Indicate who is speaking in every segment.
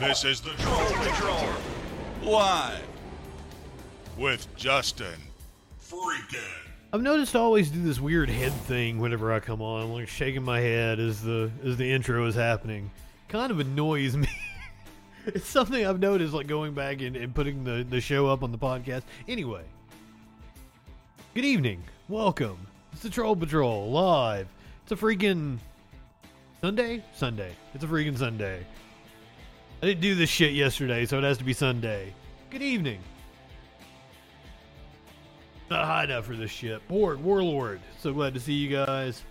Speaker 1: This is the Troll Patrol. Live. With Justin. Freaking.
Speaker 2: I've noticed I always do this weird head thing whenever I come on. I'm like shaking my head as the as the intro is happening. Kind of annoys me. it's something I've noticed like going back and, and putting the, the show up on the podcast. Anyway. Good evening. Welcome. It's the Troll Patrol live. It's a freaking Sunday? Sunday. It's a freaking Sunday. I didn't do this shit yesterday, so it has to be Sunday. Good evening. Not high enough for this shit. Board, Warlord. So glad to see you guys.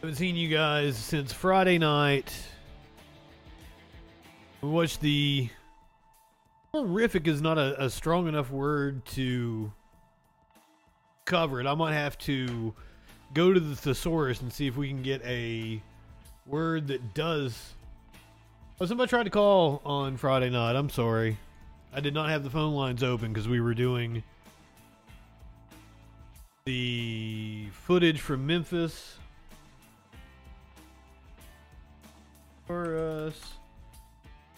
Speaker 2: Haven't seen you guys since Friday night. We watched the. Horrific is not a, a strong enough word to cover it. I might have to go to the thesaurus and see if we can get a word that does. Oh, somebody tried to call on Friday night. I'm sorry. I did not have the phone lines open because we were doing the footage from Memphis. For us.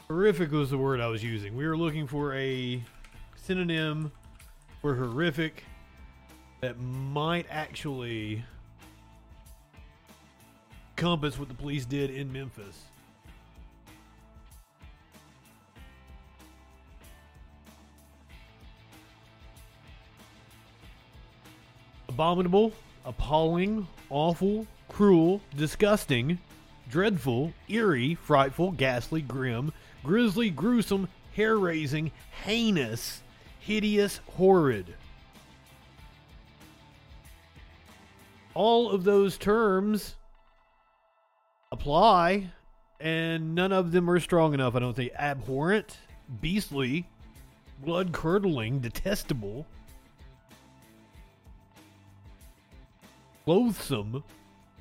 Speaker 2: Horrific was the word I was using. We were looking for a synonym for horrific that might actually compass what the police did in Memphis. Abominable, appalling, awful, cruel, disgusting, dreadful, eerie, frightful, ghastly, grim, grisly, gruesome, hair raising, heinous, hideous, horrid. All of those terms apply, and none of them are strong enough. I don't think abhorrent, beastly, blood curdling, detestable, loathsome,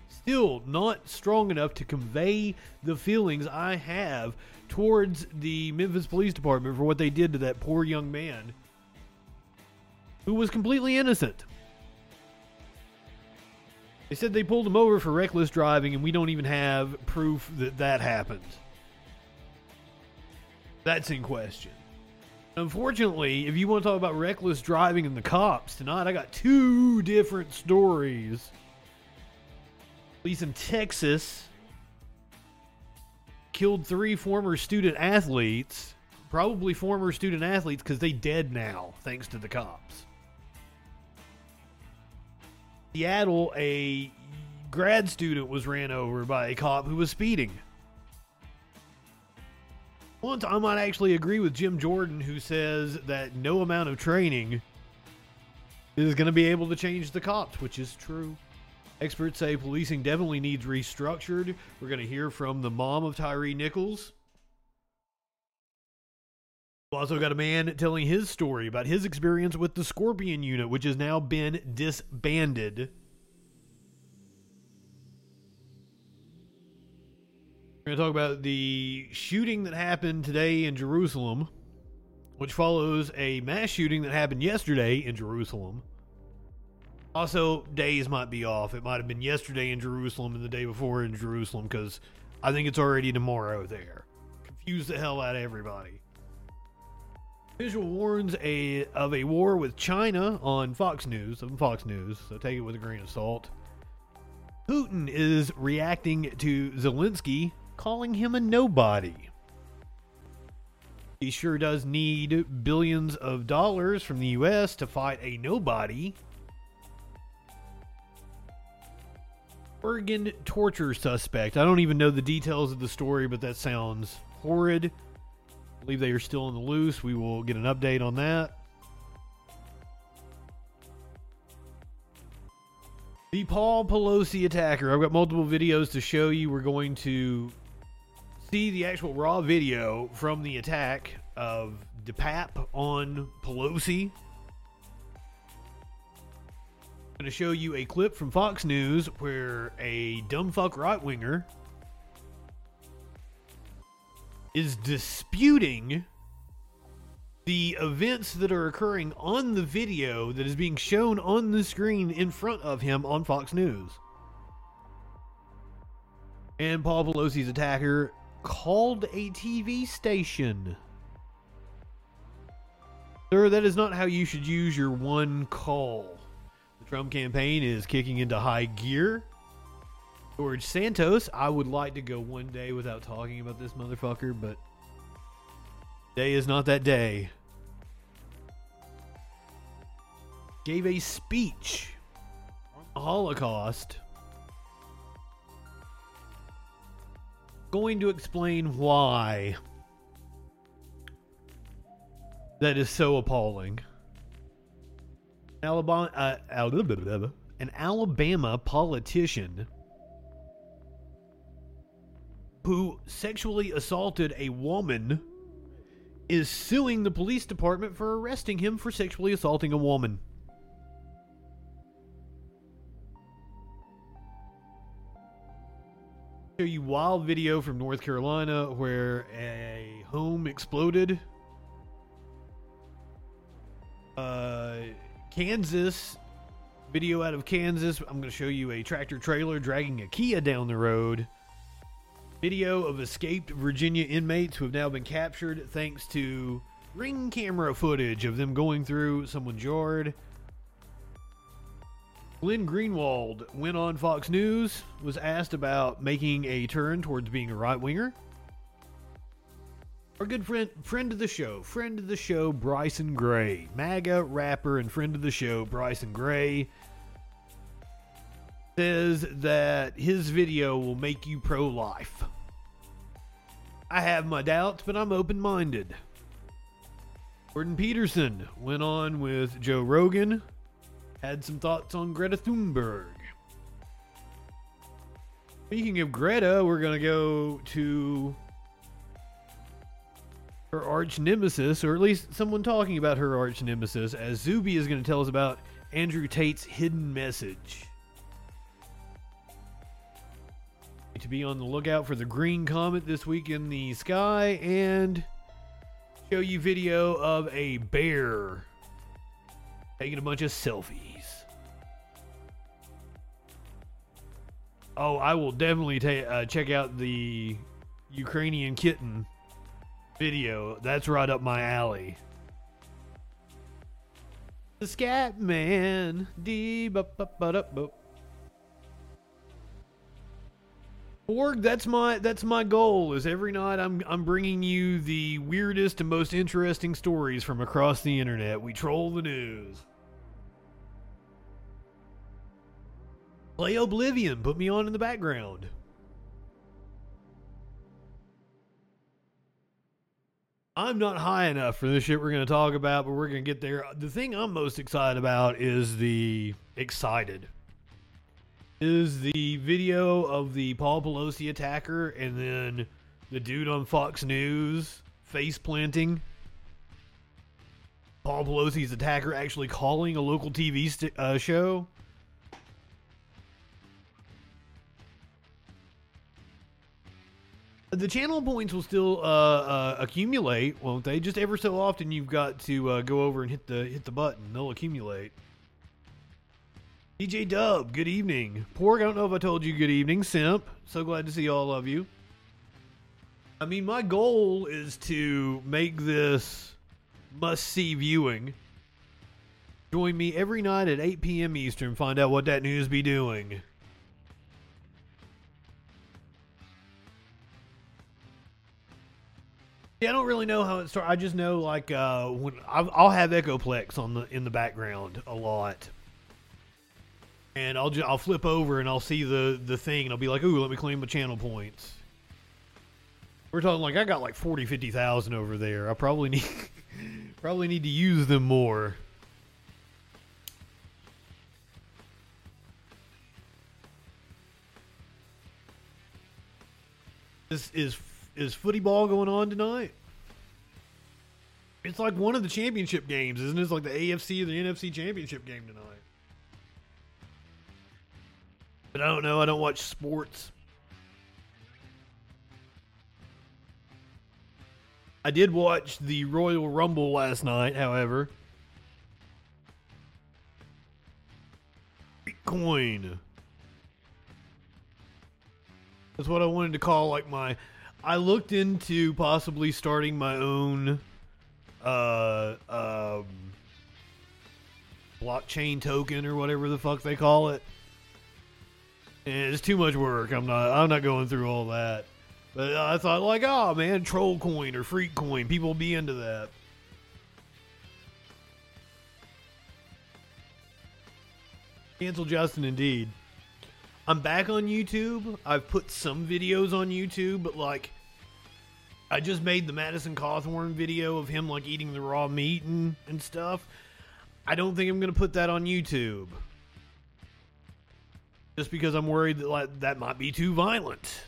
Speaker 2: still not strong enough to convey the feelings I have towards the Memphis Police Department for what they did to that poor young man who was completely innocent. They said they pulled him over for reckless driving, and we don't even have proof that that happened. That's in question. Unfortunately, if you want to talk about reckless driving and the cops tonight, I got two different stories. Police in Texas killed three former student athletes, probably former student athletes because they dead now thanks to the cops. Seattle, a grad student was ran over by a cop who was speeding. Once I might actually agree with Jim Jordan, who says that no amount of training is going to be able to change the cops, which is true. Experts say policing definitely needs restructured. We're going to hear from the mom of Tyre Nichols. We've also got a man telling his story about his experience with the Scorpion unit, which has now been disbanded. We're going to talk about the shooting that happened today in Jerusalem, which follows a mass shooting that happened yesterday in Jerusalem. Also, days might be off. It might have been yesterday in Jerusalem and the day before in Jerusalem because I think it's already tomorrow there. Confuse the hell out of everybody. Israel warns a of a war with China on Fox News. On Fox News, so take it with a grain of salt. Putin is reacting to Zelensky, calling him a nobody. He sure does need billions of dollars from the U.S. to fight a nobody. Oregon torture suspect. I don't even know the details of the story, but that sounds horrid. Believe they are still on the loose. We will get an update on that. The Paul Pelosi attacker. I've got multiple videos to show you. We're going to see the actual raw video from the attack of DePape on Pelosi. I'm going to show you a clip from Fox News where a dumb fuck right winger is disputing the events that are occurring on the video that is being shown on the screen in front of him on Fox News. And Paul Pelosi's attacker called a TV station. Sir, that is not how you should use your one call. The Trump campaign is kicking into high gear. George Santos, I would like to go one day without talking about this motherfucker, but day is not that day. Gave a speech Holocaust. Going to explain why that is so appalling. Alabama, uh, an Alabama politician who sexually assaulted a woman is suing the police department for arresting him for sexually assaulting a woman. Show you wild video from North Carolina where a home exploded. Uh, Kansas video out of Kansas. I'm going to show you a tractor trailer dragging a Kia down the road. Video of escaped Virginia inmates who have now been captured thanks to ring camera footage of them going through someone's yard. Glenn Greenwald went on Fox News, was asked about making a turn towards being a right winger. Our good friend, friend of the show, friend of the show, Bryson Gray, MAGA rapper and friend of the show, Bryson Gray, says that his video will make you pro life. I have my doubts, but I'm open minded. Jordan Peterson went on with Joe Rogan, had some thoughts on Greta Thunberg. Speaking of Greta, we're going to go to her arch nemesis, or at least someone talking about her arch nemesis, as Zuby is going to tell us about Andrew Tate's hidden message. To be on the lookout for the green comet this week in the sky and show you video of a bear taking a bunch of selfies. Oh, I will definitely ta- uh, check out the Ukrainian kitten video. That's right up my alley. The Scat Man. Dee ba ba ba Borg, that's my that's my goal. Is every night I'm I'm bringing you the weirdest and most interesting stories from across the internet. We troll the news. Play Oblivion. Put me on in the background. I'm not high enough for this shit we're going to talk about, but we're going to get there. The thing I'm most excited about is the excited is the video of the Paul Pelosi attacker and then the dude on Fox News face planting. Paul Pelosi's attacker actually calling a local TV st- uh, show. The channel points will still uh, uh, accumulate, won't they? Just ever so often, you've got to uh, go over and hit the hit the button. They'll accumulate. DJ Dub, good evening. Porg, I don't know if I told you good evening. Simp, so glad to see all of you. I mean, my goal is to make this must see viewing. Join me every night at 8 p.m. Eastern. Find out what that news be doing. Yeah, I don't really know how it started. I just know like uh, when I'll, have Echoplex on the in the background a lot, and I'll just I'll flip over and I'll see the the thing and I'll be like, ooh, let me claim my channel points. We're talking like I got like 40, 50,000 over there. I probably need probably need to use them more. Is is is footy ball going on tonight? It's like one of the championship games, isn't it? It's like the AFC or the NFC championship game tonight. But I don't know. I don't watch sports. I did watch the Royal Rumble last night, however. Bitcoin. That's what I wanted to call like my I looked into possibly starting my own uh um blockchain token or whatever the fuck they call it. It's too much work. I'm not I'm not going through all that. But I thought like, oh man, troll coin or freak coin, people be into that. Cancel Justin indeed. I'm back on YouTube. I've put some videos on YouTube, but like I just made the Madison Cawthorn video of him like eating the raw meat and, and stuff. I don't think I'm gonna put that on YouTube. Just because I'm worried that like that might be too violent.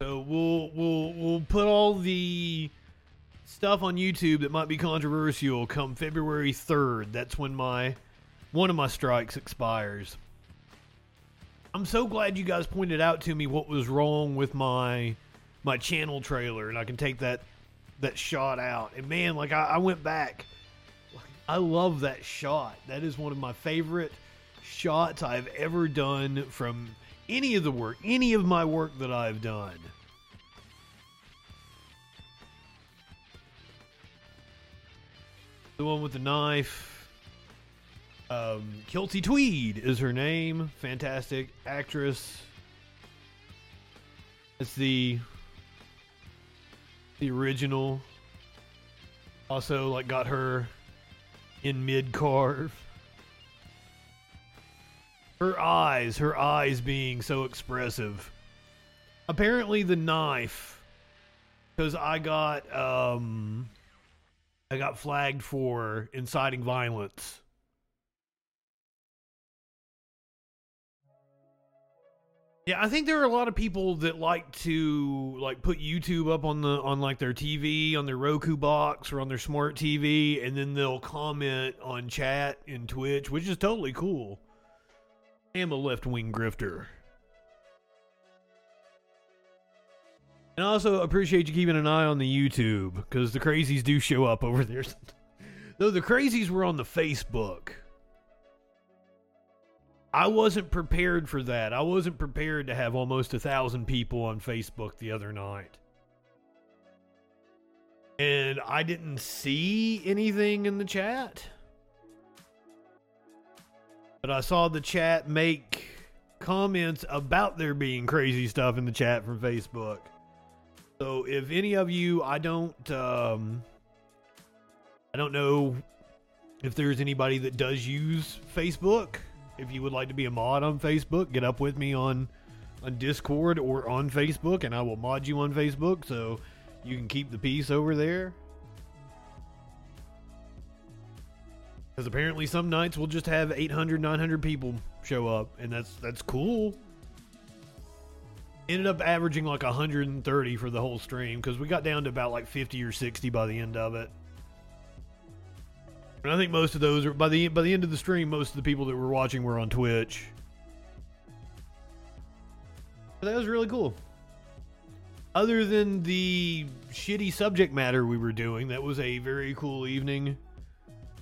Speaker 2: So we'll we'll we'll put all the stuff on YouTube that might be controversial come February 3rd. That's when my one of my strikes expires. I'm so glad you guys pointed out to me what was wrong with my my channel trailer, and I can take that that shot out. And man, like I, I went back. I love that shot. That is one of my favorite shots I've ever done from any of the work, any of my work that I've done. The one with the knife. Um, Kilty Tweed is her name. Fantastic actress. It's the the original. Also, like, got her in mid carve. Her eyes, her eyes being so expressive. Apparently, the knife, because I got um, I got flagged for inciting violence. Yeah, I think there are a lot of people that like to like put YouTube up on the on like their TV, on their Roku box or on their smart TV and then they'll comment on chat in Twitch, which is totally cool. Am a left-wing grifter. And I also appreciate you keeping an eye on the YouTube because the crazies do show up over there. Though the crazies were on the Facebook. I wasn't prepared for that. I wasn't prepared to have almost a thousand people on Facebook the other night. And I didn't see anything in the chat. But I saw the chat make comments about there being crazy stuff in the chat from Facebook. So if any of you, I don't, um, I don't know if there's anybody that does use Facebook if you would like to be a mod on Facebook, get up with me on on Discord or on Facebook, and I will mod you on Facebook so you can keep the peace over there. Because apparently some nights we'll just have 800, 900 people show up, and that's that's cool. Ended up averaging like 130 for the whole stream because we got down to about like 50 or 60 by the end of it. And I think most of those are by the by the end of the stream, most of the people that were watching were on Twitch. But that was really cool. Other than the shitty subject matter we were doing, that was a very cool evening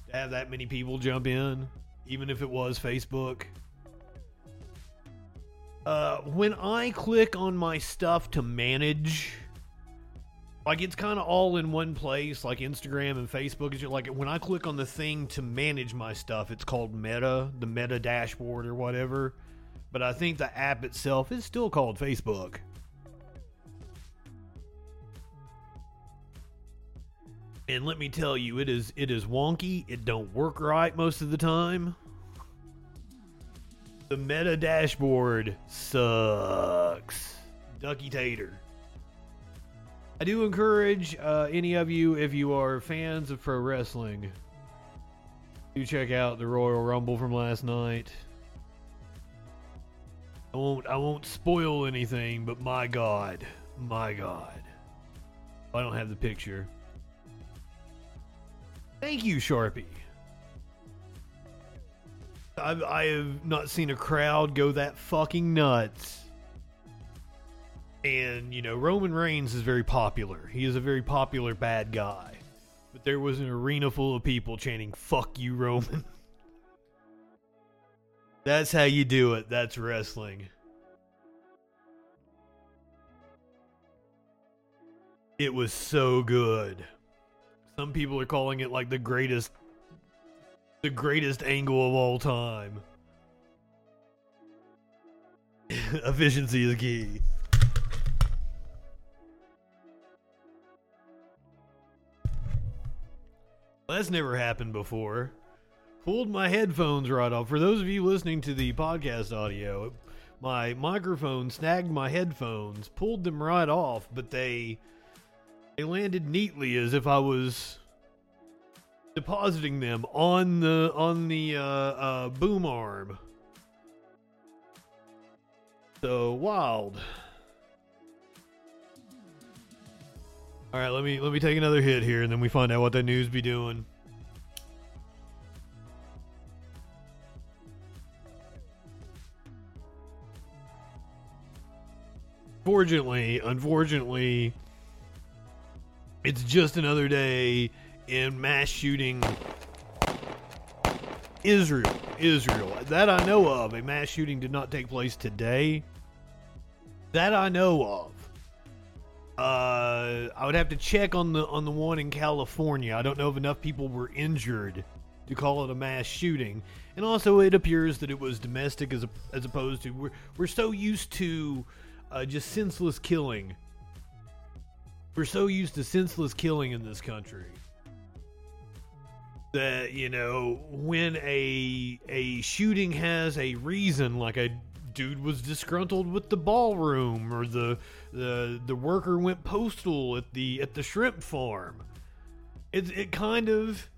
Speaker 2: to have that many people jump in, even if it was Facebook. Uh, when I click on my stuff to manage like it's kind of all in one place like instagram and facebook is like when i click on the thing to manage my stuff it's called meta the meta dashboard or whatever. But i think the app itself is still called facebook and let me tell you it is it is wonky. It don't work right most of the time. The meta dashboard sucks. Ducky tater. I do encourage uh, any of you, if you are fans of pro wrestling, do check out the Royal Rumble from last night. I won't I won't spoil anything, but my God, my God, I don't have the picture. Thank you, Sharpie. I've, I have not seen a crowd go that fucking nuts and, you know, Roman Reigns is very popular. He is a very popular bad guy. But there was an arena full of people chanting, fuck you, Roman. That's how you do it. That's wrestling. It was so good. Some people are calling it like the greatest the greatest angle of all time. Efficiency is key. That's never happened before. Pulled my headphones right off. For those of you listening to the podcast audio, my microphone snagged my headphones, pulled them right off, but they they landed neatly as if I was depositing them on the on the uh, uh, boom arm. So wild. All right, let me let me take another hit here, and then we find out what that news be doing. Fortunately, unfortunately, it's just another day in mass shooting Israel. Israel. That I know of. A mass shooting did not take place today. That I know of. Uh, I would have to check on the on the one in California. I don't know if enough people were injured to call it a mass shooting, and also it appears that it was domestic as a, as opposed to we're we're so used to uh, just senseless killing. We're so used to senseless killing in this country that you know when a a shooting has a reason, like a dude was disgruntled with the ballroom, or the the the worker went postal at the at the shrimp farm. It it kind of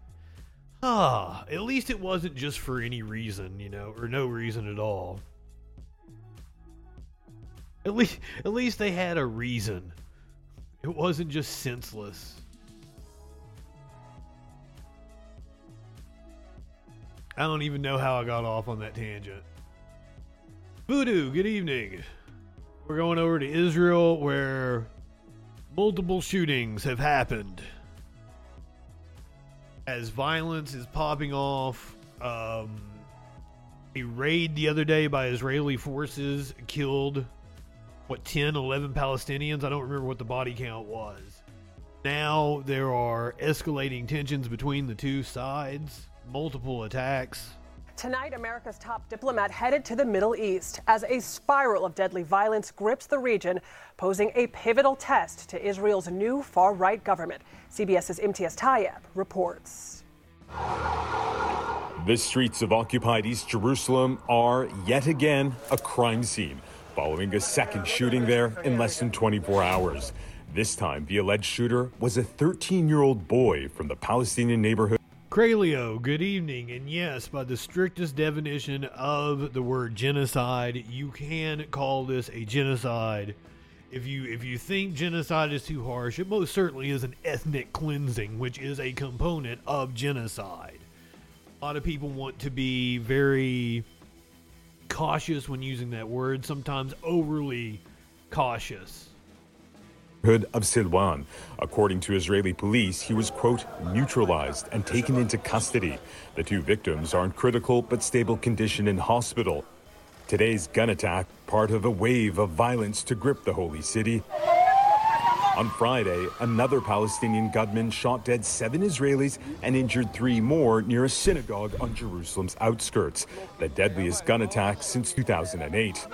Speaker 2: ah, at least it wasn't just for any reason, you know, or no reason at all. At least at least they had a reason. It wasn't just senseless. I don't even know how I got off on that tangent. Voodoo, good evening. We're going over to Israel where multiple shootings have happened. As violence is popping off, um, a raid the other day by Israeli forces killed, what, 10, 11 Palestinians? I don't remember what the body count was. Now there are escalating tensions between the two sides, multiple attacks.
Speaker 3: Tonight, America's top diplomat headed to the Middle East as a spiral of deadly violence grips the region, posing a pivotal test to Israel's new far right government. CBS's Imtiaz Tyab reports.
Speaker 4: The streets of occupied East Jerusalem are yet again a crime scene, following a second shooting there in less than 24 hours. This time, the alleged shooter was a 13 year old boy from the Palestinian neighborhood.
Speaker 2: Kralio, good evening. And yes, by the strictest definition of the word genocide, you can call this a genocide. If you if you think genocide is too harsh, it most certainly is an ethnic cleansing, which is a component of genocide. A lot of people want to be very cautious when using that word, sometimes overly cautious Hood
Speaker 4: of Silwan. According to Israeli police, he was, quote, neutralized and taken into custody. The two victims are in critical but stable condition in hospital. Today's gun attack, part of a wave of violence to grip the holy city. On Friday, another Palestinian gunman shot dead seven Israelis and injured three more near a synagogue on Jerusalem's outskirts, the deadliest gun attack since 2008.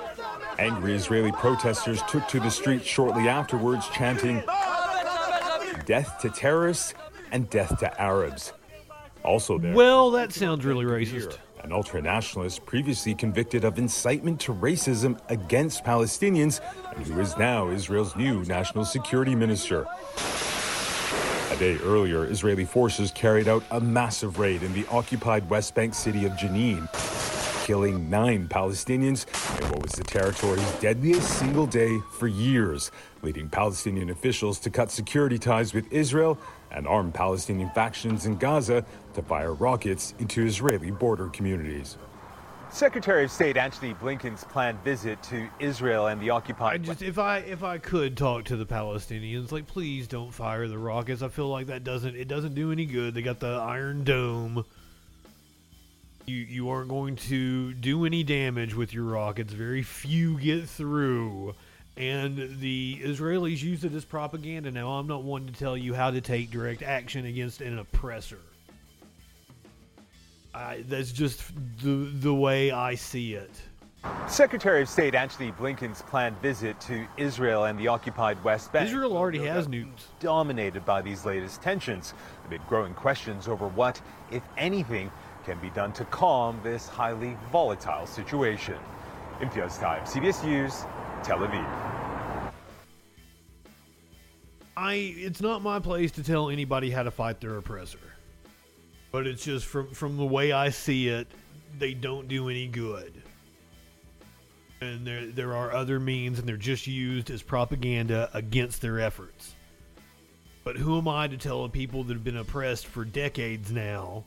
Speaker 4: Angry Israeli protesters took to the streets shortly afterwards, chanting, Death to terrorists and death to Arabs. Also there.
Speaker 2: Well, that sounds really racist.
Speaker 4: An ultra nationalist previously convicted of incitement to racism against Palestinians and who is now Israel's new national security minister. A day earlier, Israeli forces carried out a massive raid in the occupied West Bank city of Jenin killing nine Palestinians in what was the territory's deadliest single day for years, leading Palestinian officials to cut security ties with Israel and armed Palestinian factions in Gaza to fire rockets into Israeli border communities.
Speaker 5: Secretary of State Antony Blinken's planned visit to Israel and the occupied.
Speaker 2: I just, if I if I could talk to the Palestinians, like please don't fire the rockets. I feel like that doesn't it doesn't do any good. They got the Iron Dome you you aren't going to do any damage with your rockets. Very few get through, And the Israelis use it as propaganda. Now, I'm not one to tell you how to take direct action against an oppressor. I, that's just the the way I see it.
Speaker 5: Secretary of State Antony Blinken's planned visit to Israel and the occupied West Bank.
Speaker 2: Israel already has nukes.
Speaker 5: Dominated by these latest tensions, amid growing questions over what, if anything, can be done to calm this highly volatile situation. Imtiaz Tyab, CBS News, Tel Aviv.
Speaker 2: I it's not my place to tell anybody how to fight their oppressor. But it's just from from the way I see it, they don't do any good. And there there are other means and they're just used as propaganda against their efforts. But who am I to tell a people that have been oppressed for decades now,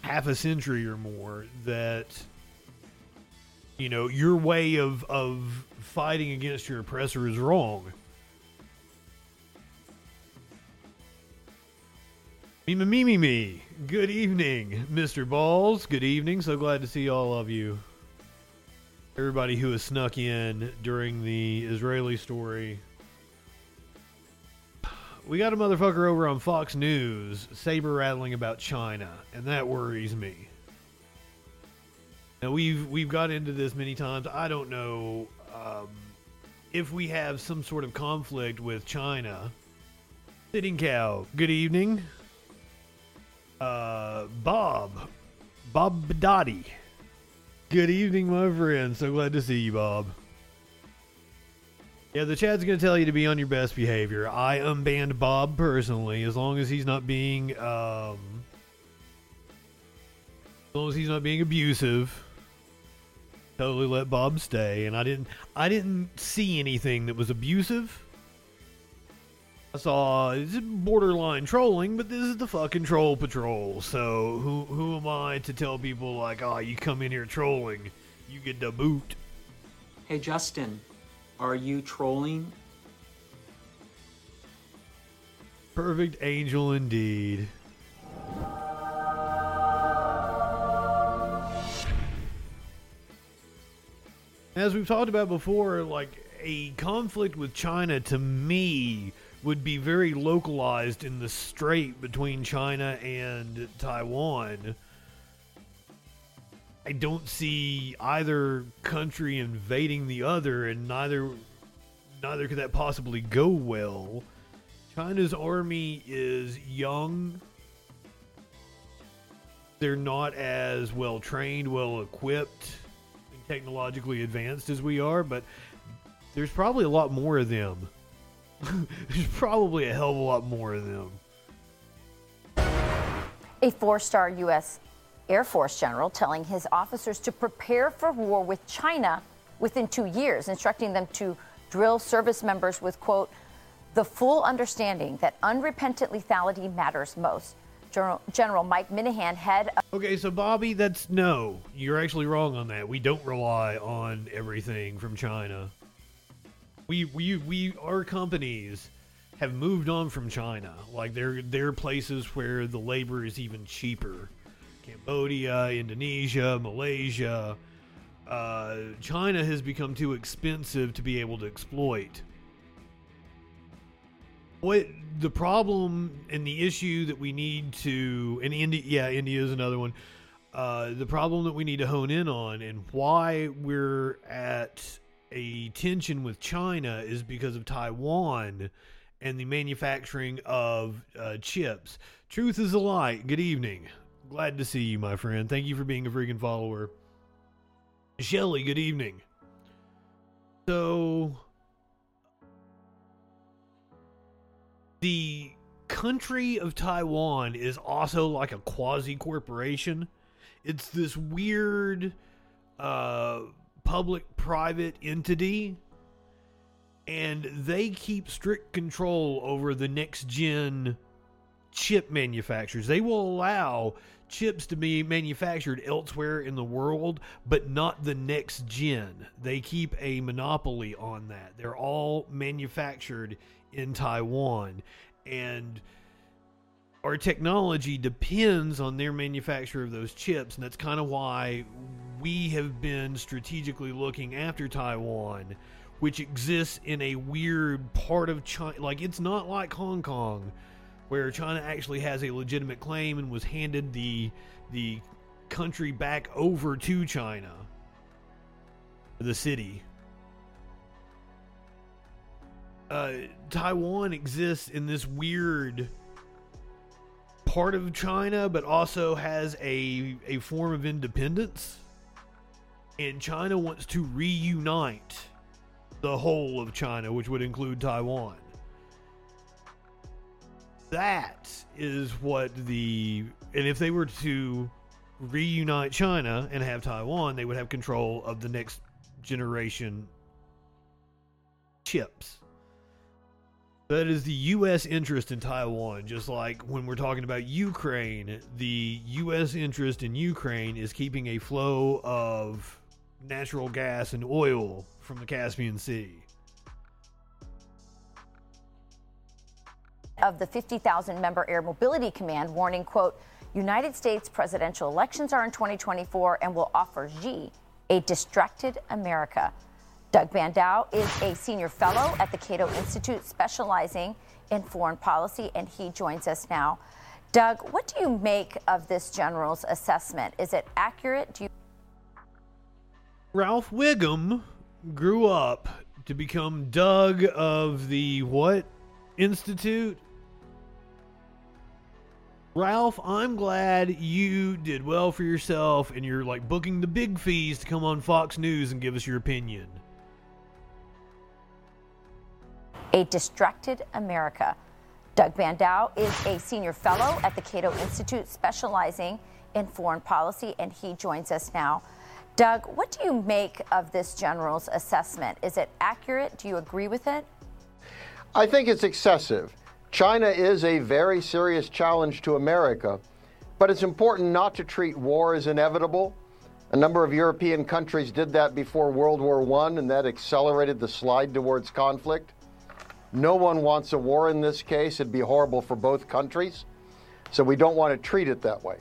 Speaker 2: half a century or more, that you know your way of of fighting against your oppressor is wrong. Me me me me me. Good evening, Mr. Balls. Good evening. So glad to see all of you. Everybody who has snuck in during the Israeli story. We got a motherfucker over on Fox News saber rattling about China, and that worries me. Now we've we've got into this many times. I don't know um, if we have some sort of conflict with China. Sitting cow. Good evening. Uh, Bob, Bob Badotti. Good evening, my friend. So glad to see you, Bob. Yeah, the chat's going to tell you to be on your best behavior. I unbanned Bob personally, as long as he's not being, um, as long as he's not being abusive. Totally let Bob stay, and I didn't, I didn't see anything that was abusive. I saw it's borderline trolling, but this is the fucking troll patrol. So who who am I to tell people like, oh, you come in here trolling, you get the boot.
Speaker 6: Hey Justin, are you trolling?
Speaker 2: Perfect angel indeed. As we've talked about before, like a conflict with China to me would be very localized in the strait between China and Taiwan. I don't see either country invading the other, and neither neither could that possibly go well. China's army is young. They're not as well trained, well equipped, technologically advanced as we are, but there's probably a lot more of them. there's probably a hell of a lot more of them.
Speaker 7: A four star U.S. Air Force general telling his officers to prepare for war with China within two years, instructing them to drill service members with, quote, the full understanding that unrepentant lethality matters most. General, General Mike Minihan, head of.
Speaker 2: Okay, so Bobby, that's no. You're actually wrong on that. We don't rely on everything from China. We we we our companies have moved on from China. Like there are places where the labor is even cheaper. Cambodia, Indonesia, Malaysia. Uh, China has become too expensive to be able to exploit. What the problem and the issue that we need to, and India, yeah, India is another one. Uh, the problem that we need to hone in on and why we're at a tension with China is because of Taiwan and the manufacturing of uh, chips. Truth is a lie. Good evening. Glad to see you, my friend. Thank you for being a freaking follower. Shelly, good evening. So, the country of Taiwan is also like a quasi corporation. It's this weird uh, public private entity, and they keep strict control over the next gen chip manufacturers. They will allow chips to be manufactured elsewhere in the world, but not the next gen. They keep a monopoly on that. They're all manufactured in Taiwan. And our technology depends on their manufacture of those chips. And that's kind of why we have been strategically looking after Taiwan, which exists in a weird part of China. Like, it's not like Hong Kong, where China actually has a legitimate claim and was handed the the country back over to China, the city. Uh, Taiwan exists in this weird part of China, but also has a a form of independence. And China wants to reunite the whole of China, which would include Taiwan. That is what the and if they were to reunite China and have Taiwan, they would have control of the next generation chips. That is the U.S. interest in Taiwan, just like when we're talking about Ukraine, the U.S. interest in Ukraine is keeping a flow of natural gas and oil from the Caspian Sea.
Speaker 7: Of the 50,000 member Air Mobility Command warning, quote, United States presidential elections are in 2024 and will offer Xi a distracted America. Doug Bandow is a senior fellow at the Cato Institute specializing in foreign policy, and he joins us now. Doug, what do you make of this general's assessment? Is it accurate? Do you
Speaker 2: Ralph Wiggum grew up to become Doug of the what institute? Ralph, I'm glad you did well for yourself and you're like booking the big fees to come on Fox News and give us your opinion.
Speaker 7: A distracted America. Doug Bandow is a senior fellow at the Cato Institute specializing in foreign policy, and he joins us now. Doug, what do you make of this general's assessment? Is it accurate? Do you agree with it?
Speaker 8: I think it's excessive. China is a very serious challenge to America, but it's important not to treat war as inevitable. A number of European countries did that before World War I, and that accelerated the slide towards conflict. No one wants a war in this case. It'd be horrible for both countries. So we don't want to treat it that way.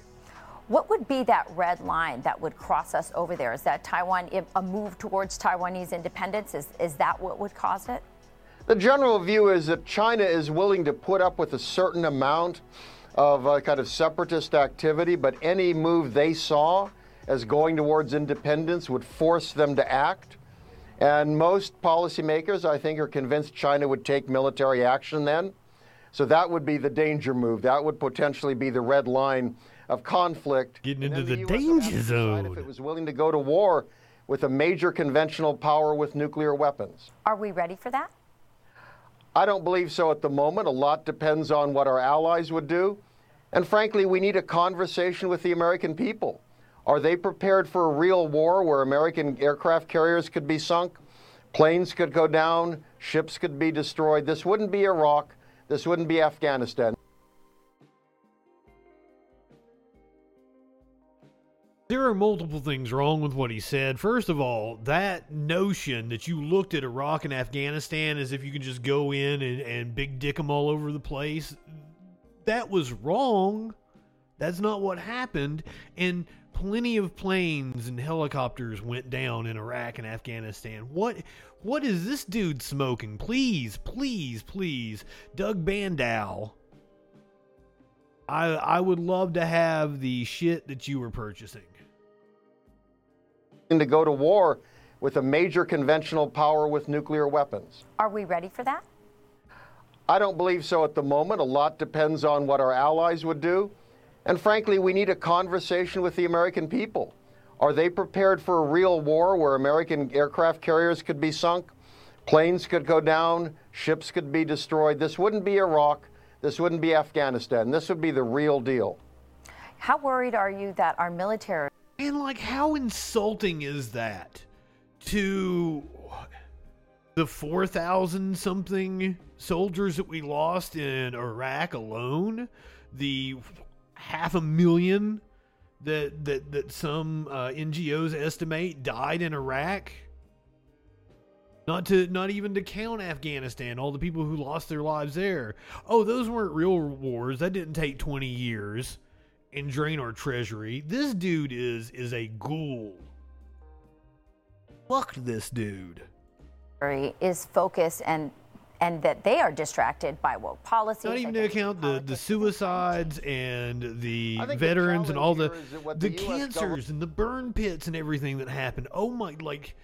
Speaker 7: What would be that red line that would cross us over there? Is that Taiwan, a move towards Taiwanese independence? Is, is that what would cause it?
Speaker 8: The general view is that China is willing to put up with a certain amount of uh, kind of separatist activity, but any move they saw as going towards independence would force them to act. And most policymakers, I think, are convinced China would take military action then. So that would be the danger move. That would potentially be the red line of conflict.
Speaker 2: Getting into the, the danger zone.
Speaker 8: If it was willing to go to war with a major conventional power with nuclear weapons.
Speaker 7: Are we ready for that?
Speaker 8: I don't believe so at the moment. A lot depends on what our allies would do. And frankly, we need a conversation with the American people. Are they prepared for a real war where American aircraft carriers could be sunk, planes could go down, ships could be destroyed? This wouldn't be Iraq. This wouldn't be Afghanistan.
Speaker 2: There are multiple things wrong with what he said. First of all, that notion that you looked at Iraq and Afghanistan as if you could just go in and, and big dick them all over the place, that was wrong. That's not what happened. And plenty of planes and helicopters went down in Iraq and Afghanistan. What what is this dude smoking? Please, please, please, Doug Bandow. I I would love to have the shit that you were purchasing.
Speaker 8: And To go to war with a major conventional power with nuclear weapons.
Speaker 7: Are we ready for that?
Speaker 8: I don't believe so at the moment. A lot depends on what our allies would do. And frankly, we need a conversation with the American people. Are they prepared for a real war where American aircraft carriers could be sunk, planes could go down, ships could be destroyed? This wouldn't be Iraq. This wouldn't be Afghanistan. This would be the real deal.
Speaker 7: How worried are you that our military.
Speaker 2: And, like, how insulting is that to the 4,000 something soldiers that we lost in Iraq alone? The half a million that that that some uh, NGOs estimate died in Iraq. Not to not even to count Afghanistan, all the people who lost their lives there. Oh, those weren't real wars. That didn't take 20 years and drain our treasury. This dude is is a ghoul. fuck this dude.
Speaker 7: Is focused and and that they are distracted by woke policies.
Speaker 2: Not even to account the, the suicides and the
Speaker 8: I think the
Speaker 2: veterans and all the
Speaker 8: challenge here is that what
Speaker 2: the,
Speaker 8: the
Speaker 2: cancers
Speaker 8: government-
Speaker 2: and the burn pits and everything that happened. Oh my like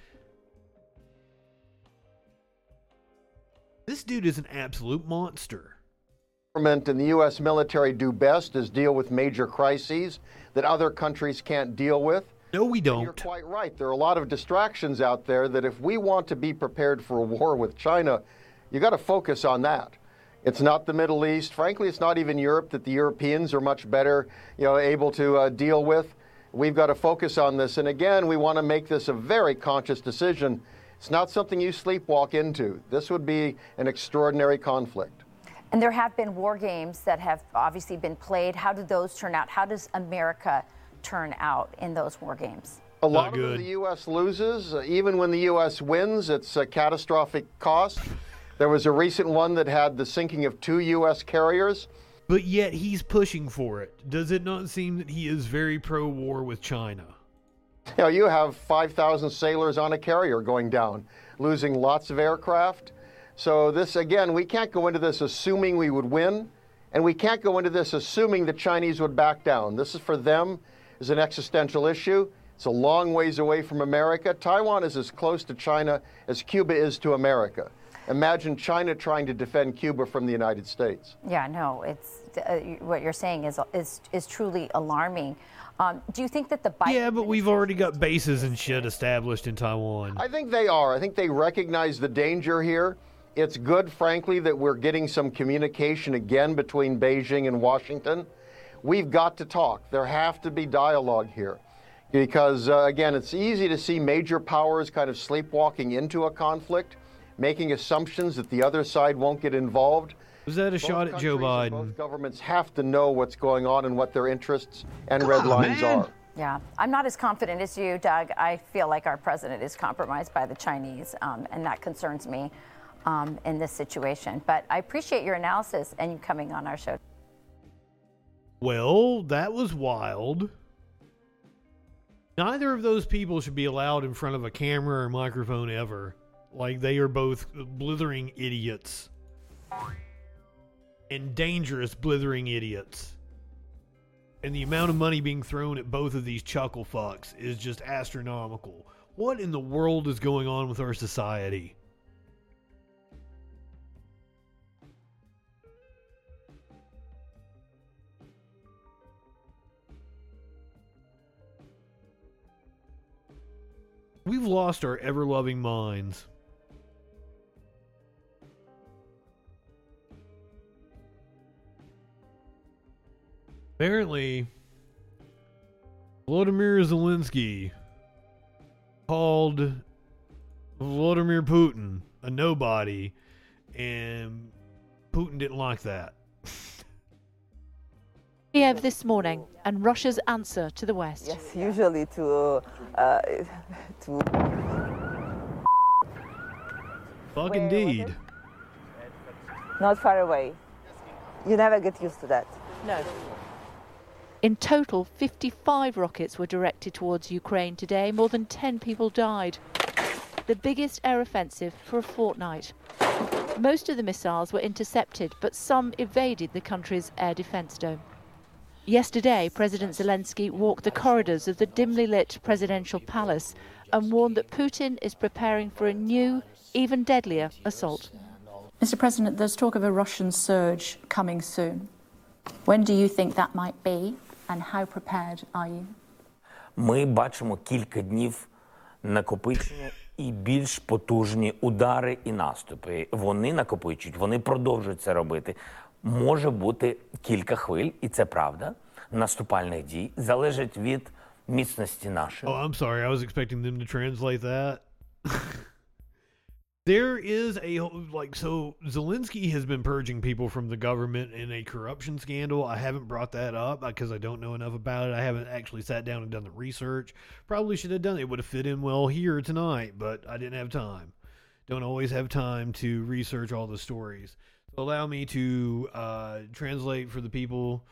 Speaker 2: this dude is an absolute monster.
Speaker 8: government and the U.S. military do best is deal with major crises that other countries can't deal with.
Speaker 2: No, we don't.
Speaker 8: And You're quite right. There are a lot of distractions out there that if we want to be prepared for a war with China, you got to focus on that. It's not the Middle East. Frankly, it's not even Europe that the Europeans are much better, you know, able to uh, deal with. We've got to focus on this. And again, we want to make this a very conscious decision. It's not something you sleepwalk into. This would be an extraordinary conflict.
Speaker 7: And there have been war games that have obviously been played. How do those turn out? How does America turn out in those war games?
Speaker 8: A lot of them the U.S. loses. Uh, even when the U.S. wins, it's a catastrophic cost. There was a recent one that had the sinking of two U.S. carriers.
Speaker 2: But yet he's pushing for it. Does it not seem that he is very pro war with China?
Speaker 8: You know, you have 5,000 sailors on a carrier going down, losing lots of aircraft. So this, again, we can't go into this assuming we would win, and we can't go into this assuming the Chinese would back down. This is for them is an existential issue. It's a long ways away from America. Taiwan is as close to China as Cuba is to America. Imagine China trying to defend Cuba from the United States.
Speaker 7: Yeah, no, it's uh, what you're saying is is is truly alarming. Um, do you think that the Biden
Speaker 2: Yeah, but we've already got bases and shit established in Taiwan.
Speaker 8: I think they are. I think they recognize the danger here. It's good, frankly, that we're getting some communication again between Beijing and Washington. We've got to talk. There have to be dialogue here. Because, uh, again, it's easy to see major powers kind of sleepwalking into a conflict, making assumptions that the other side won't get involved.
Speaker 2: Was that a
Speaker 8: Both
Speaker 2: shot at Joe Biden?
Speaker 8: Both governments have to know what's going on and what their interests and red lines are.
Speaker 7: Yeah, I'm not as confident as you, Doug. I feel like our president is compromised by the Chinese, um, and that concerns me um, in this situation. But I appreciate your analysis and you coming on our show.
Speaker 2: Well, that was wild. Neither of those people should be allowed in front of a camera or microphone ever. Like, they are both blithering idiots. And dangerous blithering idiots. And the amount of money being thrown at both of these chuckle fucks is just astronomical. What in the world is going on with our society? We've lost our ever loving minds. Apparently, Vladimir Zelensky called Vladimir Putin a nobody, and Putin didn't like that.
Speaker 9: Kiev this morning and Russia's answer to the West.
Speaker 10: Yes, usually to uh, to
Speaker 2: Fuck
Speaker 10: Where
Speaker 2: indeed.
Speaker 10: not far away. You never get used to that.
Speaker 9: No. In total, 55 rockets were directed towards Ukraine today. More than 10 people died. The biggest air offensive for a fortnight. Most of the missiles were intercepted, but some evaded the country's air defense dome. Yesterday, President Zelensky walked the corridors of the dimly lit presidential palace and warned that Putin is preparing for a new, even deadlier assault.
Speaker 11: Mr. President, there's talk of a Russian surge coming soon. When do you think that might be, and how prepared are you?
Speaker 12: Ми бачимо кілька днів накопичення і більш потужні удари і наступи. Вони накопичують, вони продовжують це робити. Може бути кілька хвиль, і це правда. Наступальних дій залежить від міцності нашої.
Speaker 2: Oh, I'm sorry. I was expecting them to translate that. there is a like so Zelensky has been purging people from the government in a corruption scandal. I haven't brought that up because I don't know enough about it. I haven't actually sat down and done the research. Probably should have done it. It would have fit in well here tonight, but I didn't have time. Don't always have time to research all the stories. So allow me to uh, translate for the people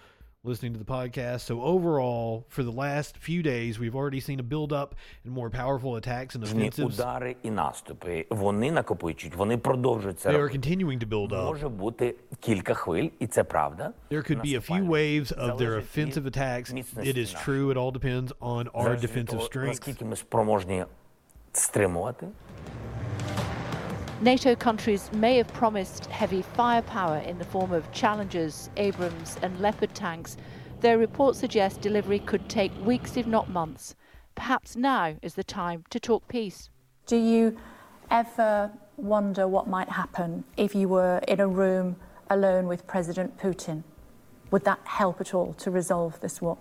Speaker 2: listening to the podcast. So overall, for the last few days, we've already seen a build up and more powerful attacks and offensives.
Speaker 12: удари і наступи. Вони накопичують, вони продовжують це
Speaker 2: They are
Speaker 12: робити.
Speaker 2: continuing to build up.
Speaker 12: Може бути кілька хвиль, і це правда.
Speaker 2: There could be a few waves of their offensive attacks. It is true. It all depends on our
Speaker 12: Залежить від
Speaker 2: defensive
Speaker 12: того,
Speaker 2: strength.
Speaker 12: Наскільки ми спроможні стримувати.
Speaker 9: NATO countries may have promised heavy firepower in the form of Challengers, Abrams, and Leopard tanks, Their report suggests delivery could take weeks, if not months. Perhaps now is the time to talk peace.
Speaker 11: Do you ever wonder what might happen if you were in a room alone with President Putin? Would that help at all to resolve this war?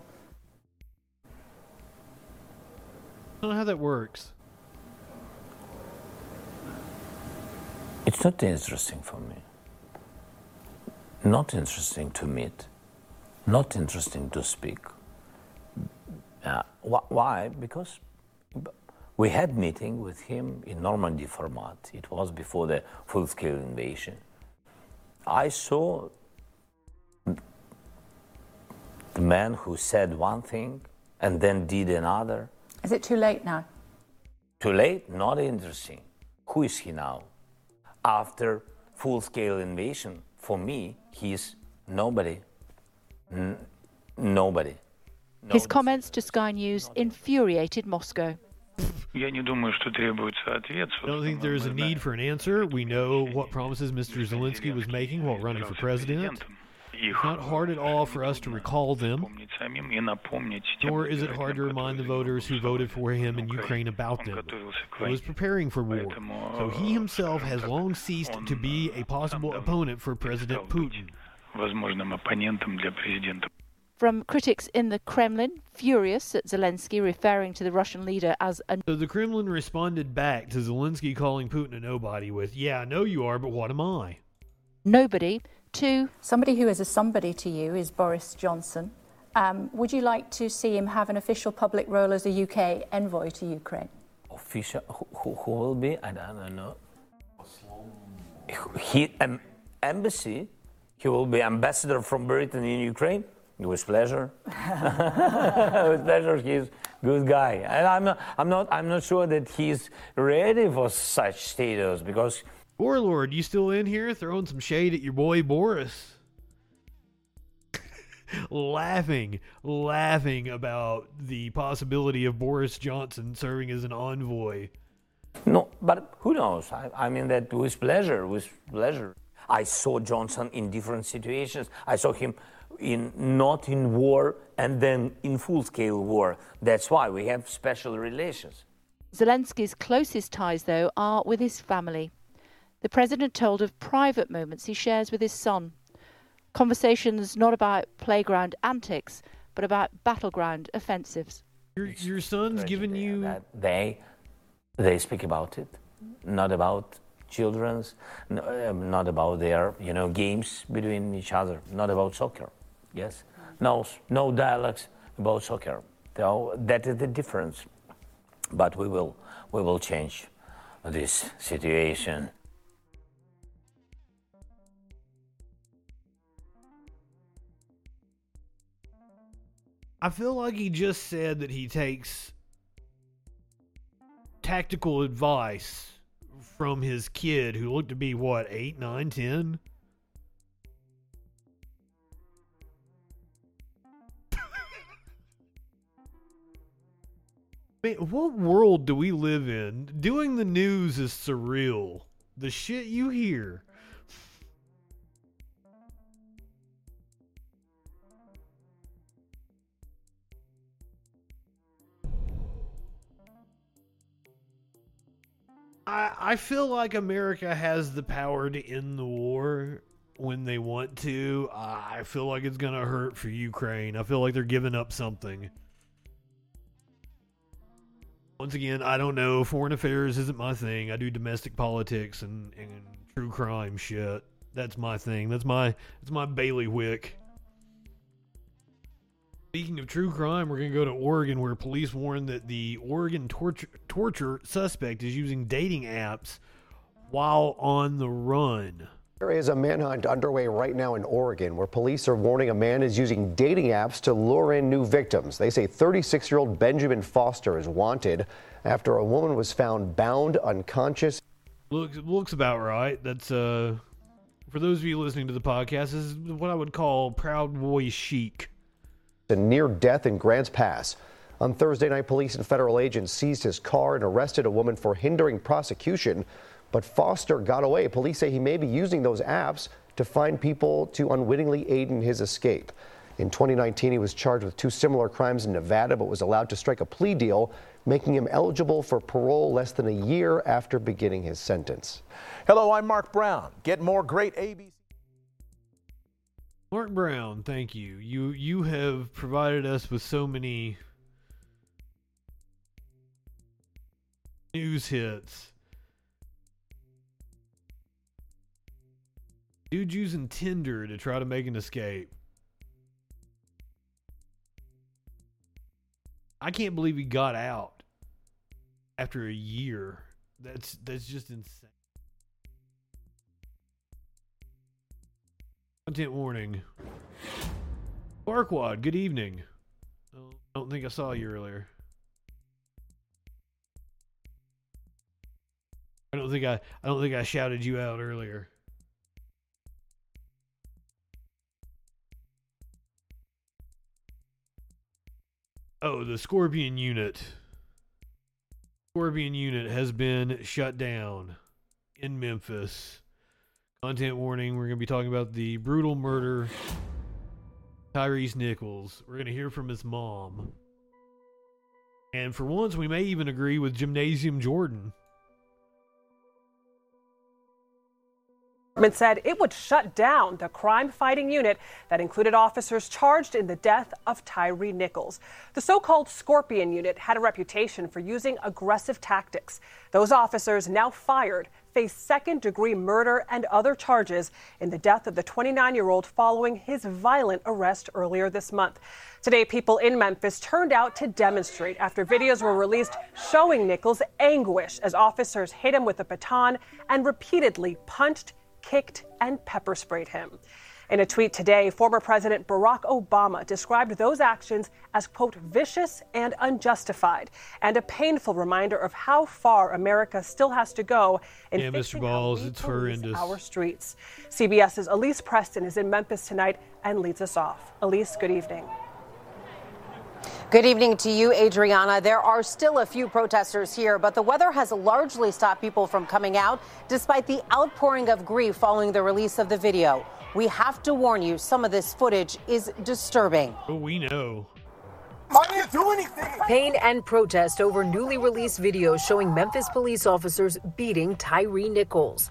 Speaker 2: I don't know how that works.
Speaker 12: It's not interesting for me. Not interesting to meet. Not interesting to speak. Uh, wh- why? Because we had meeting with him in Normandy format. It was before the full-scale invasion. I saw the man who said one thing and then did another.
Speaker 11: Is it too late now?
Speaker 12: Too late? Not interesting. Who is he now? after full-scale invasion, for me, he's nobody. N- nobody.
Speaker 9: His comments to Sky News infuriated Moscow.
Speaker 2: I don't think there is a need for an answer. We know what promises Mr. Zelensky was making while running for president. It's not hard at all for us to recall them, nor is it hard to remind the voters who voted for him in Ukraine about them. He was preparing for war, so he himself has long ceased to be a possible opponent for President Putin.
Speaker 9: From critics in the Kremlin, furious at Zelensky referring to the Russian leader as a.
Speaker 2: So the Kremlin responded back to Zelensky calling Putin a nobody with, Yeah, I know you are, but what am I?
Speaker 9: Nobody, to
Speaker 11: Somebody who is a somebody to you is Boris Johnson. Um, would you like to see him have an official public role as a UK envoy to Ukraine?
Speaker 12: Official, who, who, who will be? I don't know. He, um, embassy, he will be ambassador from Britain in Ukraine. With pleasure. With pleasure. He's good guy, and I'm not, I'm not. I'm not sure that he's ready for such status because
Speaker 2: Warlord, you still in here throwing some shade at your boy Boris? laughing, laughing about the possibility of Boris Johnson serving as an envoy.
Speaker 12: No, but who knows? I, I mean that with pleasure, with pleasure. I saw Johnson in different situations. I saw him in not in war and then in full-scale war. That's why we have special relations.
Speaker 9: Zelensky's closest ties, though, are with his family. The president told of private moments he shares with his son. Conversations not about playground antics, but about battleground offensives.
Speaker 2: Your, your son's given you.
Speaker 12: That they they speak about it, not about children's, um, not about their you know games between each other, not about soccer. Yes, no no dialogues about soccer. So that is the difference. But we will we will change this situation.
Speaker 2: I feel like he just said that he takes tactical advice from his kid who looked to be what, eight, nine, ten? Man, what world do we live in? Doing the news is surreal. The shit you hear. I, I feel like America has the power to end the war when they want to. I feel like it's to hurt for Ukraine. I feel like they're giving up something. Once again, I don't know. Foreign affairs isn't my thing. I do domestic politics and, and true crime shit. That's my thing. That's my that's my bailiwick. Speaking of true crime, we're going to go to Oregon, where police warn that the Oregon torture, torture suspect is using dating apps while on the run.
Speaker 13: There is a manhunt underway right now in Oregon where police are warning a man is using dating apps to lure in new victims. They say 36 year old Benjamin Foster is wanted after a woman was found bound unconscious.
Speaker 2: Looks looks about right. That's uh for those of you listening to the podcast, this is what I would call Proud Boy chic.
Speaker 13: A near death in Grants Pass. On Thursday night, police and federal agents seized his car and arrested a woman for hindering prosecution. But Foster got away. Police say he may be using those apps to find people to unwittingly aid in his escape. In 2019, he was charged with two similar crimes in Nevada, but was allowed to strike a plea deal, making him eligible for parole less than a year after beginning his sentence.
Speaker 14: Hello, I'm Mark Brown. Get more great ABC.
Speaker 2: Mark Brown, thank you. You you have provided us with so many news hits. Dude using Tinder to try to make an escape. I can't believe he got out after a year. That's that's just insane. Content warning. Barkwad, good evening. I don't think I saw you earlier. I don't think I I don't think I shouted you out earlier. Oh, the Scorpion unit. Scorpion unit has been shut down in Memphis. Content warning, we're going to be talking about the brutal murder Tyrese Nichols. We're going to hear from his mom. And for once, we may even agree with Gymnasium Jordan.
Speaker 3: Department said it would shut down the crime fighting unit that included officers charged in the death of Tyre Nichols. The so called Scorpion unit had a reputation for using aggressive tactics. Those officers, now fired, face second degree murder and other charges in the death of the 29 year old following his violent arrest earlier this month. Today, people in Memphis turned out to demonstrate after videos were released showing Nichols' anguish as officers hit him with a baton and repeatedly punched kicked, and pepper sprayed him. In a tweet today, former President Barack Obama described those actions as, quote, vicious and unjustified, and a painful reminder of how far America still has to go in
Speaker 2: yeah,
Speaker 3: fixing
Speaker 2: Mr. Balls,
Speaker 3: how we
Speaker 2: it's horrendous.
Speaker 3: our streets. CBS's Elise Preston is in Memphis tonight and leads us off. Elise, good evening.
Speaker 15: Good evening to you, Adriana. There are still a few protesters here, but the weather has largely stopped people from coming out despite the outpouring of grief following the release of the video. We have to warn you, some of this footage is disturbing.
Speaker 2: Oh, we know.
Speaker 16: I didn't do anything. Pain and protest over newly released videos showing Memphis police officers beating Tyre Nichols.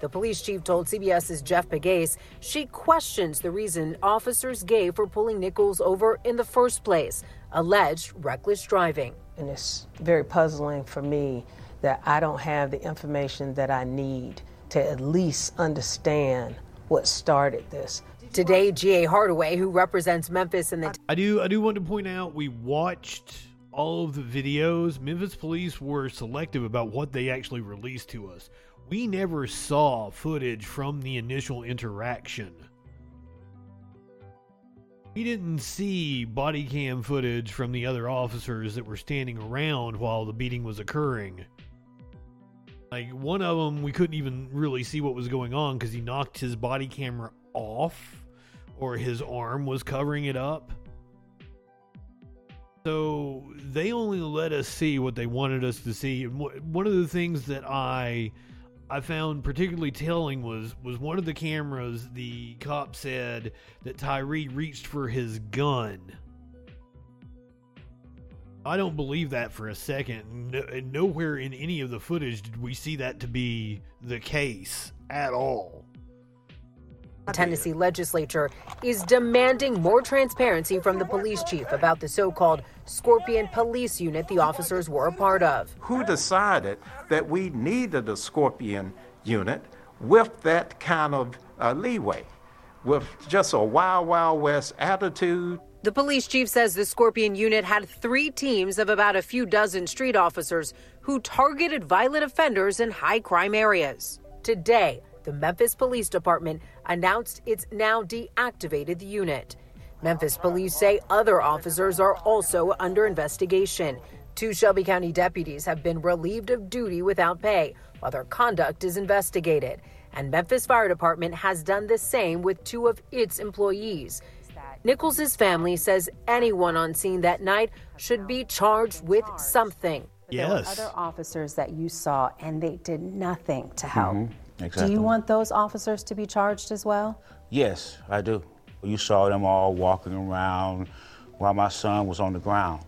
Speaker 16: The police chief told CBS's Jeff Pegues she questions the reason officers gave for pulling Nichols over in the first place alleged reckless driving.
Speaker 17: And it's very puzzling for me that I don't have the information that I need to at least understand what started this.
Speaker 16: Today, G.A. Hardaway, who represents Memphis in the
Speaker 2: I do I do want to point out we watched all of the videos. Memphis police were selective about what they actually released to us. We never saw footage from the initial interaction. We didn't see body cam footage from the other officers that were standing around while the beating was occurring. Like one of them, we couldn't even really see what was going on because he knocked his body camera off or his arm was covering it up. So they only let us see what they wanted us to see. One of the things that I I found particularly telling was was one of the cameras. The cop said that Tyre reached for his gun. I don't believe that for a second. No, nowhere in any of the footage did we see that to be the case at all.
Speaker 16: The Tennessee legislature is demanding more transparency from the police chief about the so called Scorpion police unit the officers were a part of.
Speaker 18: Who decided that we needed a Scorpion unit with that kind of uh, leeway, with just a wild, wild west attitude?
Speaker 16: The police chief says the Scorpion unit had three teams of about a few dozen street officers who targeted violent offenders in high crime areas. Today, the Memphis Police Department announced it's now deactivated the unit. Memphis police say other officers are also under investigation. Two Shelby County deputies have been relieved of duty without pay while their conduct is investigated. And Memphis Fire Department has done the same with two of its employees. Nichols' family says anyone on scene that night should be charged with something. Yes.
Speaker 19: There were other officers that you saw and they did nothing to help.
Speaker 20: Mhm, exactly.
Speaker 19: Do you want those officers to be charged as well?
Speaker 20: Yes, I do. You saw them all walking around while my son was on the ground.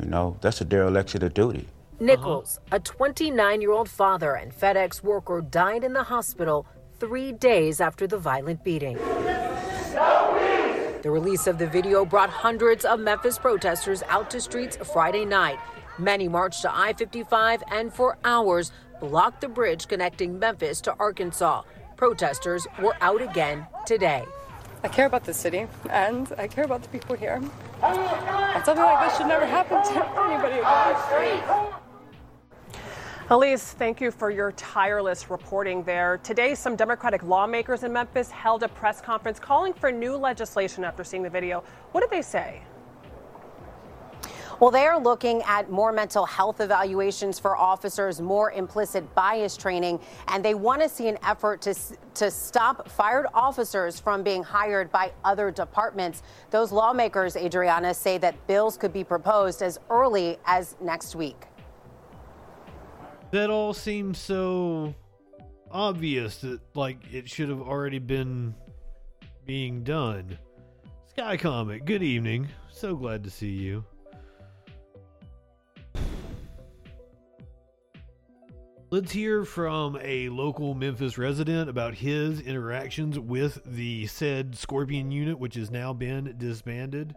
Speaker 20: You know, that's a dereliction of duty.
Speaker 16: Nichols, a 29 year old father and FedEx worker, died in the hospital three days after the violent beating. The release of the video brought hundreds of Memphis protesters out to streets Friday night. Many marched to I 55 and for hours blocked the bridge connecting Memphis to Arkansas. Protesters were out again today.
Speaker 21: I care about the city and I care about the people here. Something like this should never happen to anybody again.
Speaker 3: Elise, thank you for your tireless reporting there. Today, some Democratic lawmakers in Memphis held a press conference calling for new legislation after seeing the video. What did they say?
Speaker 15: Well, they are looking at more mental health evaluations for officers, more implicit bias training, and they want to see an effort to, to stop fired officers from being hired by other departments. Those lawmakers, Adriana, say that bills could be proposed as early as next week.
Speaker 2: That all seems so obvious that like it should have already been being done. Sky Comet, good evening. So glad to see you. Let's hear from a local Memphis resident about his interactions with the said Scorpion unit, which has now been disbanded.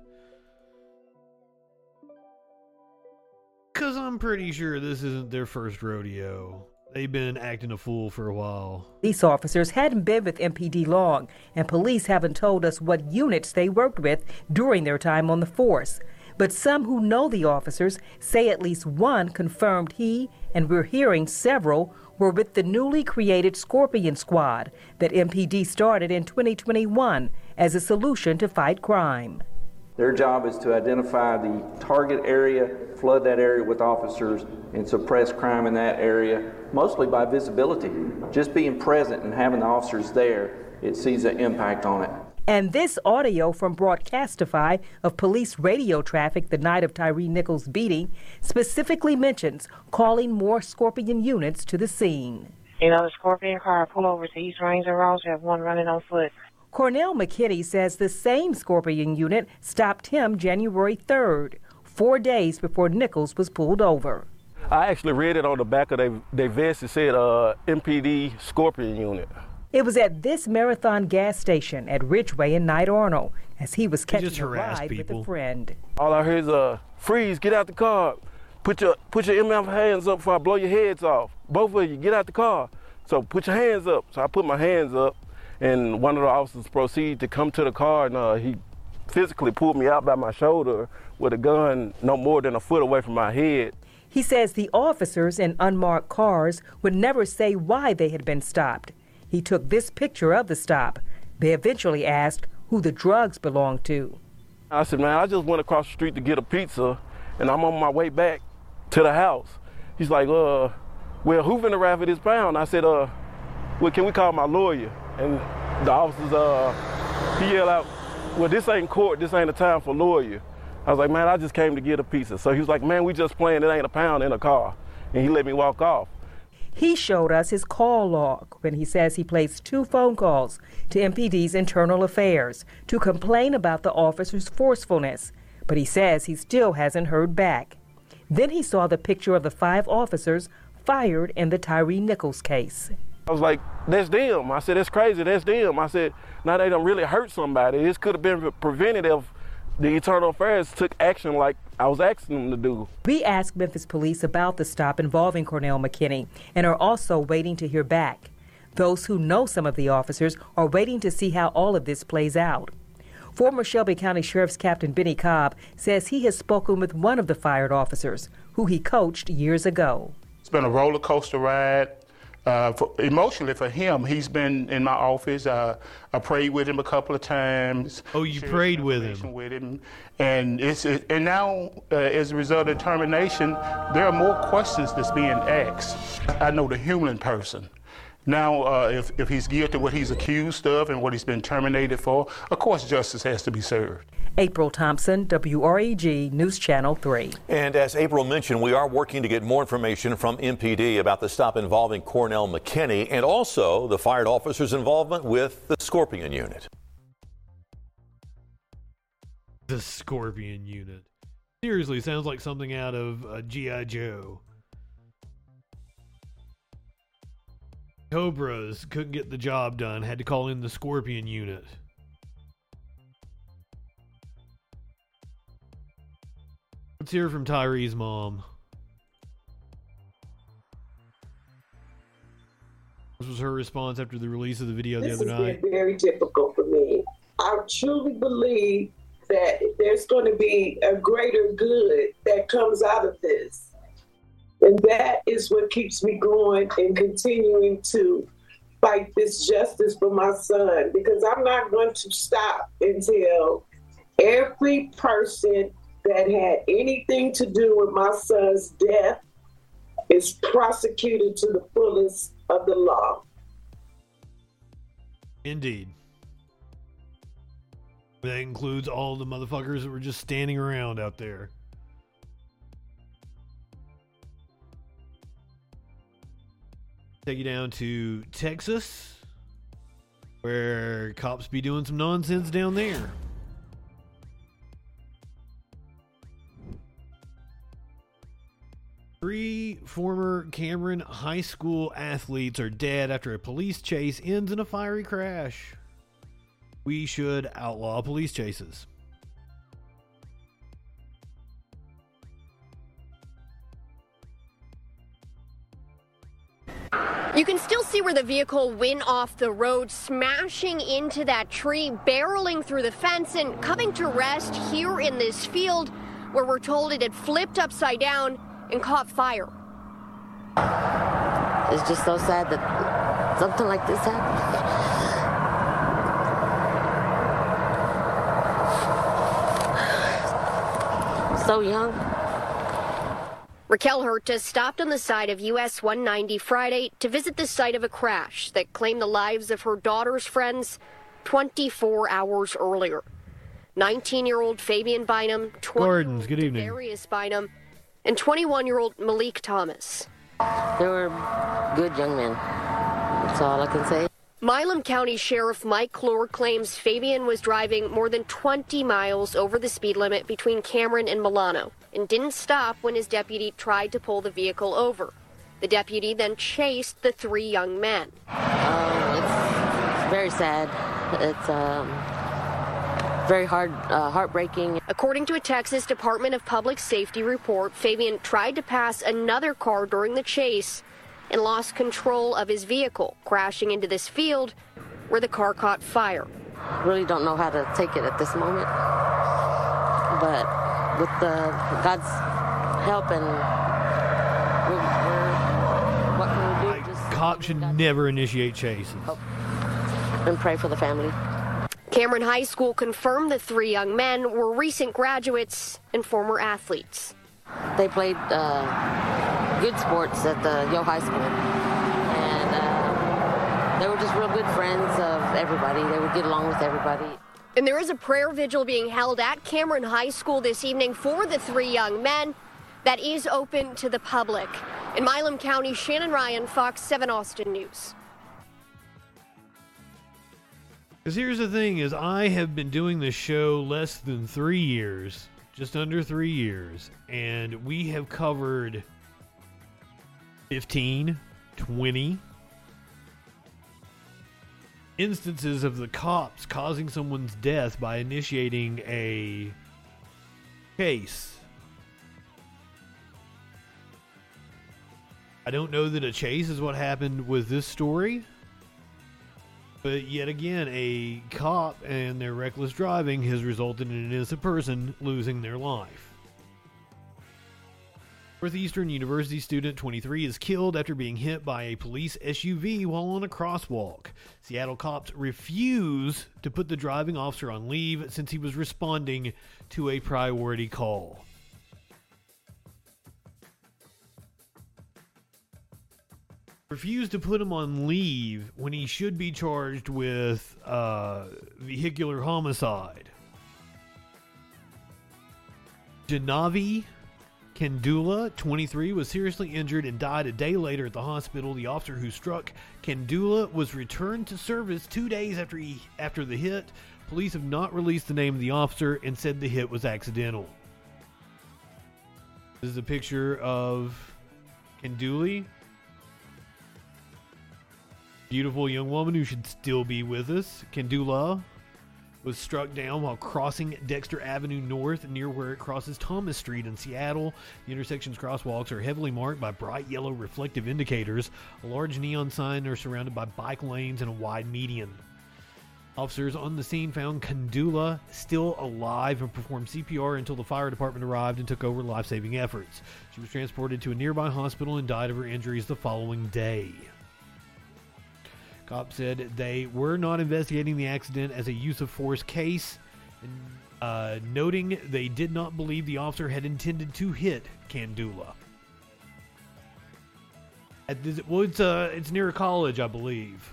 Speaker 2: Because I'm pretty sure this isn't their first rodeo. They've been acting a fool for a while.
Speaker 22: Police officers hadn't been with MPD long, and police haven't told us what units they worked with during their time on the force. But some who know the officers say at least one confirmed he, and we're hearing several, were with the newly created Scorpion Squad that MPD started in 2021 as a solution to fight crime.
Speaker 23: Their job is to identify the target area, flood that area with officers, and suppress crime in that area, mostly by visibility. Just being present and having the officers there, it sees an impact on it.
Speaker 22: And this audio from Broadcastify of police radio traffic the night of Tyre Nichols' beating specifically mentions calling more Scorpion units to the scene.
Speaker 24: You know, the Scorpion car pulled over to East Ranger Road. You have one running on foot.
Speaker 22: Cornell McKinney says the same Scorpion unit stopped him January 3rd, four days before Nichols was pulled over.
Speaker 25: I actually read it on the back of their, their vest. It said uh, MPD Scorpion Unit.
Speaker 22: It was at this marathon gas station at Ridgeway in Knight Arnold as he was catching
Speaker 2: just
Speaker 22: a
Speaker 2: harass
Speaker 22: ride with
Speaker 2: people.
Speaker 22: a friend.
Speaker 25: All I heard is, uh, freeze, get out the car. Put your, put your MF hands up before I blow your heads off. Both of you, get out the car. So put your hands up. So I put my hands up, and one of the officers proceeded to come to the car, and uh, he physically pulled me out by my shoulder with a gun no more than a foot away from my head.
Speaker 22: He says the officers in unmarked cars would never say why they had been stopped. He took this picture of the stop. They eventually asked who the drugs belonged to.
Speaker 25: I said, man, I just went across the street to get a pizza, and I'm on my way back to the house. He's like, uh, well, who finna rap for this pound? I said, uh, well, can we call my lawyer? And the officers, uh, he yelled out, well, this ain't court, this ain't a time for lawyer. I was like, man, I just came to get a pizza. So he was like, man, we just playing, it ain't a pound in a car. And he let me walk off.
Speaker 22: He showed us his call log when he says he placed two phone calls to MPD's internal affairs to complain about the officer's forcefulness, but he says he still hasn't heard back. Then he saw the picture of the five officers fired in the Tyre Nichols case.
Speaker 25: I was like, that's them. I said, that's crazy, that's them. I said, now they don't really hurt somebody. This could have been prevented if the Eternal affairs took action like I was asking them to do.
Speaker 22: We asked Memphis police about the stop involving Cornell McKinney and are also waiting to hear back. Those who know some of the officers are waiting to see how all of this plays out. Former Shelby County Sheriff's Captain Benny Cobb says he has spoken with one of the fired officers, who he coached years ago.
Speaker 26: It's been a roller coaster ride.
Speaker 20: Uh, for, emotionally for him, he's been in my office. Uh, I prayed with him a couple of times.
Speaker 2: Oh, you prayed with him.
Speaker 20: With him, and it's it, and now uh, as a result of termination, there are more questions that's being asked. I know the human person. Now, uh, if, if he's guilty of what he's accused of and what he's been terminated for, of course justice has to be served.
Speaker 22: April Thompson, WREG News Channel 3.
Speaker 27: And as April mentioned, we are working to get more information from MPD about the stop involving Cornell McKinney and also the fired officer's involvement with the Scorpion unit.
Speaker 2: The Scorpion unit. Seriously, sounds like something out of uh, G.I. Joe. Cobras couldn't get the job done, had to call in the Scorpion unit. Let's hear from Tyre's mom. This was her response after the release of the video
Speaker 28: this
Speaker 2: the other night.
Speaker 28: very difficult for me. I truly believe that there's going to be a greater good that comes out of this. And that is what keeps me going and continuing to fight this justice for my son because I'm not going to stop until every person that had anything to do with my son's death is prosecuted to the fullest of the law.
Speaker 2: Indeed. That includes all the motherfuckers that were just standing around out there. Take you down to Texas, where cops be doing some nonsense down there. Three former Cameron High School athletes are dead after a police chase ends in a fiery crash. We should outlaw police chases.
Speaker 29: You can still see where the vehicle went off the road, smashing into that tree, barreling through the fence, and coming to rest here in this field where we're told it had flipped upside down and caught fire.
Speaker 30: It's just so sad that something like this happened. So young.
Speaker 29: Raquel Herta stopped on the side of US 190 Friday to visit the site of a crash that claimed the lives of her daughter's friends 24 hours earlier. 19 year old Fabian Bynum, 20
Speaker 2: Gardens, good evening.
Speaker 29: Darius Bynum, and 21 year old Malik Thomas.
Speaker 30: They were good young men. That's all I can say.
Speaker 29: Milam County Sheriff Mike Clore claims Fabian was driving more than 20 miles over the speed limit between Cameron and Milano and didn't stop when his deputy tried to pull the vehicle over. The deputy then chased the three young men.
Speaker 30: Um, it's, it's very sad. It's um, very hard, uh, heartbreaking.
Speaker 29: According to a Texas Department of Public Safety report, Fabian tried to pass another car during the chase and lost control of his vehicle, crashing into this field where the car caught fire.
Speaker 30: Really don't know how to take it at this moment. But with the God's help and we're, we're, what can we do? Just
Speaker 2: Cops should never initiate chases.
Speaker 30: and pray for the family.
Speaker 29: Cameron High School confirmed the three young men were recent graduates and former athletes.
Speaker 30: They played uh, good sports at the Yo High School, and they were just real good friends of everybody. They would get along with everybody.
Speaker 29: And there is a prayer vigil being held at Cameron High School this evening for the three young men that is open to the public. In Milam County, Shannon Ryan, Fox 7 Austin News.
Speaker 2: Because here's the thing: is I have been doing this show less than three years, just under three years, and we have covered 15, 20 instances of the cops causing someone's death by initiating a case. I don't know that a chase is what happened with this story. But yet again, a cop and their reckless driving has resulted in an innocent person losing their life. Northeastern University student 23 is killed after being hit by a police SUV while on a crosswalk. Seattle cops refuse to put the driving officer on leave since he was responding to a priority call. Refused to put him on leave when he should be charged with uh, vehicular homicide. Jaahnavi Kandula, 23, was seriously injured and died a day later at the hospital. The officer who struck Kandula was returned to service two days after he after the hit. Police have not released the name of the officer and said the hit was accidental. This is a picture of Kenduli. Beautiful young woman who should still be with us. Kandula was struck down while crossing Dexter Avenue North near where it crosses Thomas Street in Seattle. The intersection's crosswalks are heavily marked by bright yellow reflective indicators. A large neon sign are surrounded by bike lanes and a wide median. Officers on the scene found Kandula still alive and performed CPR until the fire department arrived and took over life saving efforts. She was transported to a nearby hospital and died of her injuries the following day. Cops said they were not investigating the accident as a use of force case, uh, noting they did not believe the officer had intended to hit Kandula. At this, well, it's, uh, it's near a college, I believe.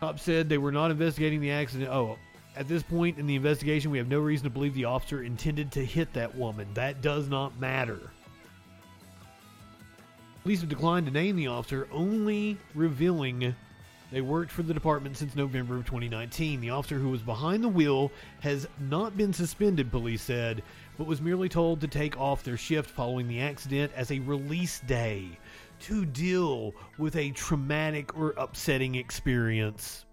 Speaker 2: Cops said they were not investigating the accident. Oh, at this point in the investigation, we have no reason to believe the officer intended to hit that woman. That does not matter. Police have declined to name the officer, only revealing they worked for the department since November of 2019. The officer who was behind the wheel has not been suspended, police said, but was merely told to take off their shift following the accident as a release day to deal with a traumatic or upsetting experience.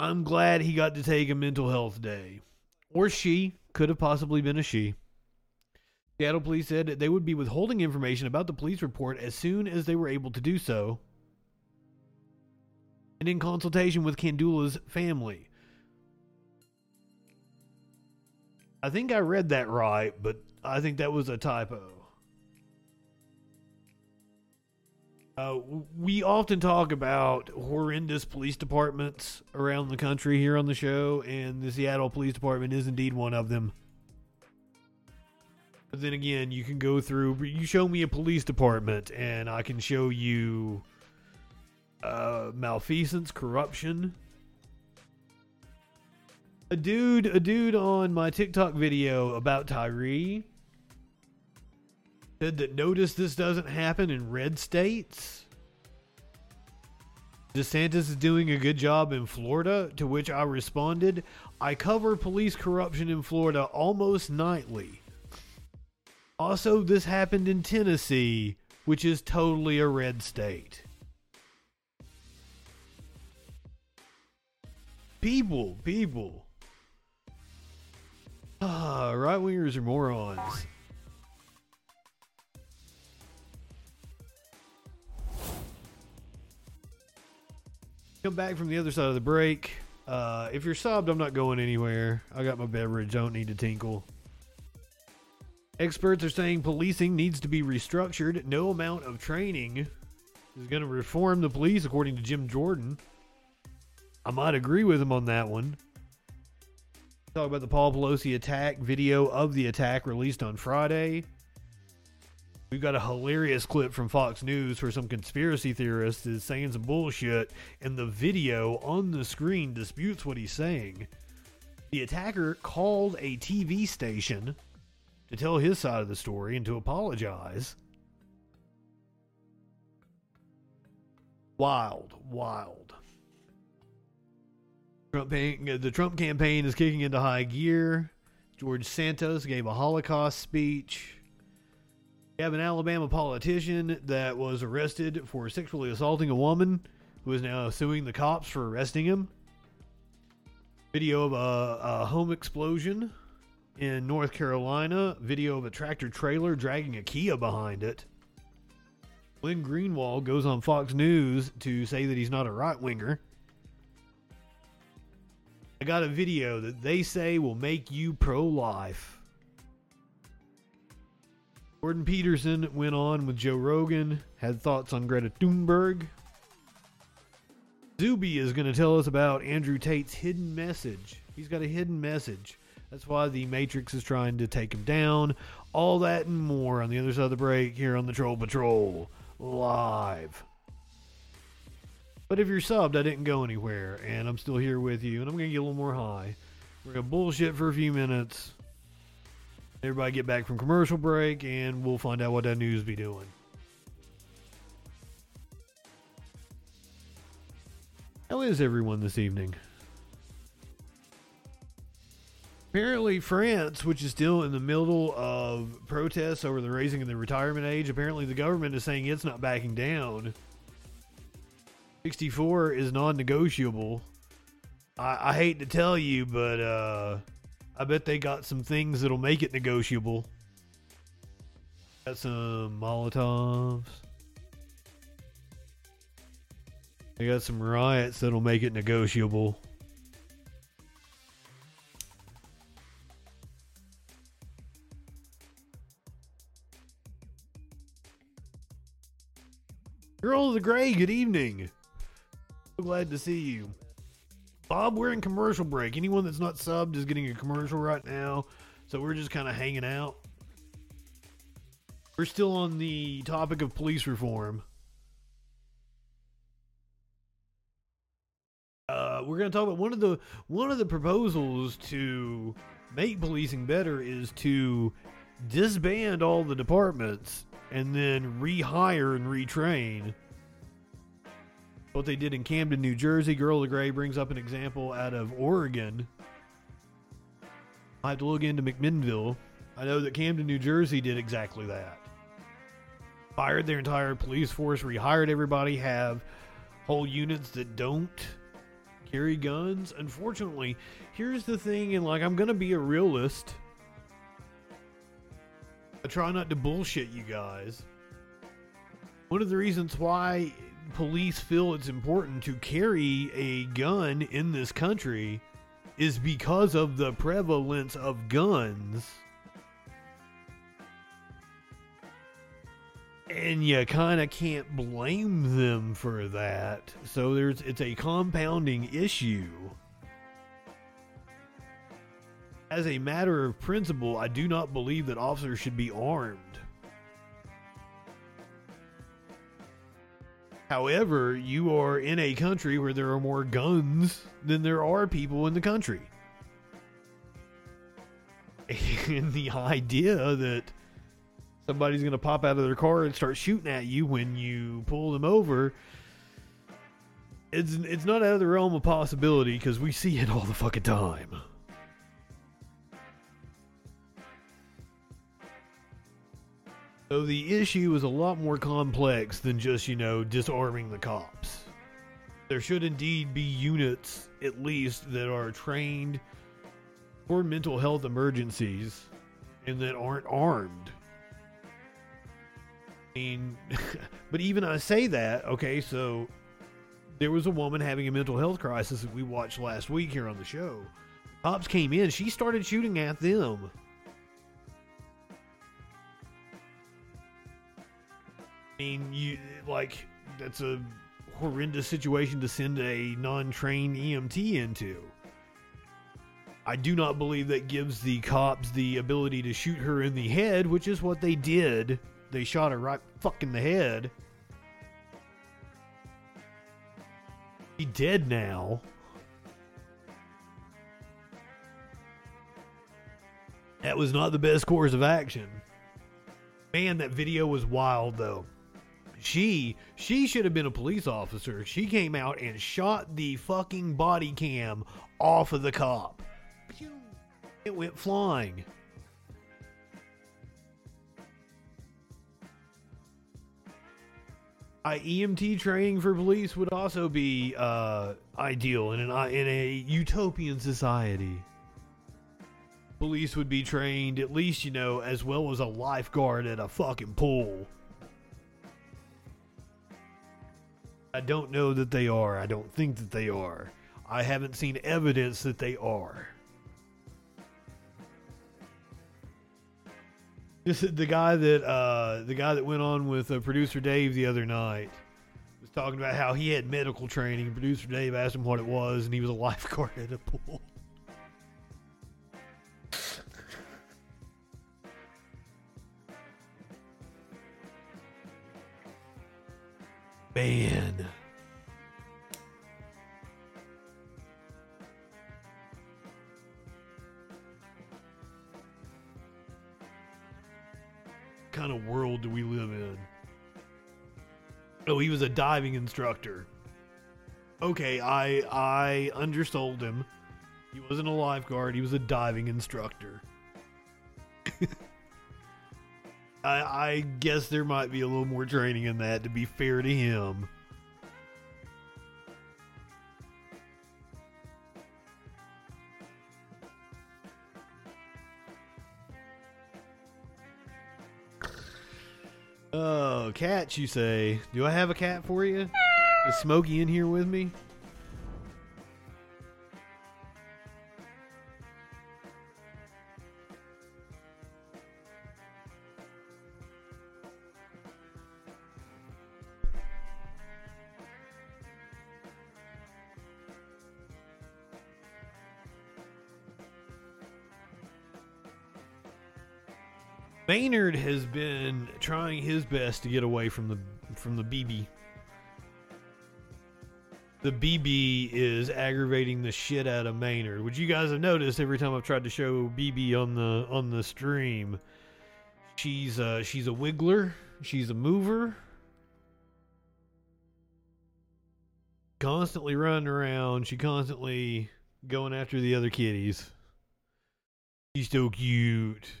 Speaker 2: I'm glad he got to take a mental health day. Or she. Could have possibly been a she. Seattle police said they would be withholding information about the police report as soon as they were able to do so. And in consultation with Kandula's family. I think I read that right, but I think that was a typo. Uh, we often talk about horrendous police departments around the country here on the show, and the Seattle Police Department is indeed one of them. But then again, you can go through. You show me a police department, and I can show you uh, malfeasance, corruption. A dude, a dude on my TikTok video about Tyre said that notice this doesn't happen in red states. DeSantis is doing a good job in Florida, to which I responded, I cover police corruption in Florida almost nightly. Also, this happened in Tennessee, which is totally a red state. People, people. Ah, right wingers are morons. Come back from the other side of the break. Uh, if you're sobbed, I'm not going anywhere. I got my beverage. Don't need to tinkle. Experts are saying policing needs to be restructured. No amount of training is going to reform the police, according to Jim Jordan. I might agree with him on that one. Talk about the Paul Pelosi attack video of the attack released on Friday. We've got a hilarious clip from Fox News where some conspiracy theorist is saying some bullshit, and the video on the screen disputes what he's saying. The attacker called a TV station to tell his side of the story and to apologize. Wild, wild. Trump, the Trump campaign is kicking into high gear. George Santos gave a Holocaust speech. We have an Alabama politician that was arrested for sexually assaulting a woman who is now suing the cops for arresting him. Video of a, a home explosion in North Carolina, video of a tractor trailer dragging a Kia behind it. Glenn Greenwald goes on Fox News to say that he's not a right winger. I got a video that they say will make you pro life. Jordan Peterson went on with Joe Rogan, had thoughts on Greta Thunberg. Zuby is going to tell us about Andrew Tate's hidden message. He's got a hidden message. That's why the Matrix is trying to take him down. All that and more on the other side of the break here on the Troll Patrol live. But if you're subbed, I didn't go anywhere, and I'm still here with you, and I'm to get a little more high. We're to bullshit for a few minutes. Everybody get back from commercial break, and we'll find out what that news be doing. How is everyone this evening? Apparently, France, which is still in the middle of protests over the raising of the retirement age, apparently the government is saying it's not backing down. 64 is non-negotiable. I, I hate to tell you, but uh, I bet they got some things that'll make it negotiable. Got some Molotovs. They got some riots that'll make it negotiable. Girl of the Gray, good evening. So glad to see you. Bob, we're in commercial break. Anyone that's not subbed is getting a commercial right now. So we're just kind of hanging out. We're still on the topic of police reform. Uh, we're going to talk about one of the one of the proposals to make policing better is to disband all the departments and then rehire and retrain. What they did in Camden, New Jersey. Girl of the Gray brings up an example out of Oregon. I have to look into McMinnville. I know that Camden, New Jersey did exactly that. Fired their entire police force, rehired everybody, have whole units that don't carry guns. Unfortunately, here's the thing, and like I'm gonna be a realist. I try not to bullshit you guys. One of the reasons why police feel it's important to carry a gun in this country is because of the prevalence of guns. And you kind of can't blame them for that. So there's it's a compounding issue. As a matter of principle, I do not believe that officers should be armed. However, you are in a country where there are more guns than there are people in the country. And the idea that somebody's going to pop out of their car and start shooting at you when you pull them over it's it's not out of the realm of possibility because we see it all the fucking time. So the issue is a lot more complex than just, you know, disarming the cops. There should indeed be units, at least, that are trained for mental health emergencies and that aren't armed. I mean, but even I say that, okay, so there was a woman having a mental health crisis that we watched last week here on the show. Cops came in, she started shooting at them. Mean, you like that's a horrendous situation to send a non-trained EMT into. I do not believe that gives the cops the ability to shoot her in the head, which is what they did. They shot her right fuck in the head. She dead now. That was not the best course of action. Man, that video was wild though she she should have been a police officer. She came out and shot the fucking body cam off of the cop. It went flying. I, EMT training for police would also be uh, ideal in an in a utopian society. Police would be trained at least, you know, as well as a lifeguard at a fucking pool. I don't know that they are. I don't think that they are. I haven't seen evidence that they are. This is the guy that uh, the guy that went on with uh, producer Dave the other night was talking about how he had medical training. Producer Dave asked him what it was, and he was a lifeguard at a pool. Man. kind of world do we live in? Oh, he was a diving instructor. Okay, I I undersold him. He wasn't a lifeguard, he was a diving instructor. I I guess there might be a little more training in that to be fair to him. Oh, cats, you say? Do I have a cat for you? Is Smokey in here with me? Maynard has been trying his best to get away from the from the BB. The BB is aggravating the shit out of Maynard, which you guys have noticed every time I've tried to show BB on the on the stream. She's uh she's a wiggler, she's a mover. Constantly running around, she constantly going after the other kitties. She's so cute.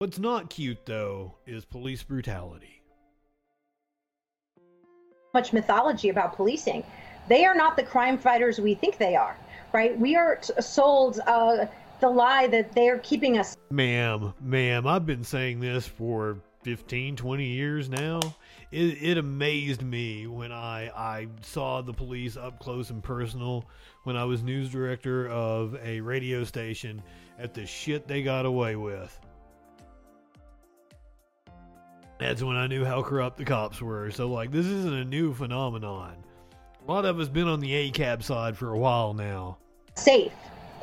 Speaker 2: What's not cute, though, is police brutality.
Speaker 31: Much mythology about policing. They are not the crime fighters we think they are, right? We are t- sold uh, the lie that they're keeping us.
Speaker 2: Ma'am, ma'am, I've been saying this for 15, 20 years now. It, it amazed me when I, I saw the police up close and personal when I was news director of a radio station at the shit they got away with. That's when I knew how corrupt the cops were. So, like, this isn't a new phenomenon. A lot of us been on the ACAB side for a while now.
Speaker 31: Safe.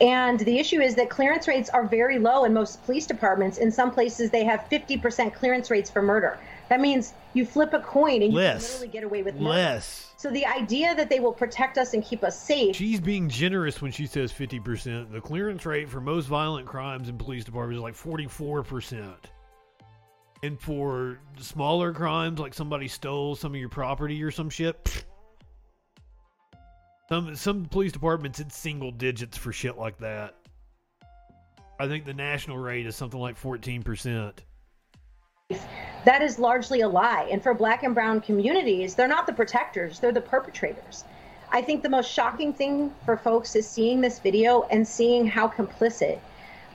Speaker 31: And the issue is that clearance rates are very low in most police departments. In some places, they have 50% clearance rates for murder. That means you flip a coin and you
Speaker 2: Less.
Speaker 31: can literally get away with murder.
Speaker 2: Less.
Speaker 31: So the idea that they will protect us and keep us safe.
Speaker 2: She's being generous when she says 50%. The clearance rate for most violent crimes in police departments is like 44%. And for smaller crimes, like somebody stole some of your property or some shit, some some police departments it's single digits for shit like that. I think the national rate is something like fourteen percent.
Speaker 31: That is largely a lie. And for black and brown communities, they're not the protectors, they're the perpetrators. I think the most shocking thing for folks is seeing this video and seeing how complicit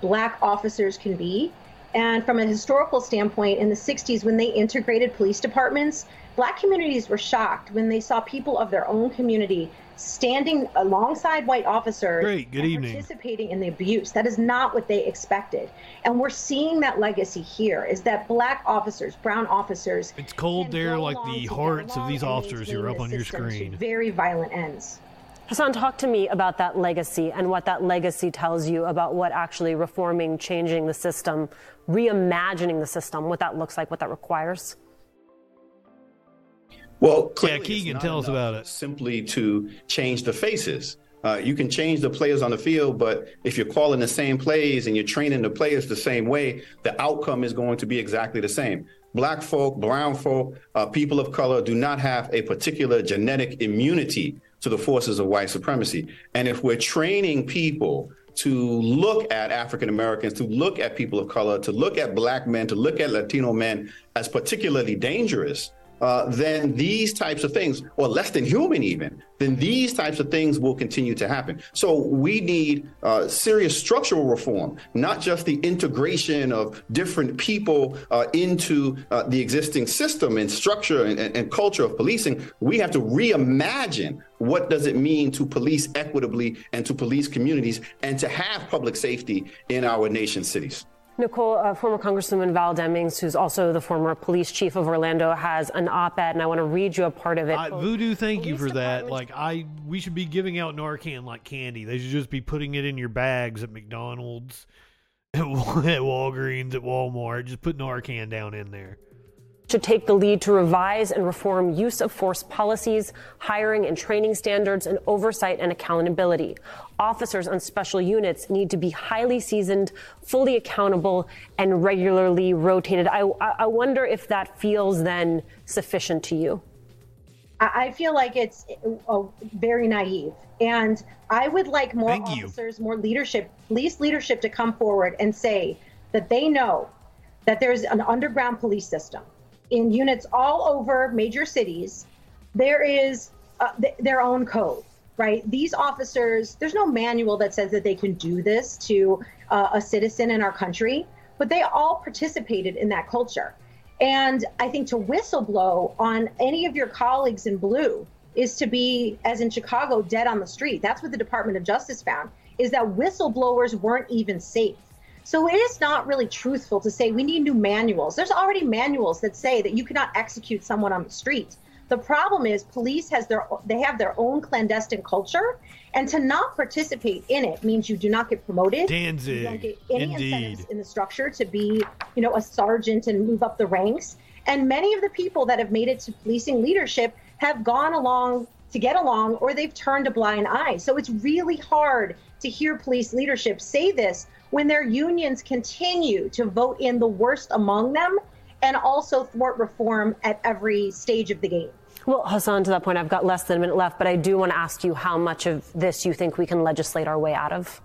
Speaker 31: black officers can be. And from a historical standpoint, in the 60s, when they integrated police departments, black communities were shocked when they saw people of their own community standing alongside white officers
Speaker 2: Great. Good evening.
Speaker 31: participating in the abuse. That is not what they expected. And we're seeing that legacy here is that black officers, brown officers,
Speaker 2: It's cold there like the hearts of these officers who are up on your screen.
Speaker 31: very violent ends.
Speaker 32: Hassan, talk to me about that legacy and what that legacy tells you about what actually reforming, changing the system, reimagining the system, what that looks like, what that requires.
Speaker 33: Well, clearly
Speaker 2: yeah, Keegan, tell us about it.
Speaker 33: Simply to change the faces. Uh, you can change the players on the field, but if you're calling the same plays and you're training the players the same way, the outcome is going to be exactly the same. Black folk, brown folk, uh, people of color do not have a particular genetic immunity to the forces of white supremacy. And if we're training people to look at African Americans, to look at people of color, to look at black men, to look at Latino men as particularly dangerous, uh, then these types of things, or less than human even, then these types of things will continue to happen. So we need uh, serious structural reform, not just the integration of different people uh, into uh, the existing system and structure and, and, and culture of policing. We have to reimagine what does it mean to police equitably and to police communities and to have public safety in our nation's cities.
Speaker 32: Nicole, uh, former Congresswoman Val Demings, who's also the former police chief of Orlando, has an op-ed, and I want to read you a part of it.
Speaker 2: Uh, Voodoo, thank you for that. Like I, we should be giving out Narcan like candy. They should just be putting it in your bags at McDonald's, at Walgreens, at Walmart. Just put Narcan down in there
Speaker 32: should take the lead to revise and reform use of force policies, hiring and training standards, and oversight and accountability. Officers on special units need to be highly seasoned, fully accountable, and regularly rotated. I, I wonder if that feels then sufficient to you.
Speaker 31: I feel like it's uh, very naive. And I would like more
Speaker 2: Thank
Speaker 31: officers,
Speaker 2: you.
Speaker 31: more leadership, police leadership to come forward and say that they know that there's an underground police system in units all over major cities, there is uh, th- their own code, right? These officers, there's no manual that says that they can do this to uh, a citizen in our country, but they all participated in that culture. And I think to whistleblow on any of your colleagues in blue is to be, as in Chicago, dead on the street. That's what the Department of Justice found, is that whistleblowers weren't even safe. So it is not really truthful to say we need new manuals. There's already manuals that say that you cannot execute someone on the street. The problem is police has their they have their own clandestine culture, and to not participate in it means you do not get promoted.
Speaker 2: Danzig.
Speaker 31: You don't get any
Speaker 2: Indeed.
Speaker 31: incentives in the structure to be, you know, a sergeant and move up the ranks. And many of the people that have made it to policing leadership have gone along to get along, or they've turned a blind eye. So it's really hard to hear police leadership say this when their unions continue to vote in the worst among them and also thwart reform at every stage of the game.
Speaker 32: Well, Hassan, to that point, I've got less than a minute left, but I do want to ask you how much of this you think we can legislate our way out of.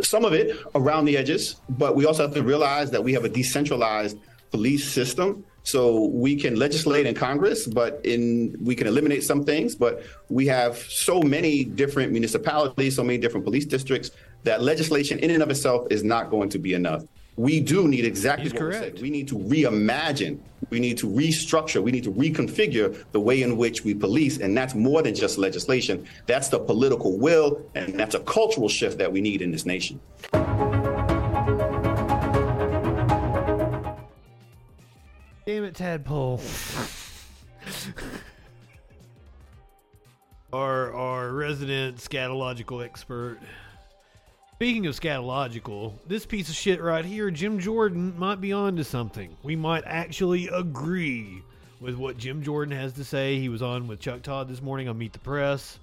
Speaker 33: Some of it around the edges, but we also have to realize that we have a decentralized police system so we can legislate in Congress, but in we can eliminate some things. But we have so many different municipalities, so many different police districts that legislation in and of itself is not going to be enough. We do need exactly
Speaker 2: He's
Speaker 33: what we
Speaker 2: correct.
Speaker 33: said. We need to reimagine. We need to restructure. We need to reconfigure the way in which we police, and that's more than just legislation. That's the political will, and that's a cultural shift that we need in this nation.
Speaker 2: Damn it, Tadpole. our our resident scatological expert. Speaking of scatological, this piece of shit right here, Jim Jordan, might be onto something. We might actually agree with what Jim Jordan has to say. He was on with Chuck Todd this morning on Meet the Press.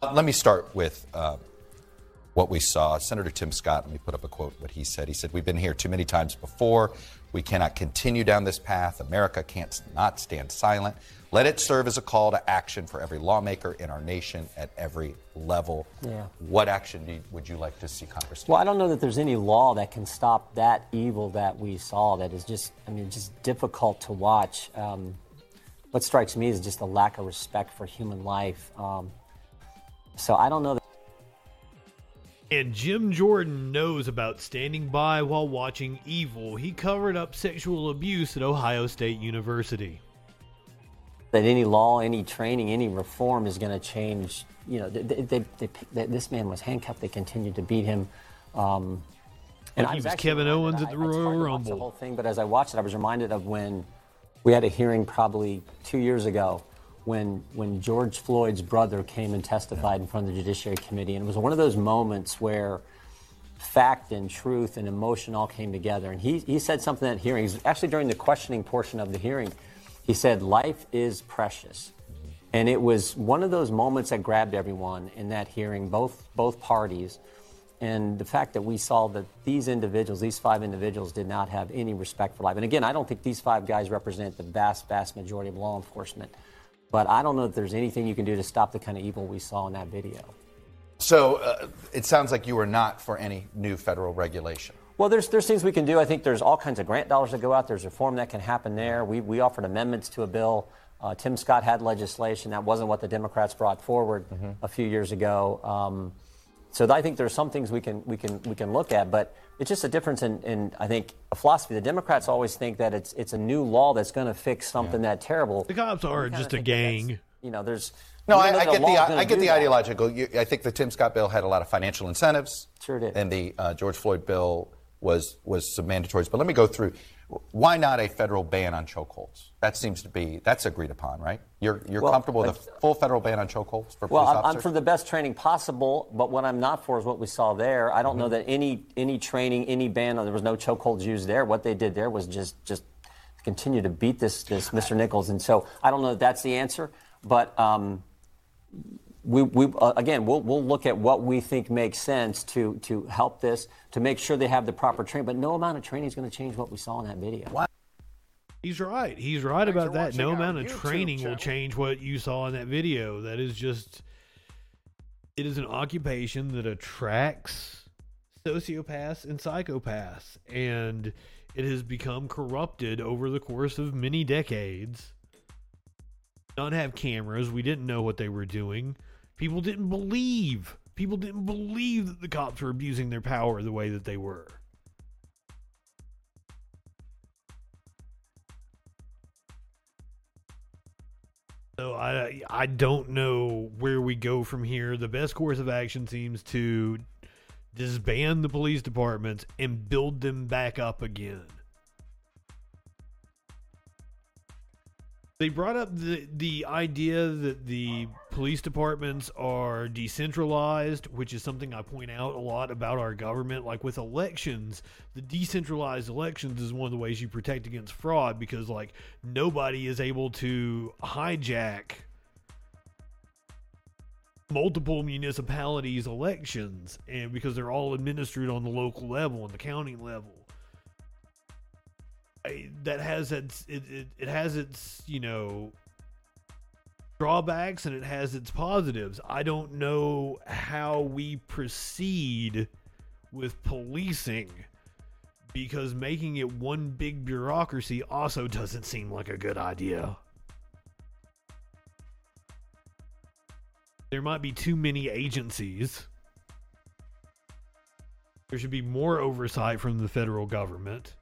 Speaker 34: Uh, Let me start with uh, what we saw. Senator Tim Scott, let me put up a quote, what he said. He said, We've been here too many times before. We cannot continue down this path. America can't not stand silent. Let it serve as a call to action for every lawmaker in our nation at every level.
Speaker 35: Yeah.
Speaker 34: What action you, would you like to see Congress take?
Speaker 35: Well, I don't know that there's any law that can stop that evil that we saw. That is just, I mean, just difficult to watch. Um, what strikes me is just a lack of respect for human life. Um, so I don't know that.
Speaker 2: And Jim Jordan knows about standing by while watching evil. He covered up sexual abuse at Ohio State University.
Speaker 35: that any law, any training, any reform is going to change. You know, they, they, they, this man was handcuffed. They continued to beat him. Um,
Speaker 2: Like
Speaker 35: I
Speaker 2: he was
Speaker 35: actually
Speaker 2: Kevin Owens at the
Speaker 35: I-
Speaker 2: Royal
Speaker 35: watch The whole thing, but as I watched it, I was reminded of when we had a hearing probably two years ago when when George Floyd's brother came and testified in front of the Judiciary Committee, and it was one of those moments where fact and truth and emotion all came together. And he, he said something at hearings, actually during the questioning portion of the hearing. He said, Life is precious. And it was one of those moments that grabbed everyone in that hearing, both, both parties. And the fact that we saw that these individuals, these five individuals, did not have any respect for life. And again, I don't think these five guys represent the vast, vast majority of law enforcement. But I don't know if there's anything you can do to stop the kind of evil we saw in that video.
Speaker 34: So uh, it sounds like you are not for any new federal regulation.
Speaker 35: Well, there's there's things we can do. I think there's all kinds of grant dollars that go out. There's reform that can happen there. We we offered amendments to a bill. Uh, Tim Scott had legislation that wasn't what the Democrats brought forward a few years ago. Um, so I think there's some things we can we can we can look at, but it's just a difference in, in I think a philosophy. The Democrats always think that it's it's a new law that's going to fix something that terrible.
Speaker 2: The cops are just a
Speaker 35: think that that's-
Speaker 2: gang.
Speaker 35: You know, there's
Speaker 34: No, I, I get the I get the ideological. You, I think the Tim Scott bill had a lot of financial incentives.
Speaker 35: Sure did.
Speaker 34: And the uh, George Floyd bill was was some mandatories. But let me go through. Why not a federal ban on chokeholds? That seems to be that's agreed upon, right? You're you're
Speaker 35: Well,
Speaker 34: comfortable with a full federal ban on chokeholds for
Speaker 35: Well,
Speaker 34: police
Speaker 35: I'm, I'm for the best training possible, but what I'm not for is what we saw there. I don't know that any any training, any ban, there was no chokeholds used there. What they did there was just just continue to beat this this Mr. Nichols, and so I don't know that that's the answer. But um, we, we uh, again, we'll, we'll look at what we think makes sense to to help this to make sure they have the proper training. But no amount of training is going to change what we saw in that video.
Speaker 2: He's right. He's right about that. No amount of
Speaker 35: YouTube
Speaker 2: training
Speaker 35: channel.
Speaker 2: will change what you saw in that video. That is just. It is an occupation that attracts sociopaths and psychopaths, and it has become corrupted over the course of many decades. Not have cameras. We didn't know what they were doing. People didn't believe. People didn't believe that the cops were abusing their power the way that they were. So I I don't know where we go from here. The best course of action seems to disband the police departments and build them back up again. They brought up the the idea that the police departments are decentralized, which is something I point out a lot about our government. Like with elections, the decentralized elections is one of the ways you protect against fraud because like nobody is able to hijack multiple municipalities elections and because they're all administered on the local level and the county level that has its it, it, it has its you know drawbacks and it has its positives. I don't know how we proceed with policing because making it one big bureaucracy also doesn't seem like a good idea. There might be too many agencies. There should be more oversight from the federal government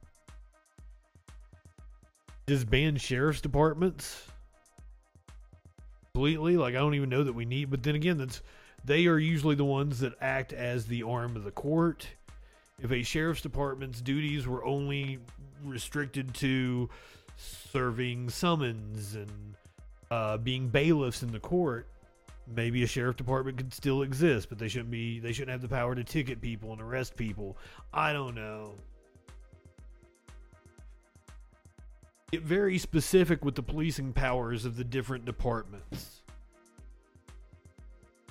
Speaker 2: disband sheriff's departments completely. Like I don't even know that we need. But then again, that's they are usually the ones that act as the arm of the court. If a sheriff's department's duties were only restricted to serving summons and uh, being bailiffs in the court, maybe a sheriff department could still exist, but they shouldn't be. They shouldn't have the power to ticket people and arrest people. I don't know. Get very specific with the policing powers of the different departments.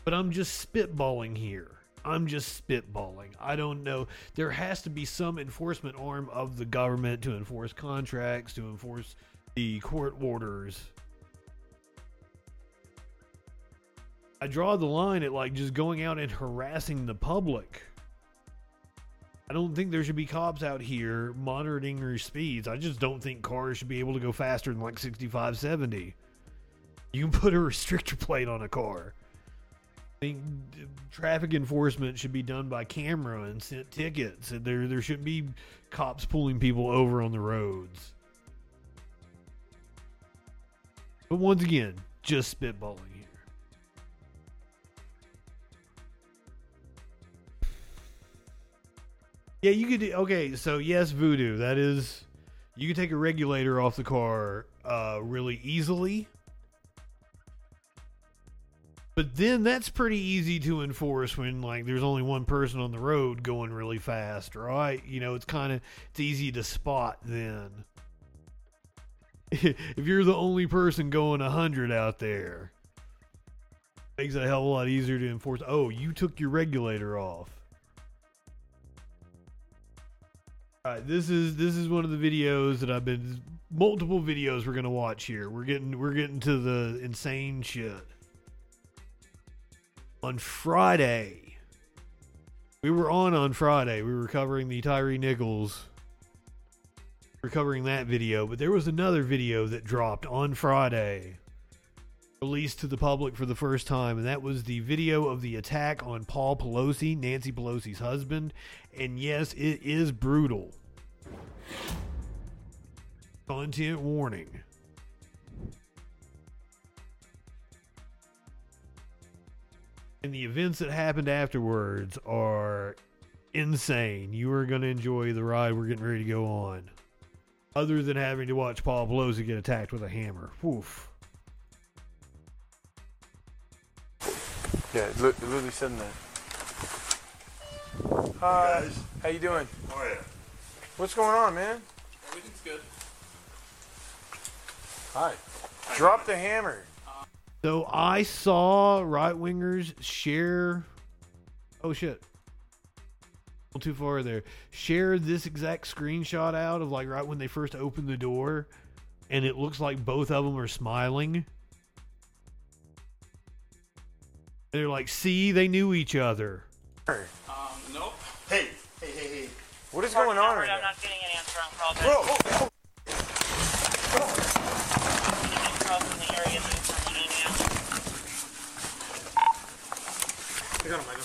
Speaker 2: But I'm just spitballing here. I'm just spitballing. I don't know. There has to be some enforcement arm of the government to enforce contracts, to enforce the court orders. I draw the line at like just going out and harassing the public. I don't think there should be cops out here monitoring your speeds. I just don't think cars should be able to go faster than like 65, 70. You can put a restrictor plate on a car. I think traffic enforcement should be done by camera and sent tickets. There, there shouldn't be cops pulling people over on the roads. But once again, just spitballing Yeah, you could. do- Okay, so yes, voodoo. That is, you can take a regulator off the car uh, really easily. But then that's pretty easy to enforce when like there's only one person on the road going really fast, right? You know, it's kind of it's easy to spot then. if you're the only person going a 100 out there, makes it a hell of a lot easier to enforce. Oh, you took your regulator off. This is this is one of the videos that I've been multiple videos we're gonna watch here. We're getting we're getting to the insane shit. On Friday, We were on on Friday. We were covering the Tyre Nichols. We're covering that video, but there was another video that dropped on Friday, released to the public for the first time, and that was the video of the attack on Paul Pelosi, Nancy Pelosi's husband. And yes, it is brutal. Content warning. And the events that happened afterwards are insane. You are going to enjoy the ride we're getting ready to go on. Other than having to watch Paul Pelosi get attacked with a hammer. Woof.
Speaker 26: Yeah, look, literally sitting there. Hi, how you doing?
Speaker 36: Oh yeah.
Speaker 26: What's going on, man?
Speaker 36: Everything's good.
Speaker 26: Hi. Drop the hammer.
Speaker 2: So I saw right wingers share. Oh shit. A little too far there. Share this exact screenshot out of like right when they first opened the door, and it looks like both of them are smiling. They're like, see, they knew each other.
Speaker 36: Um, nope. Hey, hey, hey, hey.
Speaker 26: What is going on right
Speaker 36: I'm not getting an answer on call.
Speaker 26: Bro, oh, oh.
Speaker 36: I got him, I got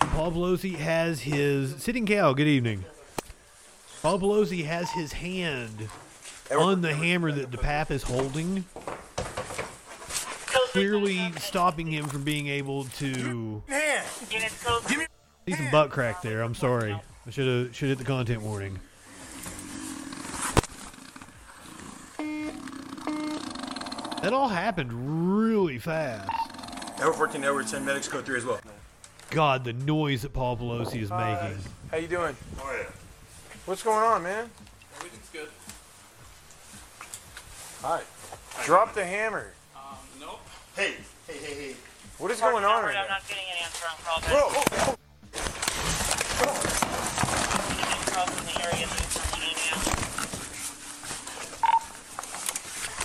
Speaker 36: him.
Speaker 2: Paul Pelosi has his sitting cow. Good evening. Paul Pelosi has his hand on the hammer that DePape is holding, clearly stopping him from being able to see some butt crack there. I'm sorry. I should have should hit the content warning. That all happened really fast.
Speaker 36: Edward 14, Edward 10, medics code 3 as well.
Speaker 2: God, the noise that Paul Pelosi is
Speaker 26: Hi.
Speaker 2: making.
Speaker 26: How you doing?
Speaker 36: Oh yeah.
Speaker 26: What's going on, man?
Speaker 36: Everything's good.
Speaker 26: Hi. Drop the hammer.
Speaker 36: Nope. Hey, hey, hey, hey.
Speaker 26: What is going on right now?
Speaker 36: I'm not getting an answer on call.
Speaker 26: Bro, oh, oh.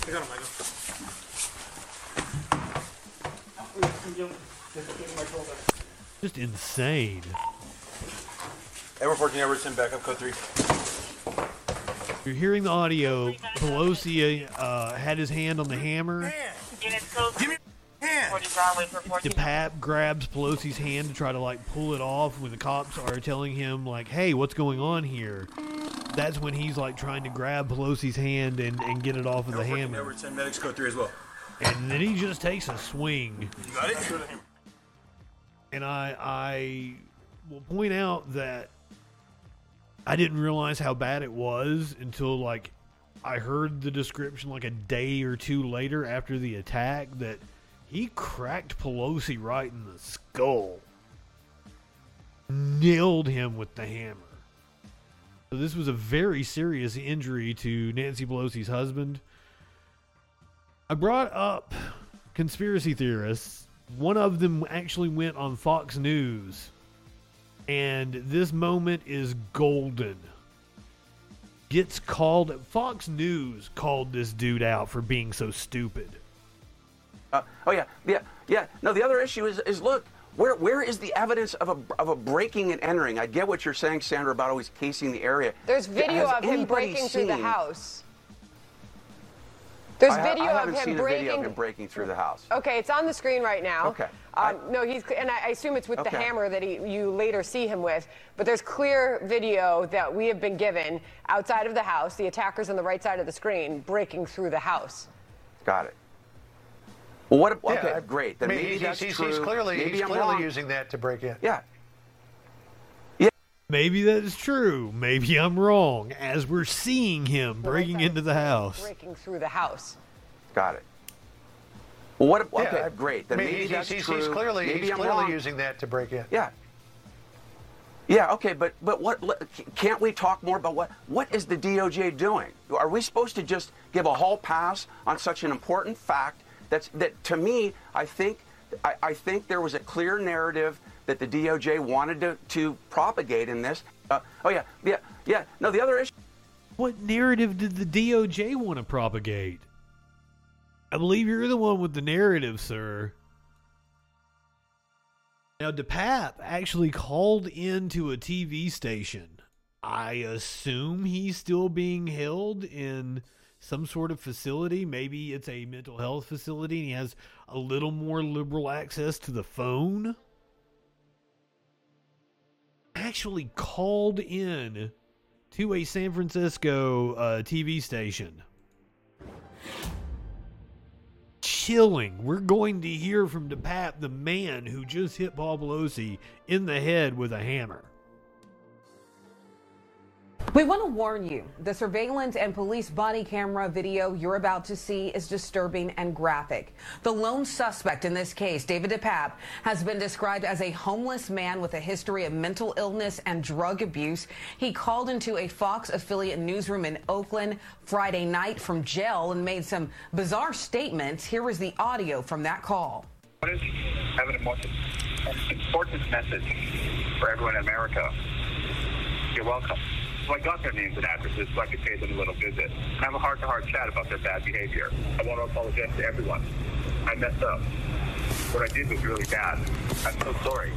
Speaker 36: I got him, I got him.
Speaker 2: Just insane.
Speaker 36: Edward 14, Edward 10, backup code 3.
Speaker 2: You're hearing the audio. Pelosi uh, had his hand on the hammer. DePape grabs Pelosi's hand to try to like pull it off when the cops are telling him like, "Hey, what's going on here?" That's when he's like trying to grab Pelosi's hand and, and get it off of the
Speaker 36: Edward
Speaker 2: hammer.
Speaker 36: Edward 10, medics code 3 as well.
Speaker 2: And then he just takes a swing.
Speaker 36: You got it?
Speaker 2: And I I will point out that I didn't realize how bad it was until like I heard the description like a day or two later after the attack that he cracked Pelosi right in the skull. Nailed him with the hammer. So this was a very serious injury to Nancy Pelosi's husband. I brought up conspiracy theorists. One of them actually went on Fox News. And this moment is golden. Gets called Fox News called this dude out for being so stupid.
Speaker 37: Uh, oh yeah, yeah, yeah. No, the other issue is is look. Where, where is the evidence of a, of a breaking and entering? I get what you're saying, Sandra, about always casing the area.
Speaker 38: There's video
Speaker 37: Has
Speaker 38: of him breaking through the house. There's
Speaker 37: I
Speaker 38: video
Speaker 37: I
Speaker 38: of him
Speaker 37: seen
Speaker 38: breaking.
Speaker 37: video of him breaking through the house.
Speaker 38: Okay, it's on the screen right now.
Speaker 37: Okay.
Speaker 38: Um, no, he's and I I assume it's with the hammer that he, you later see him with. But there's clear video that we have been given outside of the house. The attackers on the right side of the screen breaking through the house.
Speaker 37: Got it. Well, what? If,
Speaker 39: Yeah,
Speaker 37: okay, great. Then
Speaker 39: I mean,
Speaker 37: maybe
Speaker 39: he's,
Speaker 37: that's
Speaker 39: he's,
Speaker 37: true.
Speaker 39: he's clearly,
Speaker 37: maybe
Speaker 39: he's
Speaker 37: I'm
Speaker 39: clearly
Speaker 37: wrong.
Speaker 39: using that to break in.
Speaker 37: Yeah. Yeah.
Speaker 2: Maybe that is true. Maybe I'm wrong. As we're seeing him breaking into the house.
Speaker 38: Breaking through the house.
Speaker 37: Got it. Well, what? If,
Speaker 39: Yeah,
Speaker 37: okay, great. Then
Speaker 39: I mean,
Speaker 37: maybe
Speaker 39: he's,
Speaker 37: that's
Speaker 39: he's,
Speaker 37: true.
Speaker 39: he's clearly,
Speaker 37: maybe
Speaker 39: he's
Speaker 37: I'm
Speaker 39: clearly
Speaker 37: wrong.
Speaker 39: using that to break in.
Speaker 37: Yeah. Yeah. Okay, but but what? Can't we talk more about what? What is the DOJ doing? Are we supposed to just give a hall pass on such an important fact? That's that to me. I think I, I think there was a clear narrative that the DOJ wanted to to propagate in this. Uh, oh yeah, yeah, yeah. No, the other issue.
Speaker 2: What narrative did the DOJ want to propagate? I believe you're the one with the narrative, sir. Now, DePape actually called into a TV station. I assume he's still being held in some sort of facility. Maybe it's a mental health facility and he has a little more liberal access to the phone. Actually called in to a San Francisco uh, TV station. Chilling. We're going to hear from DePape, the man who just hit Paul Pelosi in the head with a hammer.
Speaker 38: We want to warn you the surveillance and police body camera video you're about to see is disturbing and graphic. The lone suspect in this case, David DePape, has been described as a homeless man with a history of mental illness and drug abuse. He called into a Fox affiliate newsroom in Oakland Friday night from jail and made some bizarre statements. Here is the audio from that call.
Speaker 40: What is having an important message for everyone in America? You're welcome. So I got their names and addresses so I could pay them a little visit and have a heart-to-heart chat about their bad behavior. I want to apologize to everyone. I messed up. What I did was really bad. I'm so sorry.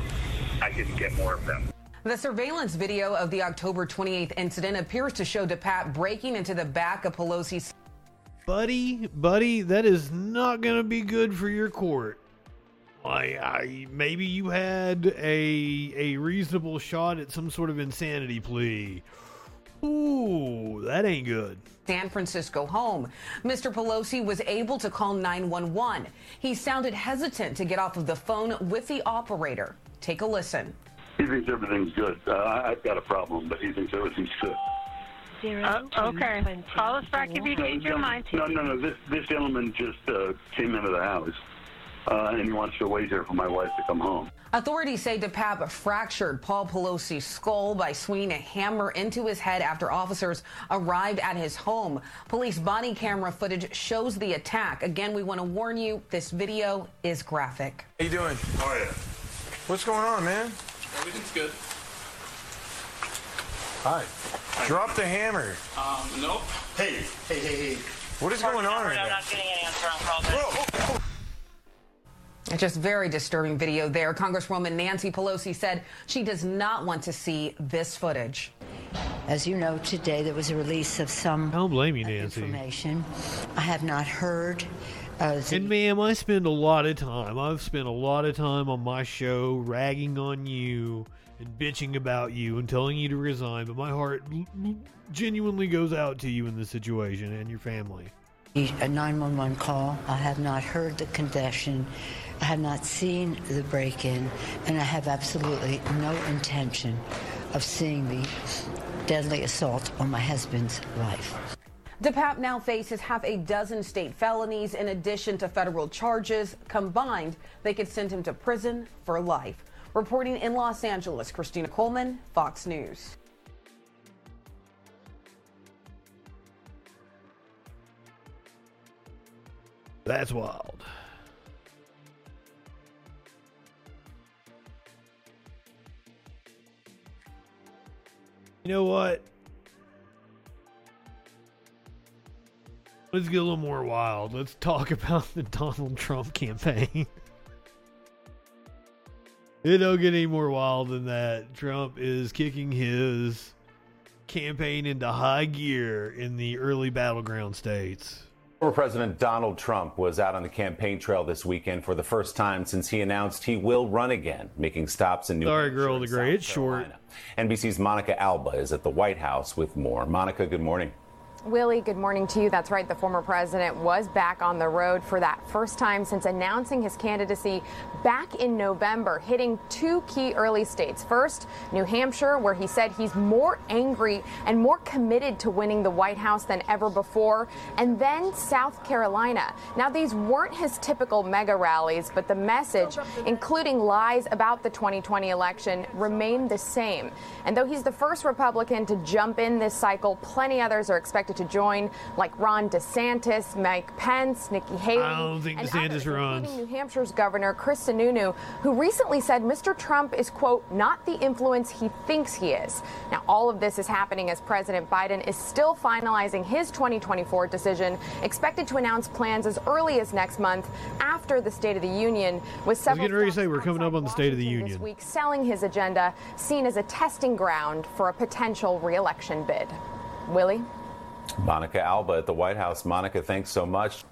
Speaker 40: I didn't get more of them.
Speaker 38: The surveillance video of the October 28th incident appears to show DePape breaking into the back of Pelosi's.
Speaker 2: Buddy, buddy, that is not going to be good for your court. I, I maybe you had a a reasonable shot at some sort of insanity plea Ooh, that ain't good.
Speaker 38: San Francisco home. Mr. Pelosi was able to call 911. He sounded hesitant to get off of the phone with the operator. Take a listen.
Speaker 41: He thinks everything's good. Uh, I've got a problem, but he thinks everything's good.
Speaker 24: Uh, okay. Call us back if you change your mind.
Speaker 41: No, no, no. This this gentleman just uh, came into the house, uh, and he wants to wait here for my wife to come home.
Speaker 38: Authorities say DePape fractured Paul Pelosi's skull by swinging a hammer into his head after officers arrived at his home. Police body camera footage shows the attack. Again, we want to warn you, this video is graphic.
Speaker 42: How you doing?
Speaker 41: How are you?
Speaker 42: What's going on, man?
Speaker 43: Everything's good.
Speaker 42: Hi. Drop the hammer.
Speaker 43: Um, nope.
Speaker 41: Hey, hey, hey, hey.
Speaker 42: What is going on right now?
Speaker 24: I'm not getting any answer on calls.
Speaker 38: It's just very disturbing video there. Congresswoman Nancy Pelosi said she does not want to see this footage.
Speaker 44: As you know, today there was a release of some
Speaker 2: I don't blame you, Nancy.
Speaker 44: information. I have not heard. Uh, the-
Speaker 2: And ma'am, I spend a lot of time. I've spent a lot of time on my show ragging on you and bitching about you and telling you to resign. But my heart genuinely goes out to you in this situation and your family.
Speaker 44: A 911 call. I have not heard the confession. I have not seen the break in, and I have absolutely no intention of seeing the deadly assault on my husband's life.
Speaker 38: DePape now faces half a dozen state felonies in addition to federal charges. Combined, they could send him to prison for life. Reporting in Los Angeles, Christina Coleman, Fox News.
Speaker 2: That's wild. You know what? Let's get a little more wild. Let's talk about the Donald Trump campaign. it don't get any more wild than that. Trump is kicking his campaign into high gear in the early battleground states.
Speaker 45: Former President Donald Trump was out on the campaign trail this weekend for the first time since he announced he will run again, making stops in New
Speaker 2: Sorry,
Speaker 45: Hampshire
Speaker 2: girl,
Speaker 45: and
Speaker 2: the gray. It's short.
Speaker 45: NBC's Monica Alba is at the White House with more. Monica, good morning.
Speaker 26: Willie, good morning to you. That's right. The former president was back on the road for that first time since announcing his candidacy back in November, hitting two key early states. First, New Hampshire, where he said he's more angry and more committed to winning the White House than ever before, and then South Carolina. Now, these weren't his typical mega rallies, but the message, including lies about the 2020 election, remained the same. And though he's the first Republican to jump in this cycle, plenty others are expected to join, like Ron DeSantis, Mike Pence, Nikki Haley.
Speaker 2: I don't think
Speaker 26: and
Speaker 2: DeSantis
Speaker 26: others,
Speaker 2: runs.
Speaker 26: including New Hampshire's Governor Chris Sununu, who recently said Mr. Trump is, quote, not the influence he thinks he is. Now, all of this is happening as President Biden is still finalizing his 2024 decision, expected to announce plans as early as next month after the State of the Union, with
Speaker 2: I was
Speaker 26: several
Speaker 2: getting ready we're coming up on the State of the Union this
Speaker 26: week selling his agenda, seen as a testing ground for a potential reelection bid. Willie?
Speaker 45: Monica Alba at the White House. Monica, thanks so much.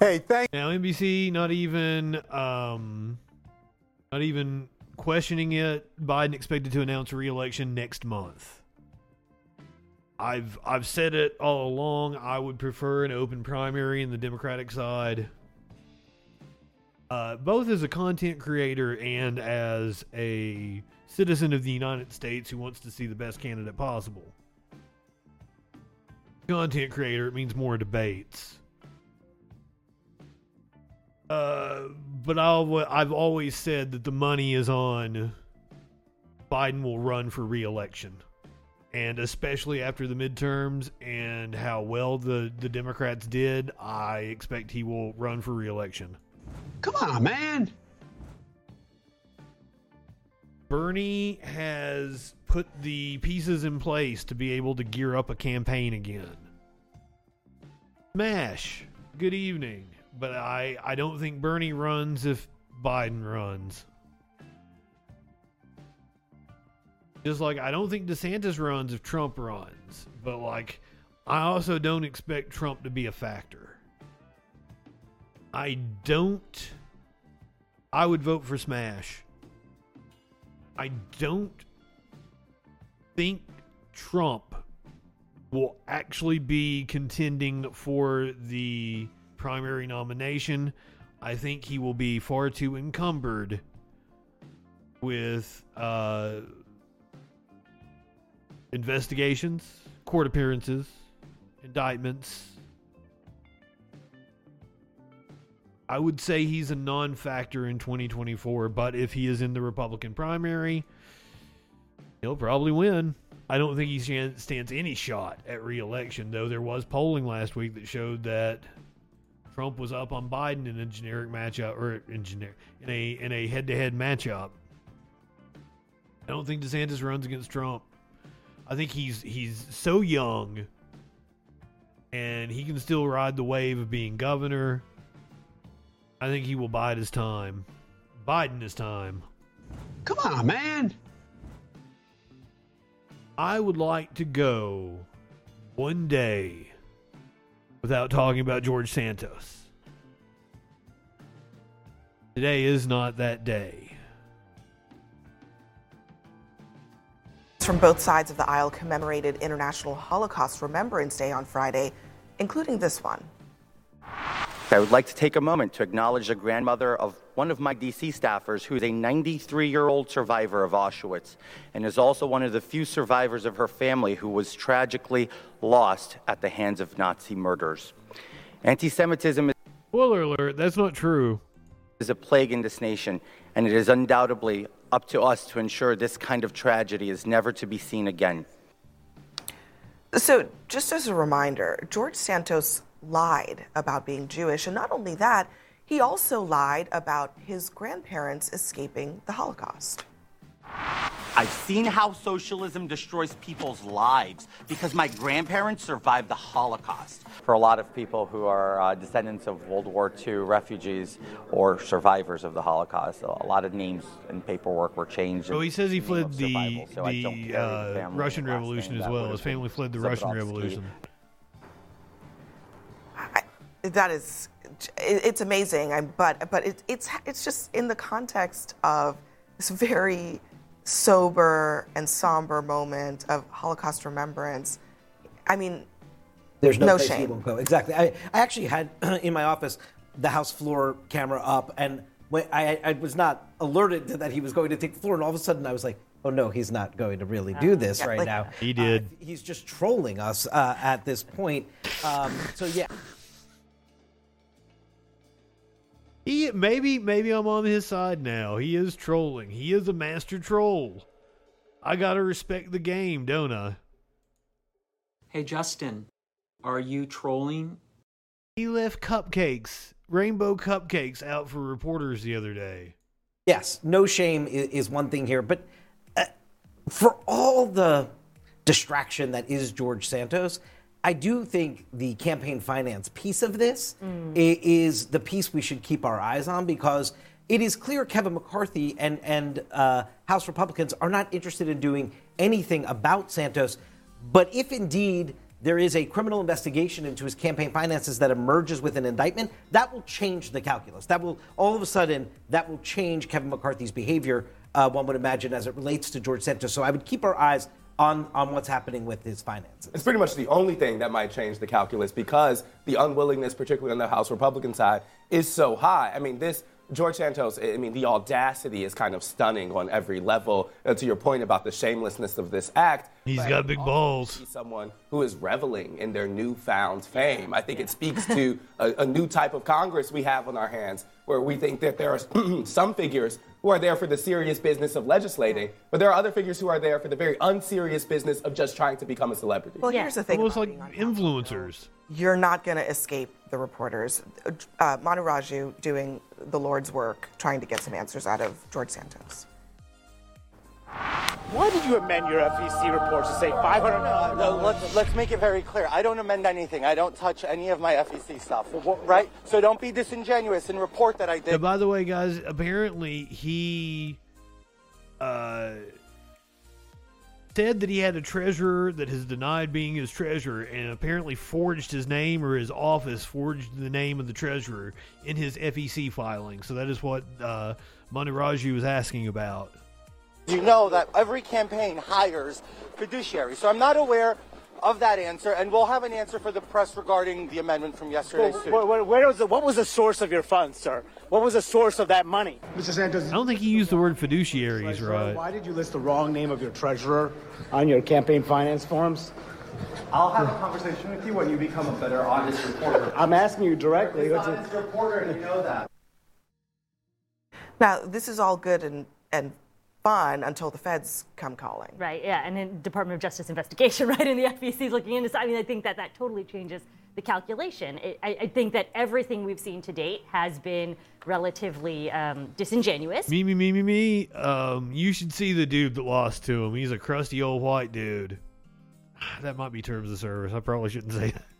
Speaker 2: Hey, thank now NBC not even um not even questioning it. Biden expected to announce a re-election next month. I've I've said it all along. I would prefer an open primary in the Democratic side. Uh, both as a content creator and as a citizen of the United States who wants to see the best candidate possible. Content creator, it means more debates. Uh, but I'll, I've always said that the money is on Biden will run for re-election, and especially after the midterms and how well the the Democrats did, I expect he will run for re-election.
Speaker 46: Come on, man.
Speaker 2: Bernie has put the pieces in place to be able to gear up a campaign again. Smash. Good evening. But I, I don't think Bernie runs if Biden runs. Just like I don't think DeSantis runs if Trump runs. But like I also don't expect Trump to be a factor. I don't I would vote for Smash. I don't think Trump will actually be contending for the primary nomination. I think he will be far too encumbered with uh, investigations, court appearances, indictments. I would say he's a non factor in 2024, but if he is in the Republican primary, he'll probably win. I don't think he stands any shot at re-election, though there was polling last week that showed that Trump was up on Biden in a generic matchup or in generic in a in a head-to-head matchup. I don't think DeSantis runs against Trump. I think he's he's so young and he can still ride the wave of being governor. I think he will bide his time. Biden his time.
Speaker 46: Come on, man.
Speaker 2: I would like to go one day without talking about George Santos. Today is not that day.
Speaker 47: From both sides of the aisle commemorated International Holocaust Remembrance Day on Friday, including this one.
Speaker 43: I would like to take a moment to acknowledge the grandmother of one of my DC staffers who is a 93 year old survivor of Auschwitz and is also one of the few survivors of her family who was tragically lost at the hands of Nazi murderers. Anti Semitism is.
Speaker 2: Spoiler alert, that's not true.
Speaker 43: is a plague in this nation, and it is undoubtedly up to us to ensure this kind of tragedy is never to be seen again.
Speaker 47: So, just as a reminder, George Santos lied about being Jewish, and not only that, he also lied about his grandparents escaping the Holocaust.
Speaker 48: I've seen how socialism destroys people's lives because my grandparents survived the Holocaust.
Speaker 43: For a lot of people who are uh, descendants of World War II refugees or survivors of the Holocaust, a lot of names and paperwork were changed.
Speaker 2: Oh, he says he
Speaker 43: in the name
Speaker 2: fled the
Speaker 43: survival, so
Speaker 2: the
Speaker 43: carry the
Speaker 2: uh, Russian Revolution as well. His family fled the Russian Revolution.
Speaker 47: That is, it's amazing. I, but but it, it's it's just in the context of this very sober and somber moment of Holocaust remembrance. I mean,
Speaker 49: There's no,
Speaker 47: no
Speaker 49: place he
Speaker 47: shame.
Speaker 49: won't go. Exactly. I, I actually had in my office the house floor camera up, and when I, I was not alerted to that he was going to take the floor, and all of a sudden I was like, "Oh no, he's not going to really do this
Speaker 2: Yeah,
Speaker 49: right
Speaker 2: like-
Speaker 49: now."
Speaker 2: He did.
Speaker 49: Uh, he's just trolling us uh, at this point. Um, so yeah.
Speaker 2: He maybe maybe I'm on his side now. He is trolling. He is a master troll. I gotta respect the game, don't I?
Speaker 50: Hey, Justin.
Speaker 6: Are you trolling?
Speaker 2: He left cupcakes, rainbow cupcakes, out for reporters the other day.
Speaker 49: Yes, no shame is one thing here, but uh, for all the distraction that is George Santos, I do think the campaign finance piece of this
Speaker 37: Mm.
Speaker 49: is the piece we should keep our eyes on because it is clear Kevin McCarthy and and uh, House Republicans are not interested in doing anything about Santos. But if indeed there is a criminal investigation into his campaign finances that emerges with an indictment, that will change the calculus. That will all of a sudden that will change Kevin McCarthy's behavior. Uh, one would imagine as it relates to George Santos. So I would keep our eyes on on what's happening with his finances.
Speaker 37: It's pretty much the only thing that might change the calculus because the unwillingness, particularly on the House Republican side, is so high. I mean, this George Santos, I mean, the audacity is kind of stunning on every level. Uh, to your point about the shamelessness of this act,
Speaker 2: he's got big balls.
Speaker 37: Someone who is reveling in their newfound fame. I think it speaks to a, a new type of Congress we have on our hands, where we think that there are some figures who are there for the serious business of legislating, but there are other figures who are there for the very unserious business of just trying to become a celebrity.
Speaker 47: Well, here's the thing
Speaker 2: Almost like influencers.
Speaker 47: You're not going to escape the reporters. Uh, Manu Raju doing the Lord's work, trying to get some answers out of George Santos.
Speaker 51: Why did you amend your FEC report to say 500?
Speaker 52: No, let's, let's make it very clear. I don't amend anything. I don't touch any of my FEC stuff, right? So don't be disingenuous and report that I
Speaker 2: Yeah,
Speaker 52: did.
Speaker 2: by the way, guys, apparently he uh, said that he had a treasurer that has denied being his treasurer and apparently forged his name or his office forged the name of the treasurer in his FEC filing. So that is what uh, Manu Raju was asking about.
Speaker 52: You know that every campaign hires fiduciary. So I'm not aware of that answer, and we'll have an answer for the press regarding the amendment from yesterday. suit.
Speaker 51: Where, where, where was the, what was the source of your funds, sir? What was the source of that money? Mr. Santos.
Speaker 2: I don't think he used the word fiduciaries right.
Speaker 51: Why did you list the wrong name of your treasurer on your campaign finance forms?
Speaker 52: I'll have a conversation with you when you become a better, honest reporter.
Speaker 51: I'm asking you directly.
Speaker 52: He's
Speaker 51: What's
Speaker 52: an
Speaker 51: it-
Speaker 52: honest reporter, you know that.
Speaker 47: Now, this is all good and, and fun until the feds come calling.
Speaker 53: Right, yeah, and then Department of Justice investigation, right, and the FEC is looking into. I mean, I think that that totally changes the calculation. It, I, I think that everything we've seen to date has been relatively um, disingenuous.
Speaker 2: Me, me, me, me, me. Um, you should see the dude that lost to him. He's a crusty old white dude. That might be terms of service. I probably shouldn't say that.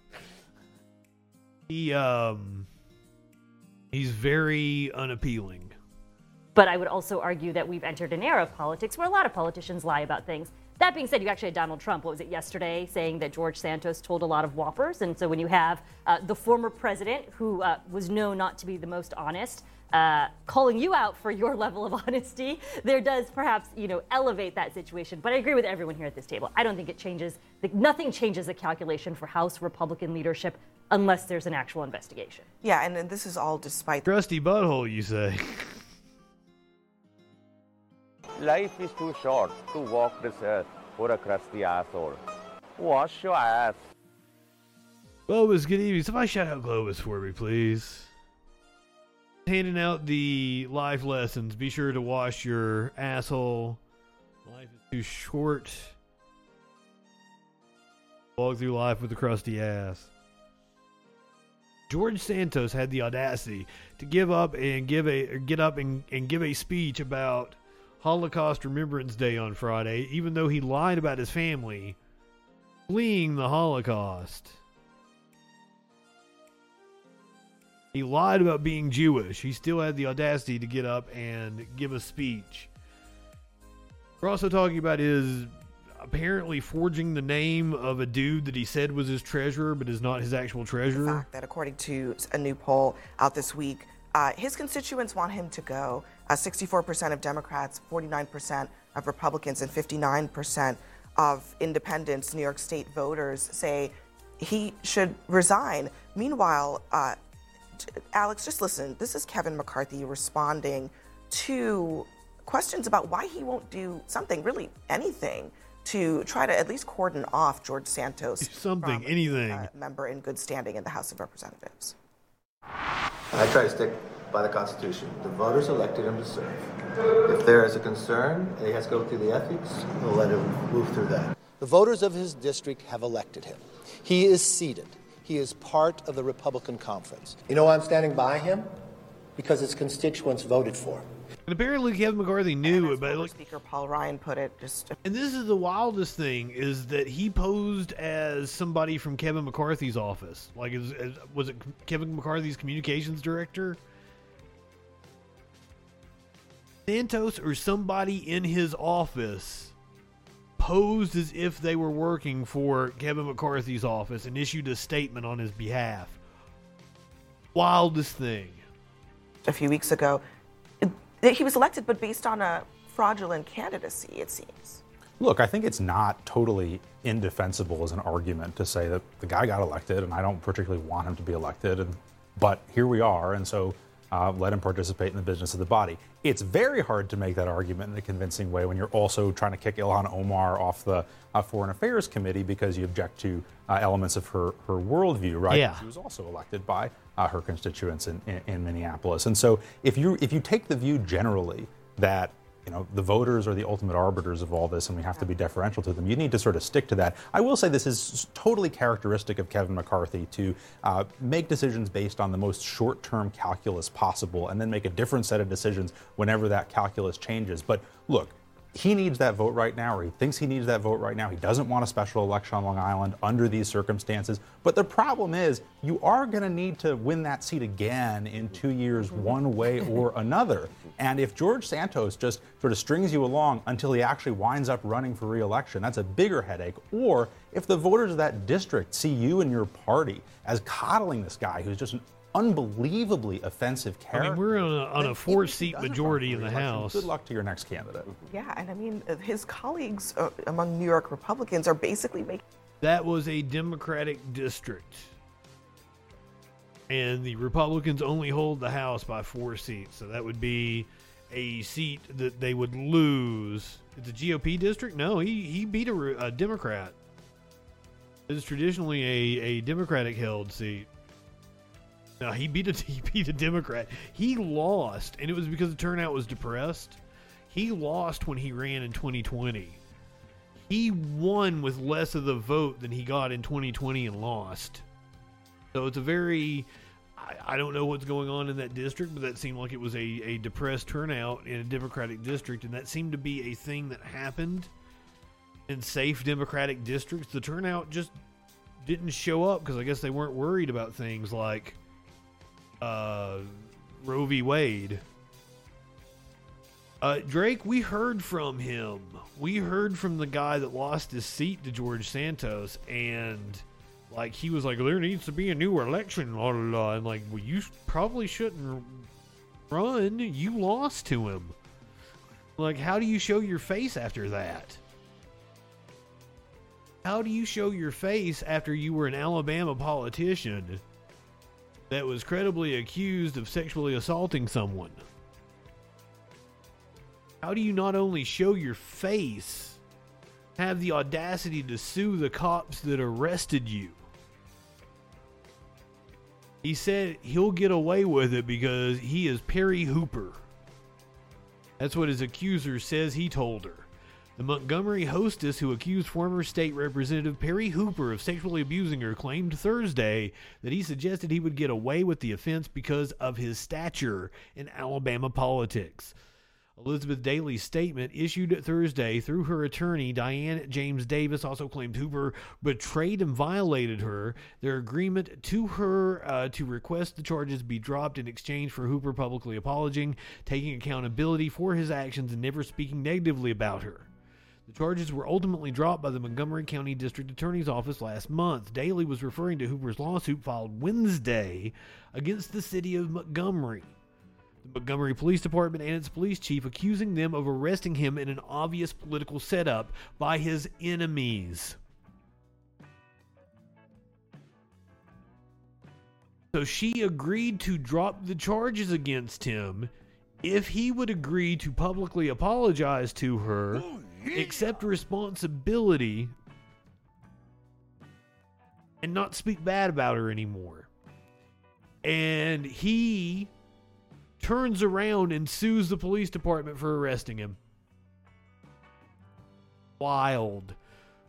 Speaker 2: He, um, he's very unappealing.
Speaker 53: But I would also argue that we've entered an era of politics where a lot of politicians lie about things. That being said, you actually had Donald Trump, what was it, yesterday, saying that George Santos told a lot of whoppers. And so when you have uh, the former president, who uh, was known not to be the most honest, uh, calling you out for your level of honesty, there does perhaps, you know, elevate that situation. But I agree with everyone here at this table. I don't think it changes, the, nothing changes the calculation for House Republican leadership unless there's an actual investigation.
Speaker 47: Yeah, and, and this is all despite.
Speaker 2: Crusty butthole, you say?
Speaker 43: Life is too short to walk this earth for a crusty asshole. Wash your ass.
Speaker 2: Globus, good evening. Somebody shout out Globus for me, please. Handing out the life lessons. Be sure to wash your asshole. Life is too short. Walk through life with a crusty ass. George Santos had the audacity to give up and give a get up and, and give a speech about Holocaust Remembrance Day on Friday, even though he lied about his family fleeing the Holocaust. He lied about being Jewish. He still had the audacity to get up and give a speech. We're also talking about his apparently forging the name of a dude that he said was his treasurer, but is not his actual treasurer.
Speaker 47: fact that according to a new poll out this week, uh, his constituents want him to go. Uh, 64% of Democrats, 49% of Republicans, and 59% of independents, New York State voters, say he should resign. Meanwhile, uh, t- Alex, just listen. This is Kevin McCarthy responding to questions about why he won't do something, really anything, to try to at least cordon off George Santos.
Speaker 2: Something,
Speaker 47: from,
Speaker 2: anything.
Speaker 47: uh, member in good standing in the House of Representatives.
Speaker 54: I try to stick by the Constitution. The voters elected him to serve. If there is a concern and he has to go through the ethics, we'll let him move through that.
Speaker 55: The voters of his district have elected him. He is seated. He is part of the Republican conference. You know why I'm standing by him? Because his constituents voted for him.
Speaker 2: And apparently Kevin McCarthy knew it, but like,
Speaker 47: Speaker Paul Ryan put it just
Speaker 2: and this is the wildest thing is that he posed as somebody from Kevin McCarthy's office. Like, as, as, was it Kevin McCarthy's communications director? Santos or somebody in his office posed as if they were working for Kevin McCarthy's office and issued a statement on his behalf. Wildest thing.
Speaker 47: a few weeks ago. He was elected, but based on a fraudulent candidacy, it seems.
Speaker 56: Look, I think it's not totally indefensible as an argument to say that the guy got elected, and I don't particularly want him to be elected, and, but here we are, and so uh, let him participate in the business of the body. It's very hard to make that argument in a convincing way when you're also trying to kick Ilhan Omar off the uh, Foreign Affairs Committee because you object to uh, elements of her, her worldview, right?
Speaker 2: Yeah.
Speaker 56: She was also elected by uh, her constituents in, in, in Minneapolis. And so if you if you take the view generally that you know the voters are the ultimate arbiters of all this and we have to be deferential to them, you need to sort of stick to that. I will say this is totally characteristic of Kevin McCarthy to uh, make decisions based on the most short-term calculus possible and then make a different set of decisions whenever that calculus changes. But look, he needs that vote right now, or he thinks he needs that vote right now. He doesn't want a special election on Long Island under these circumstances. But the problem is, you are going to need to win that seat again in two years, mm-hmm. one way or another. And if George Santos just sort of strings you along until he actually winds up running for reelection, that's a bigger headache. Or if the voters of that district see you and your party as coddling this guy who's just an unbelievably offensive
Speaker 2: I
Speaker 56: character.
Speaker 2: mean, we're on a, on a four seat majority in the
Speaker 56: re-election.
Speaker 2: House.
Speaker 56: Good luck to your next candidate.
Speaker 47: Yeah, and I mean, uh, his colleagues uh, among New York Republicans are basically making.
Speaker 2: That was a Democratic district. And the Republicans only hold the House by four seats. So that would be a seat that they would lose. It's a GOP district? No, he, he beat a, a Democrat. It's traditionally a, a Democratic held seat. No, he beat a he beat a Democrat. He lost, and it was because the turnout was depressed. He lost when he ran in 2020. He won with less of the vote than he got in 2020 and lost. So it's a very I, I don't know what's going on in that district, but that seemed like it was a, a depressed turnout in a Democratic district, and that seemed to be a thing that happened in safe Democratic districts. The turnout just didn't show up because I guess they weren't worried about things like uh, Roe v. Wade. Uh, Drake, we heard from him. We heard from the guy that lost his seat to George Santos, and like he was like, there needs to be a new election, la la la. And like, well, you probably shouldn't run. You lost to him. Like, how do you show your face after that? How do you show your face after you were an Alabama politician that was credibly accused of sexually assaulting someone? How do you not only show your face, have the audacity to sue the cops that arrested you? He said he'll get away with it because he is Perry Hooper. That's what his accuser says he told her. The Montgomery hostess who accused former state representative Perry Hooper of sexually abusing her claimed Thursday that he suggested he would get away with the offense because of his stature in Alabama politics. Elizabeth Daly's statement, issued Thursday through her attorney, Diane James Davis, also claimed Hooper betrayed and violated her. Their agreement to her uh, to request the charges be dropped in exchange for Hooper publicly apologizing, taking accountability for his actions, and never speaking negatively about her. The charges were ultimately dropped by the Montgomery County District Attorney's Office last month. Daly was referring to Hooper's lawsuit filed Wednesday against the city of Montgomery. The Montgomery Police Department and its police chief accusing them of arresting him in an obvious political setup by his enemies. So she agreed to drop the charges against him if he would agree to publicly apologize to her, accept responsibility, and not speak bad about her anymore. And he turns around and sues the police department for arresting him. Wild.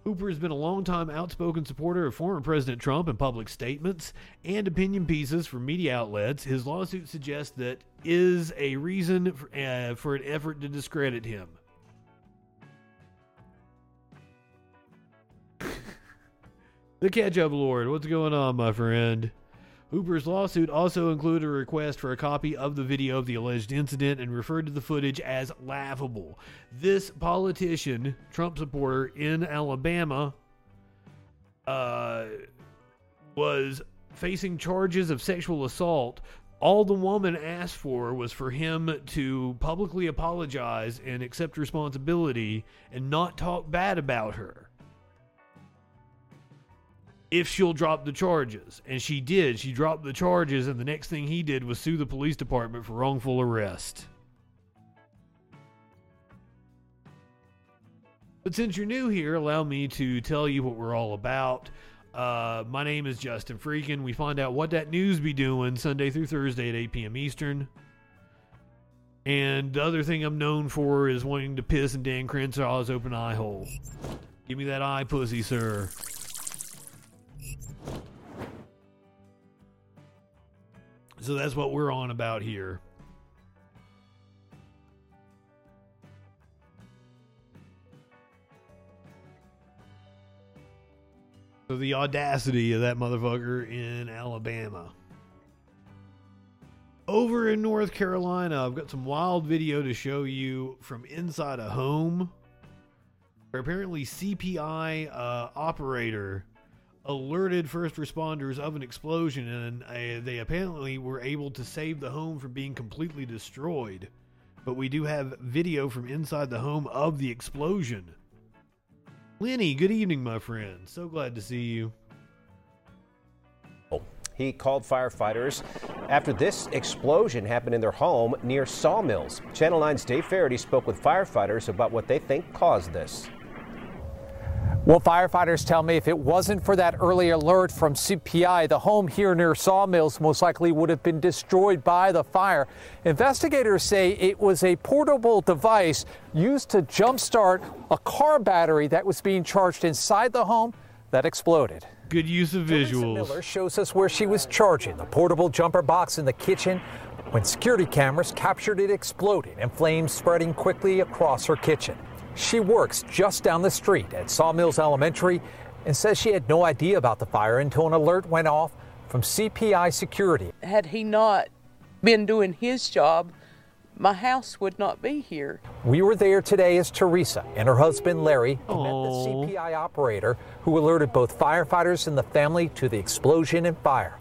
Speaker 2: Hooper has been a longtime outspoken supporter of former President Trump in public statements and opinion pieces for media outlets. His lawsuit suggests that is a reason for, uh, for an effort to discredit him. The catch up Lord, what's going on, my friend? Hooper's lawsuit also included a request for a copy of the video of the alleged incident and referred to the footage as laughable. This politician, Trump supporter in Alabama, uh, was facing charges of sexual assault. All the woman asked for was for him to publicly apologize and accept responsibility and not talk bad about her if she'll drop the charges. And she did. She dropped the charges, and the next thing he did was sue the police department for wrongful arrest. But since you're new here, allow me to tell you what we're all about. Uh, my name is Justin Freakin. We find out what that news be doing Sunday through Thursday at 8 p.m. Eastern. And the other thing I'm known for is wanting to piss in Dan Crenshaw's open eye hole. Give me that eye, pussy, sir. So that's what we're on about here. So the audacity of that motherfucker in Alabama. Over in North Carolina, I've got some wild video to show you from inside a home. Where apparently CPI uh, operator alerted first responders of an explosion, and uh, they apparently were able to save the home from being completely destroyed. But we do have video from inside the home of the explosion. Lenny, good evening, my friend. So glad to see you.
Speaker 57: He called firefighters after this explosion happened in their home near Sawmills. Channel 9's Dave Faherty spoke with firefighters about what they think caused this.
Speaker 58: Well, firefighters tell me if it wasn't for that early alert from CPI, the home here near Sawmills most likely would have been destroyed by the fire. Investigators say it was a portable device used to jumpstart a car battery that was being charged inside the home that exploded.
Speaker 2: Good use of
Speaker 58: Teresa
Speaker 2: visuals.
Speaker 58: Miller shows us where she was charging the portable jumper box in the kitchen when security cameras captured it exploding and flames spreading quickly across her kitchen. She works just down the street at Sawmills Elementary and says she had no idea about the fire until an alert went off from CPI security.
Speaker 59: Had he not been doing his job, my house would not be here.
Speaker 58: We were there today as Teresa and her husband Larry met the CPI operator who alerted both firefighters and the family to the explosion and fire.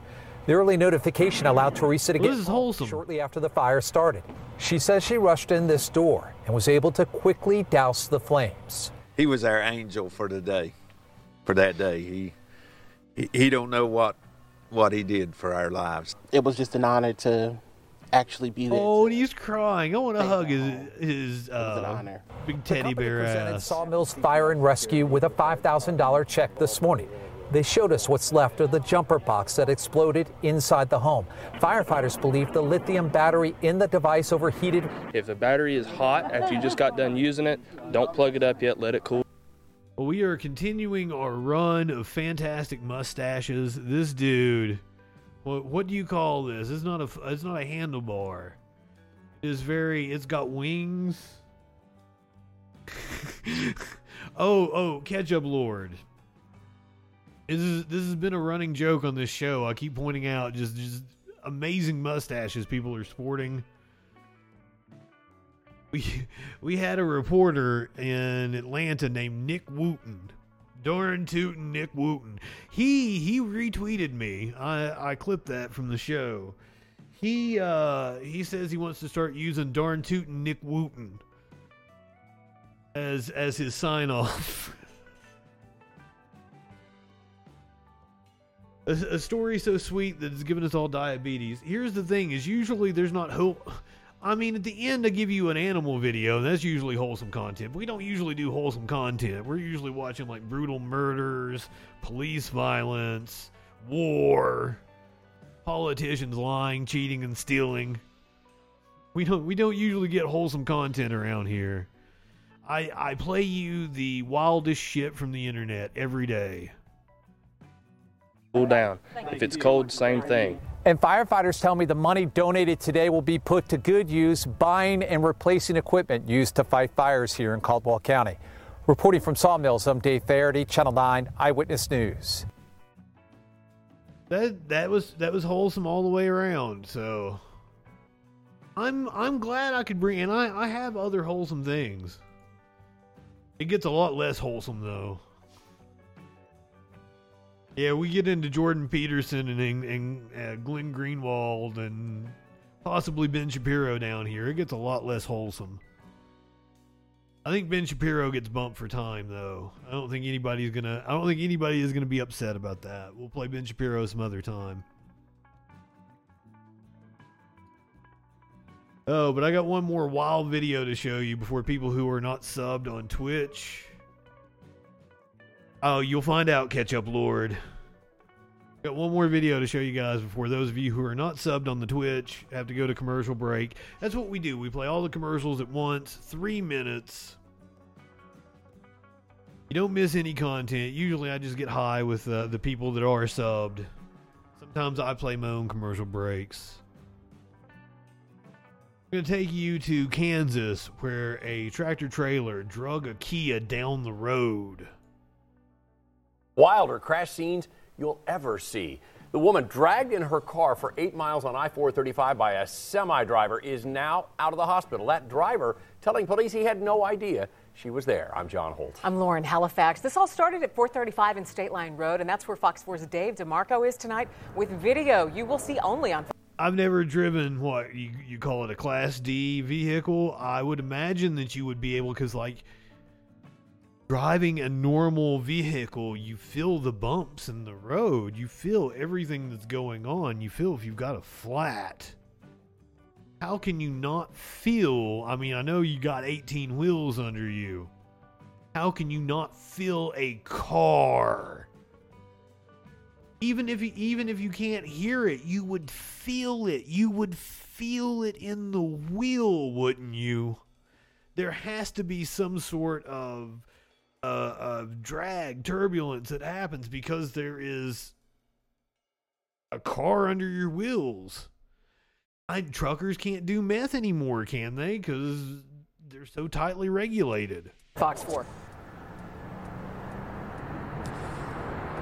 Speaker 58: The early notification allowed Teresa to get
Speaker 2: this is
Speaker 58: home shortly after the fire started. She says she rushed in this door and was able to quickly douse the flames.
Speaker 60: he was our angel for the day, for that day. He he, he don't know what what he did for our lives.
Speaker 61: It was just an honor to actually be there.
Speaker 2: Oh, and he's crying. I want to hug his his uh, big teddy bear
Speaker 58: presented
Speaker 2: ass.
Speaker 58: Sawmills Fire and Rescue with a $5,000 check this morning. They showed us what's left of the jumper box that exploded inside the home. Firefighters believe the lithium battery in the device overheated.
Speaker 62: If the battery is hot after you just got done using it, don't plug it up yet, let it cool.
Speaker 2: We are continuing our run of fantastic mustaches. This dude, what what do you call this? It's not a it's not a handlebar. It is very. It's got wings. oh oh, ketchup lord. This is this has been a running joke on this show. I keep pointing out just just amazing mustaches people are sporting. We we had a reporter in Atlanta named Nick Wooten. Darn tootin' Nick Wooten. He he retweeted me. I I clipped that from the show. He uh he says he wants to start using darn tootin' Nick Wooten as as his sign off. a, a story so sweet that it's given us all diabetes. Here's the thing: is usually there's not hope. I mean, at the end, I give you an animal video, and that's usually wholesome content. We don't usually do wholesome content. We're usually watching like brutal murders, police violence, war, politicians lying, cheating, and stealing. We don't we don't usually get wholesome content around here. I I play you the wildest shit from the internet every day.
Speaker 62: Cool down. If it's cold, same thing.
Speaker 58: And firefighters tell me the money donated today will be put to good use buying and replacing equipment used to fight fires here in Caldwell County. Reporting from Sawmills, I'm Dave Faherty, Channel 9 Eyewitness News.
Speaker 2: That that was that was wholesome all the way around. So I'm I'm glad I could bring and I I have other wholesome things. It gets a lot less wholesome though. Yeah, we get into Jordan Peterson and and uh, Glenn Greenwald and possibly Ben Shapiro down here. It gets a lot less wholesome. I think Ben Shapiro gets bumped for time though. I don't think anybody's gonna. I don't think anybody is gonna be upset about that. We'll play Ben Shapiro some other time. Oh, but I got one more wild video to show you before people who are not subbed on Twitch. Oh, you'll find out, Catch Up Lord. Got one more video to show you guys before those of you who are not subbed on the Twitch have to go to commercial break. That's what we do. We play all the commercials at once, three minutes. You don't miss any content. Usually, I just get high with uh, the people that are subbed. Sometimes I play my own commercial breaks. I'm going to take you to Kansas, where a tractor trailer drug a Kia down the road.
Speaker 63: Wilder crash scenes you'll ever see. The woman dragged in her car for eight miles on I 435 by a semi driver is now out of the hospital. That driver telling police he had no idea she was there. I'm John Holt.
Speaker 64: I'm Lauren Halifax. This all started at 435 in State Line Road, and that's where Fox 4's Dave D'Marko is tonight with video you will see only on.
Speaker 2: I've never driven what you, you call it a Class D vehicle. I would imagine that you would be able, because, like, driving a normal vehicle, you feel the bumps in the road. You feel everything that's going on. You feel if you've got a flat. How can you not feel? I mean, I know you got 18 wheels under you. How can you not feel a car? Even if you, even if you can't hear it, you would feel it. You would feel it in the wheel, wouldn't you? There has to be some sort of uh, of drag turbulence that happens because there is a car under your wheels. I, truckers can't do meth anymore, can they? Because they're so tightly regulated.
Speaker 64: Fox 4.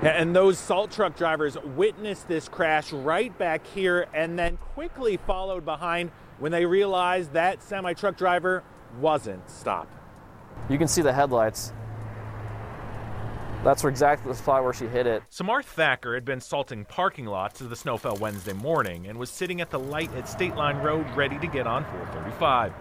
Speaker 65: And those salt truck drivers witnessed this crash right back here and then quickly followed behind when they realized that semi truck driver wasn't stopped.
Speaker 66: You can see the headlights. That's exactly the spot where she hit it.
Speaker 67: Samar Thacker had been salting parking lots as the snow fell Wednesday morning and was sitting at the light at State Line Road ready to get on 435.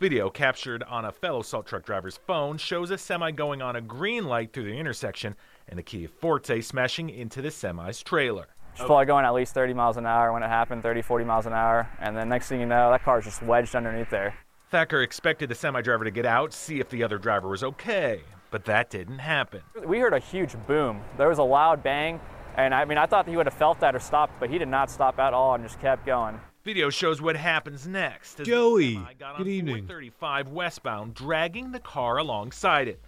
Speaker 67: Video captured on a fellow salt truck driver's phone shows a semi going on a green light through the intersection and a Kia Forte smashing into the semi's trailer.
Speaker 66: She's probably going at least 30 miles an hour when it happened, 30, 40 miles an hour. And then next thing you know, that car's just wedged underneath there.
Speaker 67: Thacker expected the semi driver to get out, see if the other driver was okay, but that didn't happen.
Speaker 66: We heard a huge boom. There was a loud bang, and I mean, I thought he would have felt that or stopped, but he did not stop at all and just kept going.
Speaker 67: Video shows what happens next. As
Speaker 2: Joey,
Speaker 67: the got on
Speaker 2: good evening.
Speaker 67: 435 westbound, dragging the car alongside it.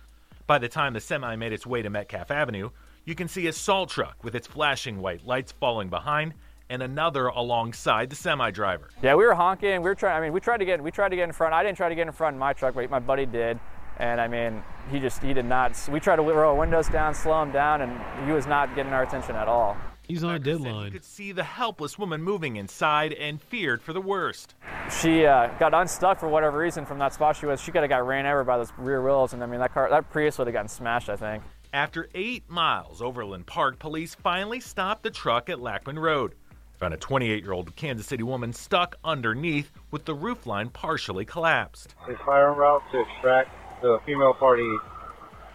Speaker 67: By the time the semi made its way to Metcalf Avenue, you can see a salt truck with its flashing white lights falling behind and another alongside the semi driver.
Speaker 66: Yeah, we were honking. We were trying. I mean, we tried to get we tried to get in front. I didn't try to get in front in my truck, but my buddy did. And I mean, he just he did not. We tried to roll windows down, slow him down, and he was not getting our attention at all.
Speaker 2: He's on a deadline.
Speaker 67: You could see the helpless woman moving inside and feared for the worst.
Speaker 66: She uh, got unstuck for whatever reason from that spot she was. She could have got ran over by those rear wheels, and I mean that car, that Prius would have gotten smashed. I think.
Speaker 67: After eight miles, Overland Park police finally stopped the truck at Lackman Road. Found a 28 year old Kansas City woman stuck underneath with the roofline partially collapsed.
Speaker 68: They fire en route to extract the female party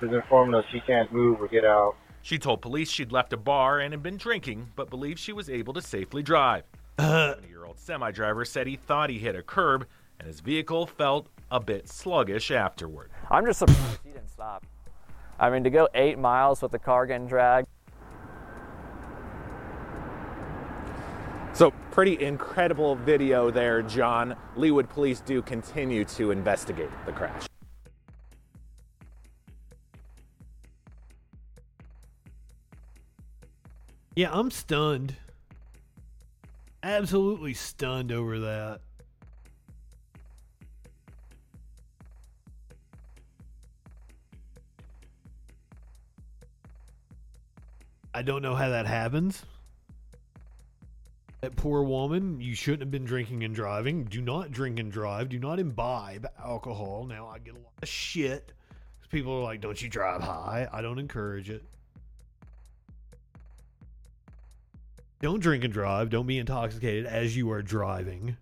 Speaker 68: has informed us she can't move or get out.
Speaker 67: She told police she'd left a bar and had been drinking, but believes she was able to safely drive.
Speaker 2: Uh.
Speaker 67: The 20 year old semi driver said he thought he hit a curb and his vehicle felt a bit sluggish afterward.
Speaker 66: I'm just surprised he didn't stop. I mean, to go eight miles with the car getting dragged.
Speaker 65: So, pretty incredible video there, John. Leawood police do continue to investigate the crash.
Speaker 2: Yeah, I'm stunned. Absolutely stunned over that. I don't know how that happens. That poor woman, you shouldn't have been drinking and driving. Do not drink and drive. Do not imbibe alcohol. Now, I get a lot of shit. People are like, don't you drive high? I don't encourage it. Don't drink and drive. Don't be intoxicated as you are driving.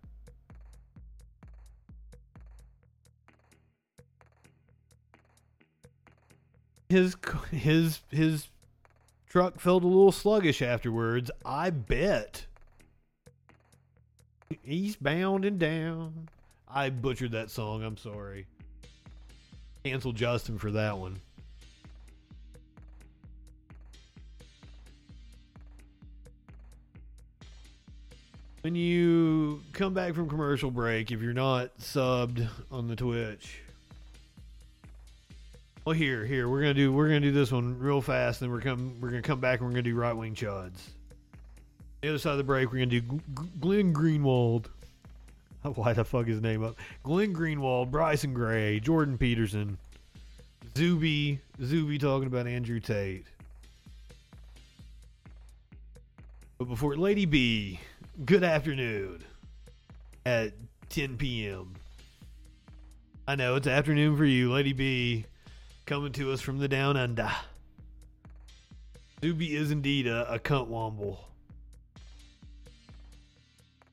Speaker 2: His his his truck felt a little sluggish afterwards. I bet. Eastbound and down. I butchered that song. I'm sorry. Cancel Justin for that one. When you come back from commercial break, if you're not subbed on the Twitch, well, here, here we're gonna do we're gonna do this one real fast. Then we're come we're gonna come back and we're gonna do right wing chuds. The other side of the break, we're gonna do Glenn Greenwald. Why the fuck his name up? Glenn Greenwald, Bryson Gray, Jordan Peterson, Zuby, Zuby talking about Andrew Tate. But before Lady B, good afternoon at 10 p.m. I know it's afternoon for you, Lady B, coming to us from the down under. Zuby is indeed a, a cunt womble.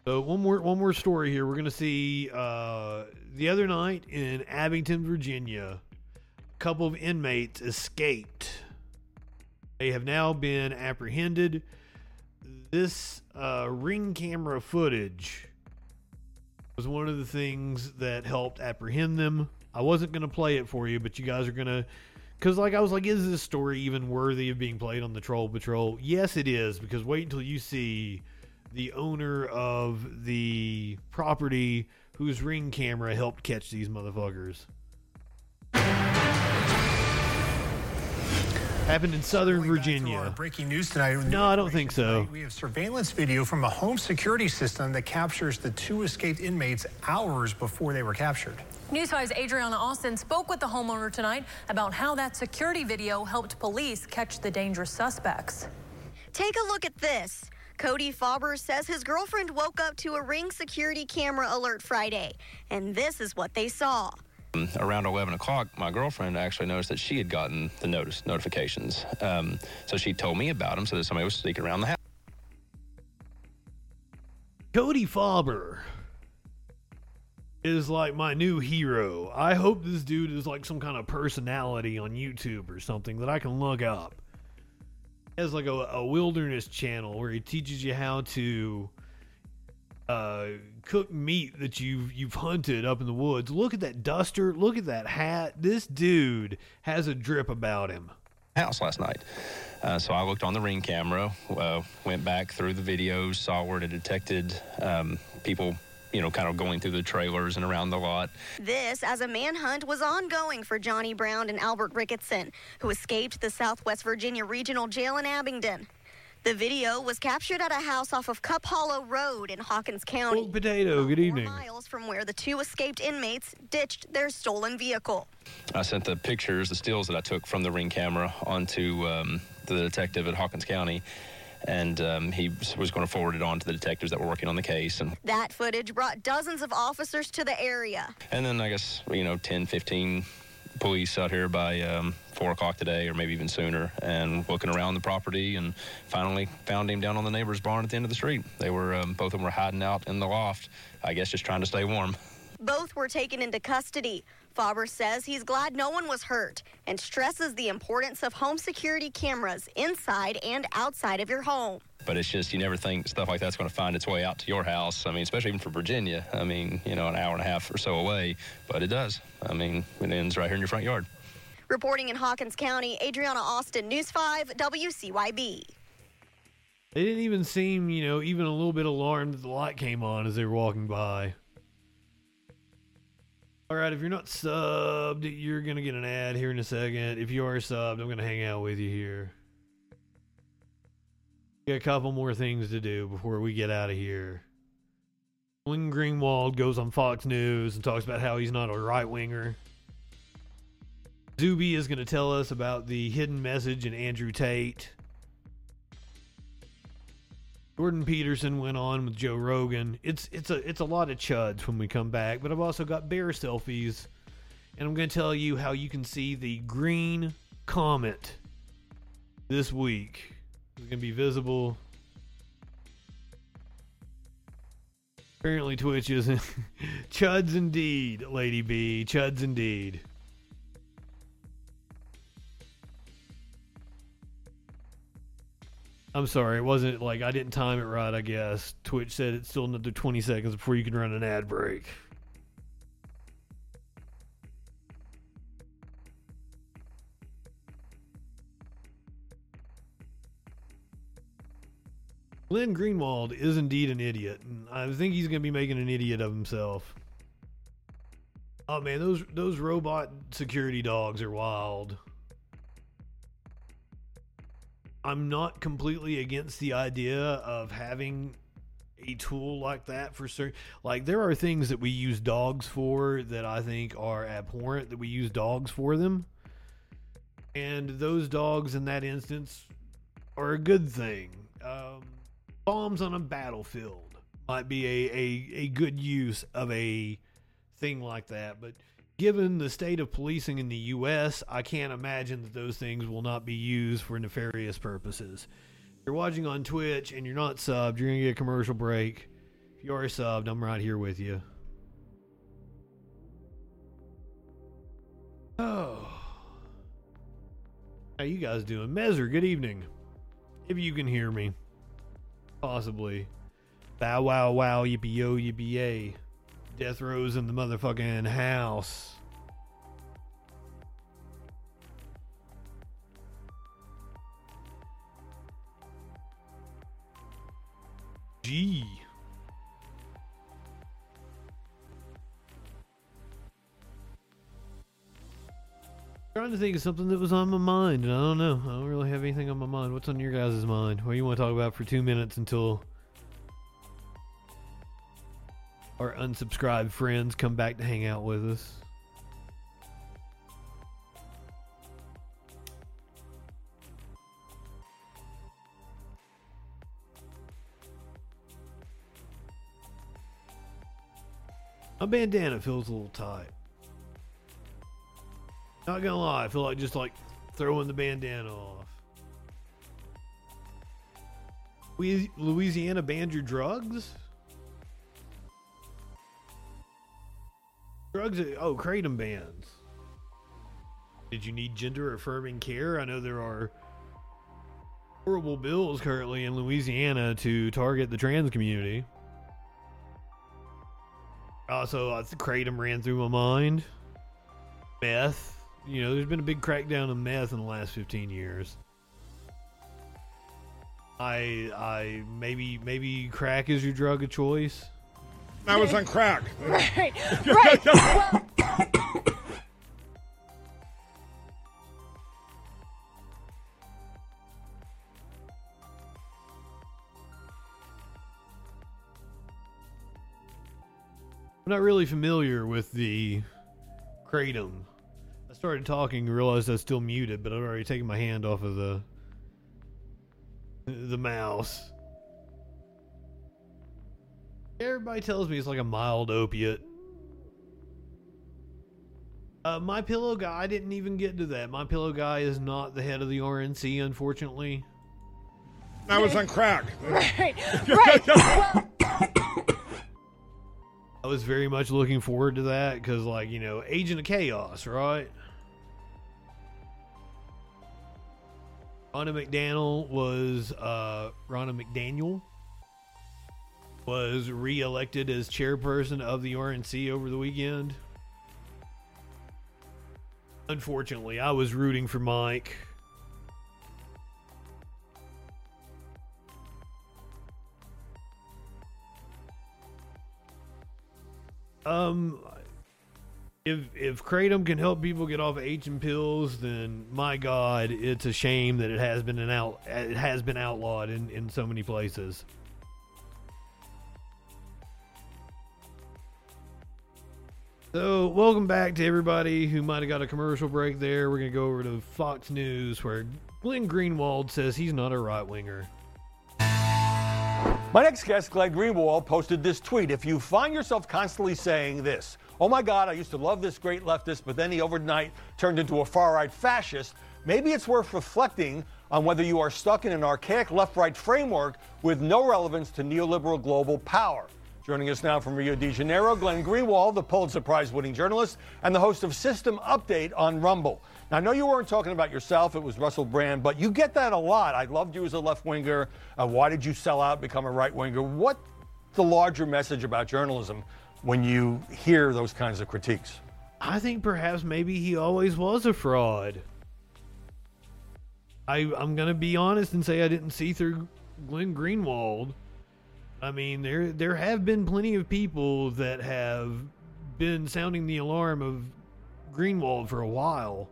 Speaker 2: So one more one more story here. We're gonna see uh, the other night in Abingdon, Virginia, a couple of inmates escaped. They have now been apprehended. This uh, ring camera footage was one of the things that helped apprehend them. I wasn't gonna play it for you, but you guys are gonna. Because, like, I was like, is this story even worthy of being played on the Troll Patrol? Yes, it is, because wait until you see the owner of the property whose ring camera helped catch these motherfuckers. Happened in Southern Virginia.
Speaker 69: Breaking news tonight.
Speaker 2: No, I don't think so.
Speaker 69: We have surveillance video from a home security system that captures the two escaped inmates hours before they were captured.
Speaker 70: News 5's Adriana Austin spoke with the homeowner tonight about how that security video helped police catch the dangerous suspects.
Speaker 71: Take a look at this. Cody Faber says his girlfriend woke up to a ring security camera alert Friday, and this is what they saw.
Speaker 72: Around 11 o'clock, my girlfriend actually noticed that she had gotten the notice notifications. Um, so she told me about them so that somebody was sneaking around the house.
Speaker 2: Cody Faber is like my new hero. I hope this dude is like some kind of personality on YouTube or something that I can look up. He has like a, a wilderness channel where he teaches you how to uh, cook meat that you've you've hunted up in the woods. Look at that duster. Look at that hat. This dude has a drip about him.
Speaker 72: house last night. Uh, so I looked on the ring camera, uh, went back through the videos, saw where it detected um, people, you know, kind of going through the trailers and around the lot.
Speaker 71: This as a manhunt was ongoing for Johnny Brown and Albert Ricketson, who escaped the Southwest Virginia Regional Jail in Abingdon. The video was captured at a house off of Cup Hollow Road in Hawkins County.
Speaker 2: Potato, good evening.
Speaker 71: miles from where the two escaped inmates ditched their stolen vehicle.
Speaker 72: I sent the pictures, the stills that I took from the ring camera onto um, the detective at Hawkins County, and um, he was going to forward it on to the detectives that were working on the case. And,
Speaker 71: That footage brought dozens of officers to the area.
Speaker 72: and then I guess, you know, 10, 15 police out here by um, 4 o'clock today, or maybe even sooner, and looking around the property, and finally found him down on the neighbor's barn at the end of the street. They were, um, both of them were hiding out in the loft, I guess just trying to stay warm.
Speaker 71: Both were taken into custody. Faber says he's glad no one was hurt and stresses the importance of home security cameras inside and outside of your home.
Speaker 72: But it's just, you never think stuff like that's going to find its way out to your house. I mean, especially even for Virginia. I mean, you know, an hour and a half or so away, but it does. I mean, it ends right here in your front yard.
Speaker 71: Reporting in Hawkins County, Adriana Austin, News 5, WCYB.
Speaker 2: They didn't even seem, you know, even a little bit alarmed that the light came on as they were walking by. All right, if you're not subbed, you're going to get an ad here in a second. If you are subbed, I'm going to hang out with you here. Got a couple more things to do before we get out of here. Glenn Greenwald goes on Fox News and talks about how he's not a right winger. Zuby is going to tell us about the hidden message in Andrew Tate. Jordan Peterson went on with Joe Rogan. It's it's a it's a lot of chuds when we come back, but I've also got bear selfies, and I'm going to tell you how you can see the green comet this week. It's going to be visible. Apparently, Twitch isn't. chuds indeed, Lady B. Chuds indeed. I'm sorry, it wasn't like I didn't time it right, I guess. Twitch said it's still another 20 seconds before you can run an ad break. Glenn Greenwald is indeed an idiot, and I think he's going to be making an idiot of himself. Oh man, those those robot security dogs are wild. I'm not completely against the idea of having a tool like that for certain. Like there are things that we use dogs for that I think are abhorrent that we use dogs for them, and those dogs in that instance are a good thing. Um, bombs on a battlefield might be a, a, a good use of a thing like that, but given the state of policing in the U.S., I can't imagine that those things will not be used for nefarious purposes. If you're watching on Twitch and you're not subbed, you're going to get a commercial break. If you are subbed, I'm right here with you. Oh. How you guys doing? Mezer, good evening. If you can hear me. Possibly. Bow wow wow yippee yo yippee yay. Death Rose in the motherfucking house. G. Trying to think of something that was on my mind, and I don't know. I don't really have anything on my mind. What's on your guys' mind? What do you want to talk about for two minutes until our unsubscribed friends come back to hang out with us. My bandana feels a little tight. Not gonna lie, I feel like just like throwing the bandana off. Louisiana banned your drugs? Drugs, oh, kratom bans. Did you need gender affirming care? I know there are horrible bills currently in Louisiana to target the trans community. Also, uh, kratom ran through my mind. Meth. You know, there's been a big crackdown on meth in the last 15 years. I, I maybe, maybe crack is your drug of choice.
Speaker 73: I was on crack.
Speaker 74: Right, right. well,
Speaker 2: I'm not really familiar with the kratom. I started talking, realized I was still muted, but I'd already taken my hand off of the the mouse. Everybody tells me it's like a mild opiate. Uh, my pillow guy, I didn't even get to that. My pillow guy is not the head of the RNC, unfortunately.
Speaker 73: I was on crack.
Speaker 74: right, right. well,
Speaker 2: I was very much looking forward to that because, like, you know, Agent of Chaos, right? Ronna McDaniel was uh, Ronna McDaniel was re-elected as chairperson of the RNC over the weekend. Unfortunately, I was rooting for Mike. Um if if kratom can help people get off of H and pills, then my God, it's a shame that it has been an out it has been outlawed in in so many places. So, welcome back to everybody who might have got a commercial break there. We're going to go over to Fox News where Glenn Greenwald says he's not a right winger.
Speaker 37: My next guest, Glenn Greenwald, posted this tweet. If you find yourself constantly saying this, oh my God, I used to love this great leftist, but then he overnight turned into a far right fascist, maybe it's worth reflecting on whether you are stuck in an archaic left right framework with no relevance to neoliberal global power. Joining us now from Rio de Janeiro, Glenn Greenwald, the Pulitzer Prize winning journalist and the host of System Update on Rumble. Now, I know you weren't talking about yourself, it was Russell Brand, but you get that a lot. I loved you as a left winger. Uh, why did you sell out, become a right winger? What's the larger message about journalism when you hear those kinds of critiques?
Speaker 2: I think perhaps maybe he always was a fraud. I, I'm going to be honest and say I didn't see through Glenn Greenwald. I mean, there there have been plenty of people that have been sounding the alarm of Greenwald for a while.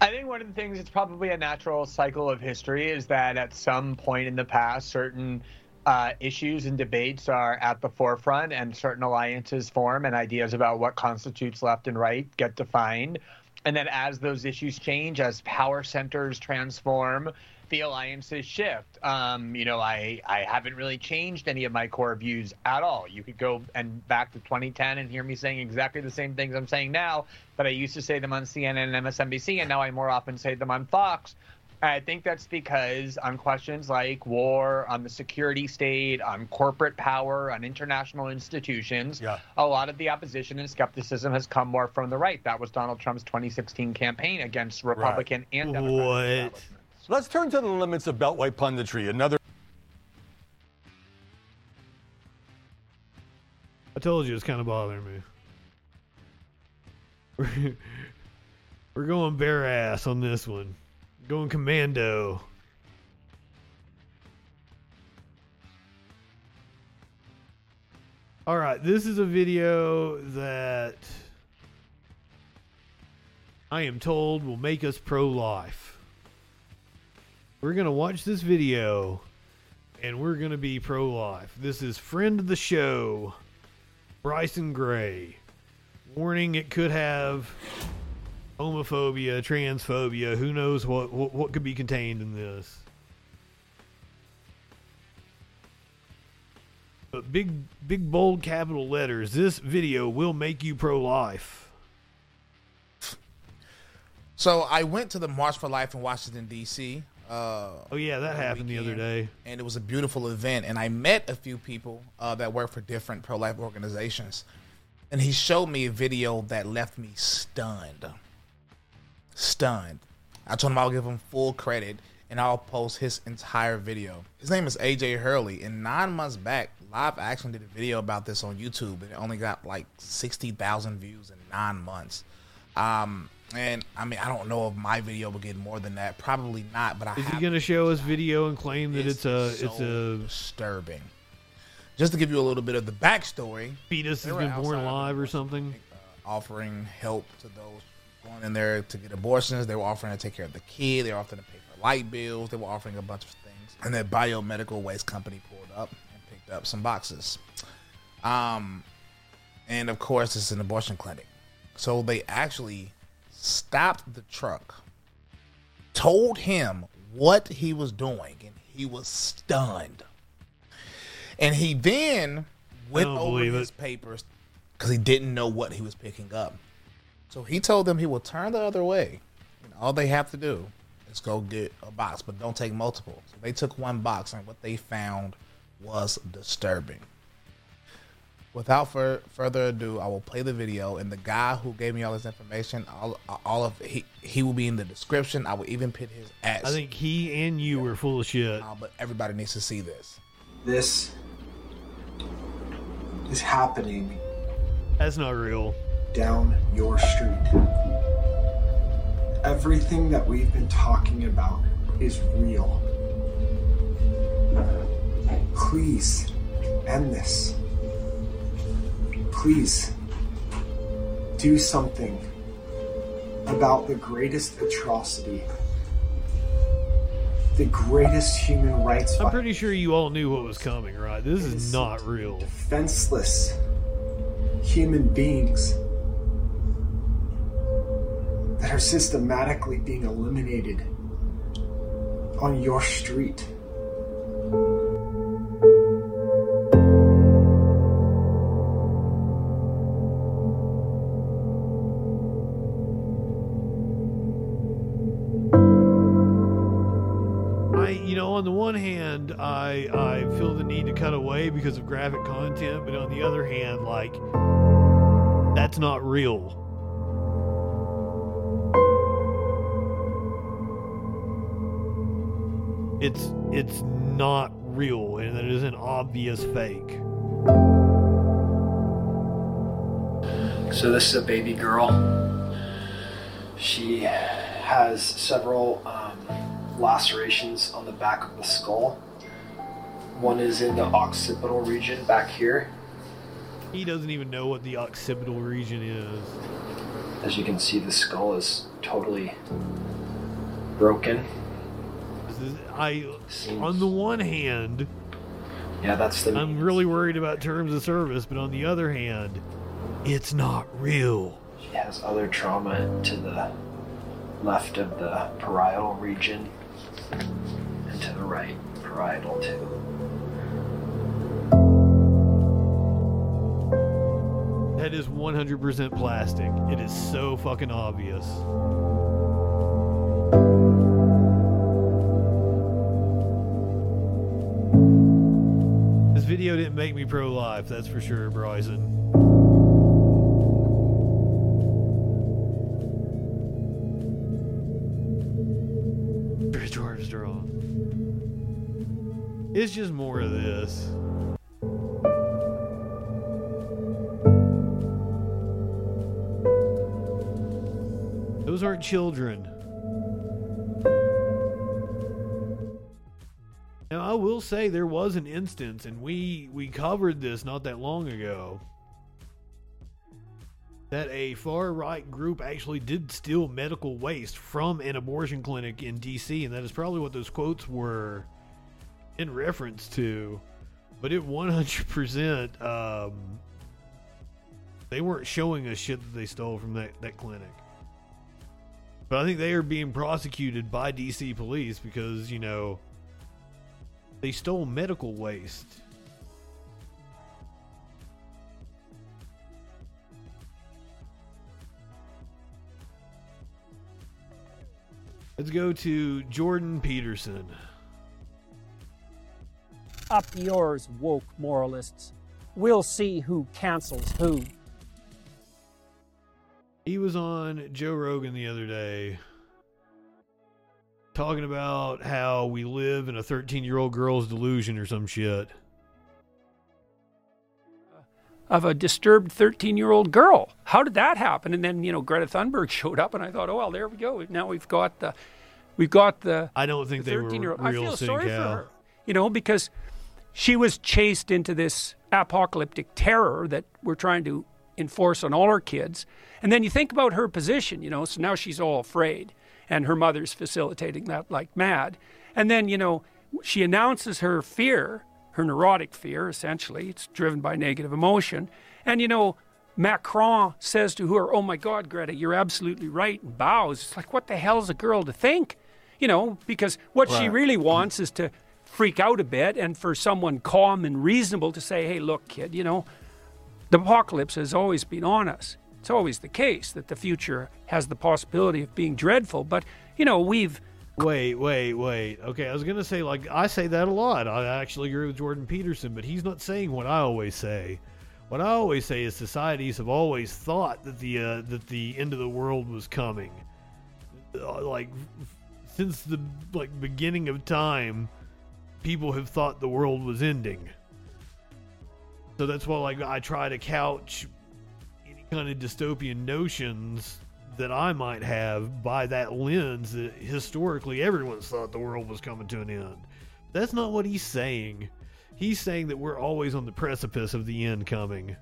Speaker 75: I think one of the things it's probably a natural cycle of history is that at some point in the past, certain uh, issues and debates are at the forefront, and certain alliances form, and ideas about what constitutes left and right get defined. And then as those issues change, as power centers transform, the alliances shift. Um, you know, I, I haven't really changed any of my core views at all. You could go and back to 2010 and hear me saying exactly the same things I'm saying now, but I used to say them on CNN and MSNBC, and now I more often say them on Fox. I think that's because on questions like war, on the security state, on corporate power, on international institutions,
Speaker 37: yeah.
Speaker 75: a lot of the opposition and skepticism has come more from the right. That was Donald Trump's 2016 campaign against Republican right. and Democratic
Speaker 2: what?
Speaker 37: Let's turn to the limits of Beltway punditry. Another.
Speaker 2: I told you it's kind of bothering me. We're, we're going bare ass on this one. Going commando. All right, this is a video that I am told will make us pro life. We're going to watch this video and we're going to be pro life. This is friend of the show, Bryson Gray. Warning it could have homophobia, transphobia, who knows what, what, what could be contained in this. But big big bold capital letters, this video will make you pro life.
Speaker 76: So I went to the March for Life in Washington D.C. Uh,
Speaker 2: oh yeah, that happened weekend, the other day,
Speaker 76: and it was a beautiful event. And I met a few people uh, that work for different pro life organizations, and he showed me a video that left me stunned. Stunned. I told him I'll give him full credit, and I'll post his entire video. His name is AJ Hurley, and nine months back, Live Action did a video about this on YouTube, and it only got like sixty thousand views in nine months. Um, and I mean, I don't know if my video will get more than that. Probably not. But I
Speaker 2: is he going to show his video and claim that it's, it's a so it's a
Speaker 76: disturbing? Just to give you a little bit of the backstory,
Speaker 2: fetus has been born alive or something.
Speaker 76: Uh, offering help to those going in there to get abortions. They were offering to take care of the kid. They were offering to pay for light bills. They were offering a bunch of things. And that biomedical waste company pulled up and picked up some boxes. Um, and of course, it's an abortion clinic. So they actually stopped the truck, told him what he was doing, and he was stunned. And he then went over his it. papers because he didn't know what he was picking up. So he told them he will turn the other way. And all they have to do is go get a box, but don't take multiple. So they took one box, and what they found was disturbing without for, further ado, I will play the video, and the guy who gave me all this information, all, all of he he will be in the description. I will even put his ads.
Speaker 2: I think he and you were full of shit.
Speaker 76: Uh, but everybody needs to see this.
Speaker 77: This is happening.
Speaker 2: That's not real.
Speaker 77: Down your street. Everything that we've been talking about is real. Please end this please do something about the greatest atrocity, the greatest human rights
Speaker 2: I'm pretty sure you all knew what was coming, right? This is not real.
Speaker 77: defenseless human beings that are systematically being eliminated on your street.
Speaker 2: I, you know, on the one hand, I I feel the need to cut away because of graphic content, but on the other hand, like that's not real. It's it's not real, and it is an obvious fake.
Speaker 78: So this is a baby girl. She has several um, lacerations on the back of the skull. One is in the occipital region back here.
Speaker 2: He doesn't even know what the occipital region is.
Speaker 78: As you can see, the skull is totally broken.
Speaker 2: I, on the one hand,
Speaker 78: Yeah, that's the.
Speaker 2: I'm really worried about terms of service, but on the other hand, it's not real.
Speaker 78: She has other trauma to the left of the parietal region and to the right parietal too.
Speaker 2: That is 100% plastic. It is so fucking obvious. Video didn't make me pro life, that's for sure, Bryson. Bridge Armstrong. It's just more of this. Those aren't children. Say there was an instance, and we we covered this not that long ago, that a far right group actually did steal medical waste from an abortion clinic in D.C., and that is probably what those quotes were in reference to. But it 100% um, they weren't showing us shit that they stole from that, that clinic. But I think they are being prosecuted by DC police because, you know, they stole medical waste. Let's go to Jordan Peterson.
Speaker 79: Up yours, woke moralists. We'll see who cancels who.
Speaker 2: He was on Joe Rogan the other day talking about how we live in a 13 year old girl's delusion or some shit.
Speaker 79: Uh, of a disturbed 13 year old girl. How did that happen? And then, you know, Greta Thunberg showed up, and I thought, oh, well, there we go. Now we've got the. We've got the.
Speaker 2: I don't think
Speaker 79: the
Speaker 2: they were
Speaker 79: 13-year-old.
Speaker 2: real
Speaker 79: I feel sorry
Speaker 2: Cal.
Speaker 79: for her. You know, because she was chased into this apocalyptic terror that we're trying to enforce on all our kids. And then you think about her position, you know, so now she's all afraid, and her mother's facilitating that like mad. And then, you know, she announces her fear, her neurotic fear, essentially. It's driven by negative emotion. And, you know, Macron says to her, Oh my God, Greta, you're absolutely right, and bows. It's like, what the hell's a girl to think? You know, because what she really wants is to freak out a bit and for someone calm and reasonable to say, Hey, look, kid, you know, the apocalypse has always been on us. It's always the case that the future has the possibility of being dreadful, but you know, we've
Speaker 2: Wait, wait, wait. Okay, I was gonna say like I say that a lot. I actually agree with Jordan Peterson, but he's not saying what I always say. What I always say is societies have always thought that the uh, that the end of the world was coming. Uh, like since the like beginning of time, people have thought the world was ending. So that's why like I try to couch kind of dystopian notions that I might have by that lens that historically everyone's thought the world was coming to an end. That's not what he's saying. He's saying that we're always on the precipice of the end coming.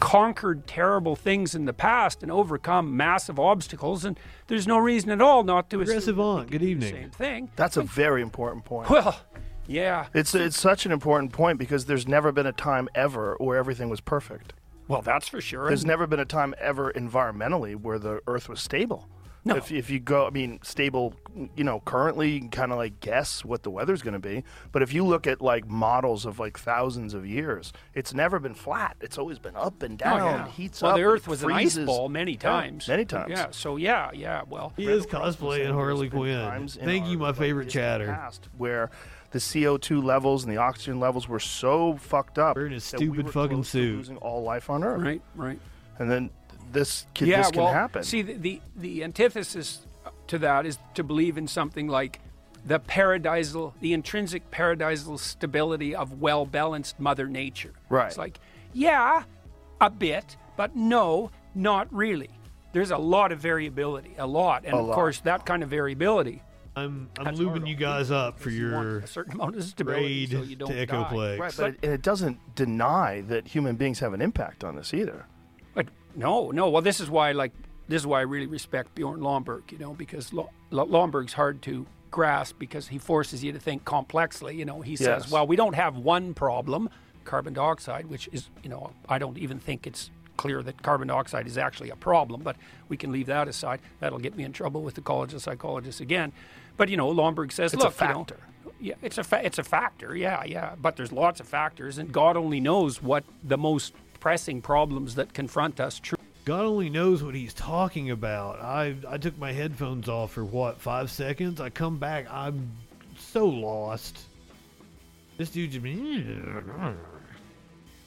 Speaker 79: conquered terrible things in the past and overcome massive obstacles, and there's no reason at all not to
Speaker 2: Progressive
Speaker 79: assume
Speaker 2: Aunt, good evening.
Speaker 79: same thing.
Speaker 51: That's a very important point.
Speaker 79: Well, yeah.
Speaker 51: It's it's such an important point because there's never been a time ever where everything was perfect.
Speaker 79: Well, that's for sure.
Speaker 51: There's never been a time ever environmentally where the Earth was stable.
Speaker 79: No.
Speaker 51: If, if you go, I mean, stable, you know, currently you can kind of like guess what the weather's going to be. But if you look at like models of like thousands of years, it's never been flat. It's always been up and
Speaker 79: Oh,
Speaker 51: down,
Speaker 79: yeah.
Speaker 51: heats
Speaker 79: well,
Speaker 51: up.
Speaker 79: the Earth was an ice ball many
Speaker 51: Yeah,
Speaker 79: times.
Speaker 51: many times.
Speaker 79: Yeah. So yeah, yeah. Well,
Speaker 2: He is cosplaying Harley Quinn.
Speaker 51: times in
Speaker 2: Thank you, my favorite chatter.
Speaker 51: past where the CO2 levels and the oxygen levels were so fucked up.
Speaker 2: Wearing his
Speaker 51: that we
Speaker 2: stupid
Speaker 51: were
Speaker 2: fucking
Speaker 51: close
Speaker 2: suit.
Speaker 51: Losing all life on Earth.
Speaker 79: Right, right.
Speaker 51: And then this can,
Speaker 79: yeah,
Speaker 51: this can
Speaker 79: well,
Speaker 51: happen.
Speaker 79: See, the, the the antithesis to that is to believe in something like the paradisal, the intrinsic paradisal stability of well balanced Mother Nature.
Speaker 51: Right.
Speaker 79: It's like, yeah, a bit, but no, not really. There's a lot of variability, a lot, and
Speaker 2: A
Speaker 79: of
Speaker 2: lot.
Speaker 79: course that kind of variability.
Speaker 2: I'm I'm
Speaker 79: That's
Speaker 2: lubing
Speaker 79: hard
Speaker 2: you guys up for
Speaker 79: because you want
Speaker 2: your
Speaker 79: a certain amount of stability
Speaker 2: raid
Speaker 79: so you don't
Speaker 2: to
Speaker 79: die.
Speaker 2: Echoplex.
Speaker 51: Right, but it, it doesn't deny that human beings have an impact on this either.
Speaker 79: But no, no. Well, this is why, like, this is why I really respect Bjorn Lomborg, you know, because Lo- Lo- Lomborg's hard to grasp because he forces you to think complexly. You know, he says,
Speaker 51: Yes.
Speaker 79: well, we don't have one problem, carbon dioxide, which is, you know, I don't even think it's clear that carbon dioxide is actually a problem, but we can leave that aside. That'll get me in trouble with the College of Psychologists again. But, you know, Lomborg says,
Speaker 51: It's a
Speaker 79: look, you know,
Speaker 51: factor.
Speaker 79: yeah, it's a fa- it's a factor. Yeah, yeah. But there's lots of factors, and God only knows what the most pressing problems that confront us. Tr-
Speaker 2: God only knows what he's talking about. I I took my headphones off for what five seconds. I come back. I'm so lost. This dude just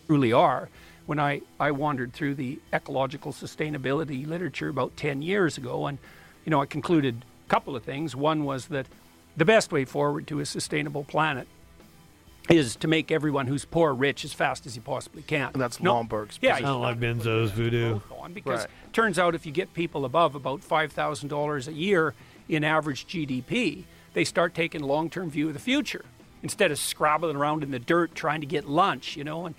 Speaker 79: truly are. When I, I wandered through the ecological sustainability literature about 10 years ago, and you know, I concluded a couple of things. One was that the best way forward to a sustainable planet is to make everyone who's poor rich as fast as you possibly can.
Speaker 51: And that's
Speaker 79: No-
Speaker 51: Lomborg's
Speaker 79: Yeah,
Speaker 2: I don't like benzos voodoo.
Speaker 79: on because
Speaker 51: Right.
Speaker 79: turns out if you get people above about $5,000 a year in average GDP, they start taking a long-term view of the future instead of scrabbling around in the dirt trying to get lunch, you know, and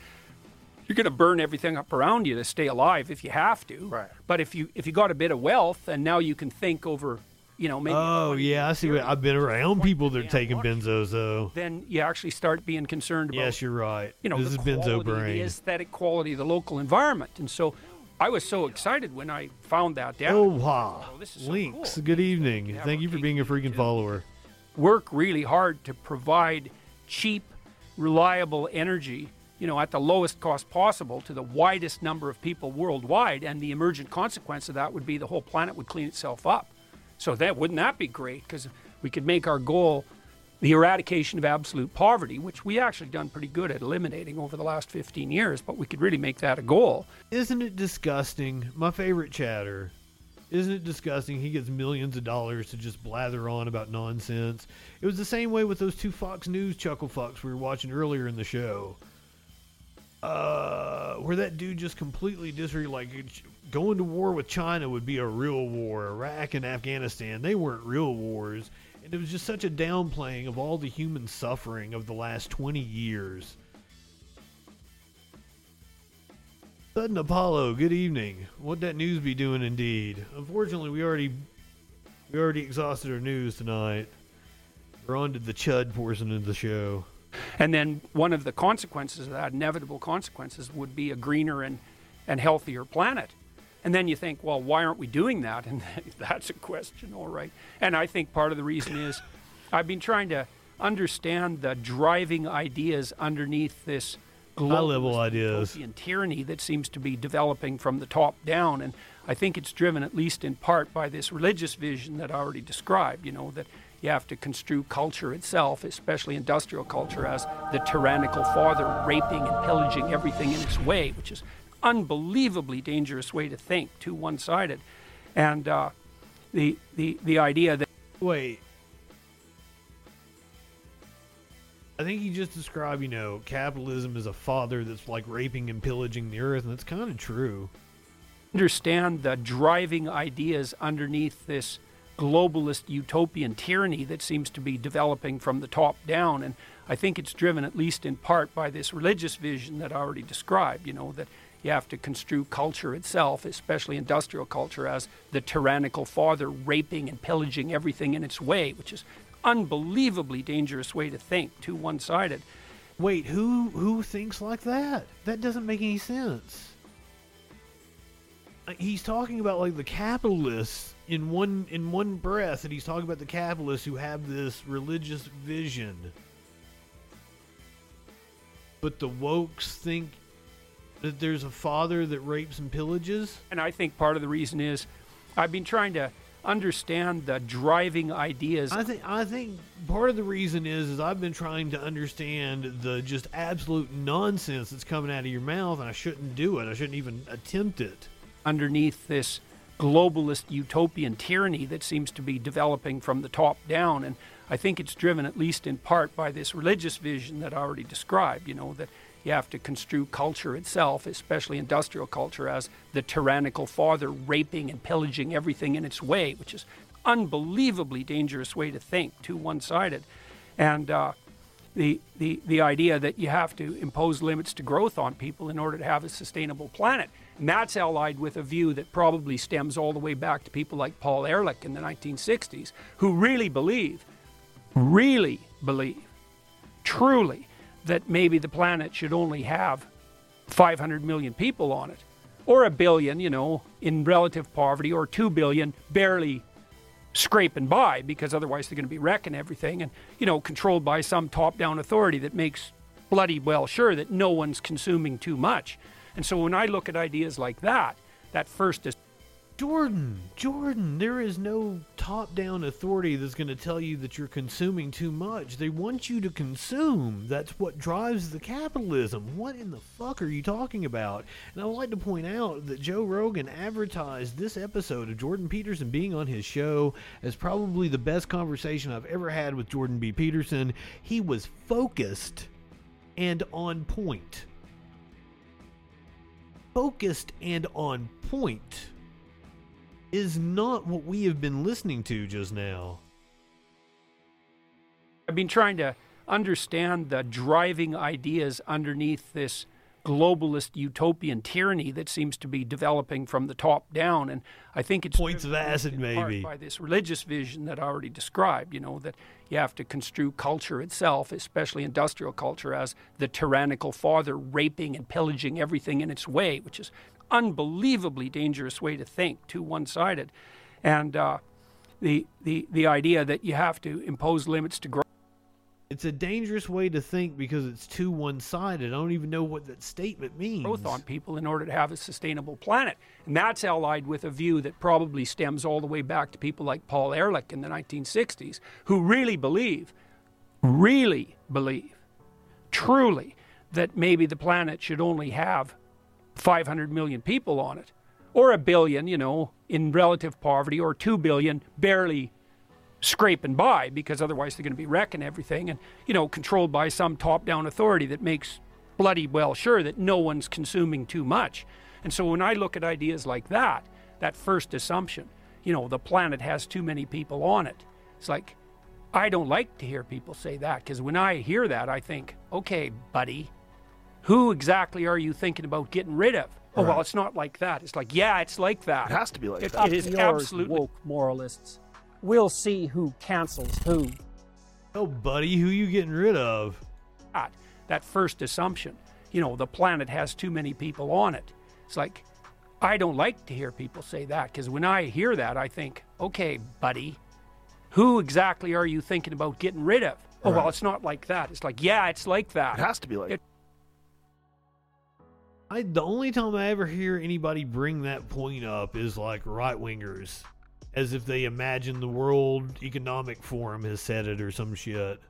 Speaker 79: you're going to burn everything up around you to stay alive if you have to.
Speaker 51: Right.
Speaker 79: But if you if you got a bit of wealth and now you can think over, you know, maybe
Speaker 2: Oh yeah, I see. What, I've been around people that are taking benzos though.
Speaker 79: then you actually start being concerned about
Speaker 2: Yes, you're right.
Speaker 79: you know,
Speaker 2: this
Speaker 79: the
Speaker 2: is benzo brain.
Speaker 79: the aesthetic quality of the local environment. And so I was so excited when I found that.
Speaker 2: Oh wow,
Speaker 79: oh, so
Speaker 2: links.
Speaker 79: cool.
Speaker 2: Good evening. Thank you for being a freaking follower.
Speaker 79: Work really hard to provide cheap, reliable energy, you know, at the lowest cost possible to the widest number of people worldwide. And the emergent consequence of that would be the whole planet would clean itself up. So that wouldn't that be great? Because we could make our goal the eradication of absolute poverty, which we actually done pretty good at eliminating over the last 15 years, but we could really make that a goal.
Speaker 2: Isn't it disgusting? My favorite chatter. Isn't it disgusting? He gets millions of dollars to just blather on about nonsense. It was the same way with those two Fox News chuckle fucks we were watching earlier in the show. Uh, where that dude just completely disregarded, like going to war with China would be a real war. Iraq and Afghanistan, they weren't real wars. And it was just such a downplaying of all the human suffering of the last 20 years. Sudden Apollo, good evening. What that news be doing indeed? Unfortunately, we already we already exhausted our news tonight. We're on to the chud portion of the show.
Speaker 79: And then one of the consequences of that, inevitable consequences, would be a greener and, and healthier planet. And then you think, well, why aren't we doing that? And that's a question, all right. And I think part of the reason is I've been trying to understand the driving ideas underneath this globalist
Speaker 2: ideas.
Speaker 79: utopian tyranny that seems to be developing from the top down. And I think it's driven, at least in part, by this religious vision that I already described, you know, that you have to construe culture itself, especially industrial culture, as the tyrannical father raping and pillaging everything in its way, which is unbelievably dangerous way to think, too one-sided. And uh, the, the, the idea that...
Speaker 2: Wait. I think you just described, you know, capitalism as a father that's like raping and pillaging the earth, and that's kind of true.
Speaker 79: understand the driving ideas underneath this globalist utopian tyranny that seems to be developing from the top down. And I think it's driven, at least in part, by this religious vision that I already described, you know, that you have to construe culture itself, especially industrial culture, as the tyrannical father raping and pillaging everything in its way, which is unbelievably dangerous way to think, too one-sided.
Speaker 2: Wait, who who thinks like that? That doesn't make any sense. Uh, he's talking about like the capitalists in one in one breath, and he's talking about the capitalists who have this religious vision. But the wokes think that there's a father that rapes and pillages.
Speaker 79: And I think part of the reason is I've been trying to understand the driving ideas.
Speaker 2: I think I think part of the reason is is I've been trying to understand the just absolute nonsense that's coming out of your mouth, and I shouldn't do it. I shouldn't even attempt it.
Speaker 79: underneath this globalist utopian tyranny that seems to be developing from the top down. And I think it's driven, at least in part, by this religious vision that I already described, you know, that you have to construe culture itself, especially industrial culture, as the tyrannical father raping and pillaging everything in its way, which is unbelievably dangerous way to think, too one-sided. And uh, the, the, the idea that you have to impose limits to growth on people in order to have a sustainable planet. And that's allied with a view that probably stems all the way back to people like Paul Ehrlich in the 1960s, who really believe, really believe, truly, that maybe the planet should only have 500 million people on it, or a billion, you know, in relative poverty, or 2 billion barely scraping by because otherwise they're going to be wrecking everything and, you know, controlled by some top down authority that makes bloody well sure that no one's consuming too much. And so when I look at ideas like that, that first is
Speaker 2: Jordan, Jordan, there is no top down authority that's going to tell you that you're consuming too much. They want you to consume. That's what drives the capitalism. What in the fuck are you talking about? And I would like to point out that Joe Rogan advertised this episode of Jordan Peterson being on his show as probably the best conversation I've ever had with Jordan B. Peterson. He was focused and on point. Focused and on point is not what we have been listening to just now.
Speaker 79: I've been trying to understand the driving ideas underneath this globalist utopian tyranny that seems to be developing from the top down. And I think it's
Speaker 2: Points of acid, maybe.
Speaker 79: by this religious vision that I already described. You know that you have to construe culture itself, especially industrial culture, as the tyrannical father raping and pillaging everything in its way, which is unbelievably dangerous way to think, too one-sided. And uh, the the the idea that you have to impose limits to growth.
Speaker 2: It's a dangerous way to think because it's too one sided. I don't even know what that statement means.
Speaker 79: growth on people in order to have a sustainable planet. And that's allied with a view that probably stems all the way back to people like Paul Ehrlich in the 1960s, who really believe, really believe, truly, that maybe the planet should only have 500 million people on it, or a billion, you know, in relative poverty, or 2 billion barely scraping by because otherwise they're going to be wrecking everything and you know controlled by some top down authority that makes bloody well sure that no one's consuming too much. And so when i look at ideas like that that first assumption you know the planet has too many people on it it's like i don't like to hear people say that because when i hear that i think okay buddy who exactly are you thinking about getting rid of oh well it's not like that it's like yeah it's like that
Speaker 51: It has to be like
Speaker 79: It-
Speaker 51: that.
Speaker 79: it is
Speaker 80: Yours
Speaker 79: absolutely
Speaker 80: woke moralists. We'll see who cancels who.
Speaker 2: Oh, buddy, who you getting rid of?
Speaker 79: that, that first assumption. You know, the planet has too many people on it. It's like, I don't like to hear people say that because when I hear that, I think, okay, buddy, who exactly are you thinking about getting rid of? Oh, well, it's not like that. It's like, yeah, it's like that.
Speaker 51: It has to be like
Speaker 79: It-
Speaker 2: I the only time I ever hear anybody bring that point up is like right wingers, as if they imagine the World Economic Forum has said it or some shit.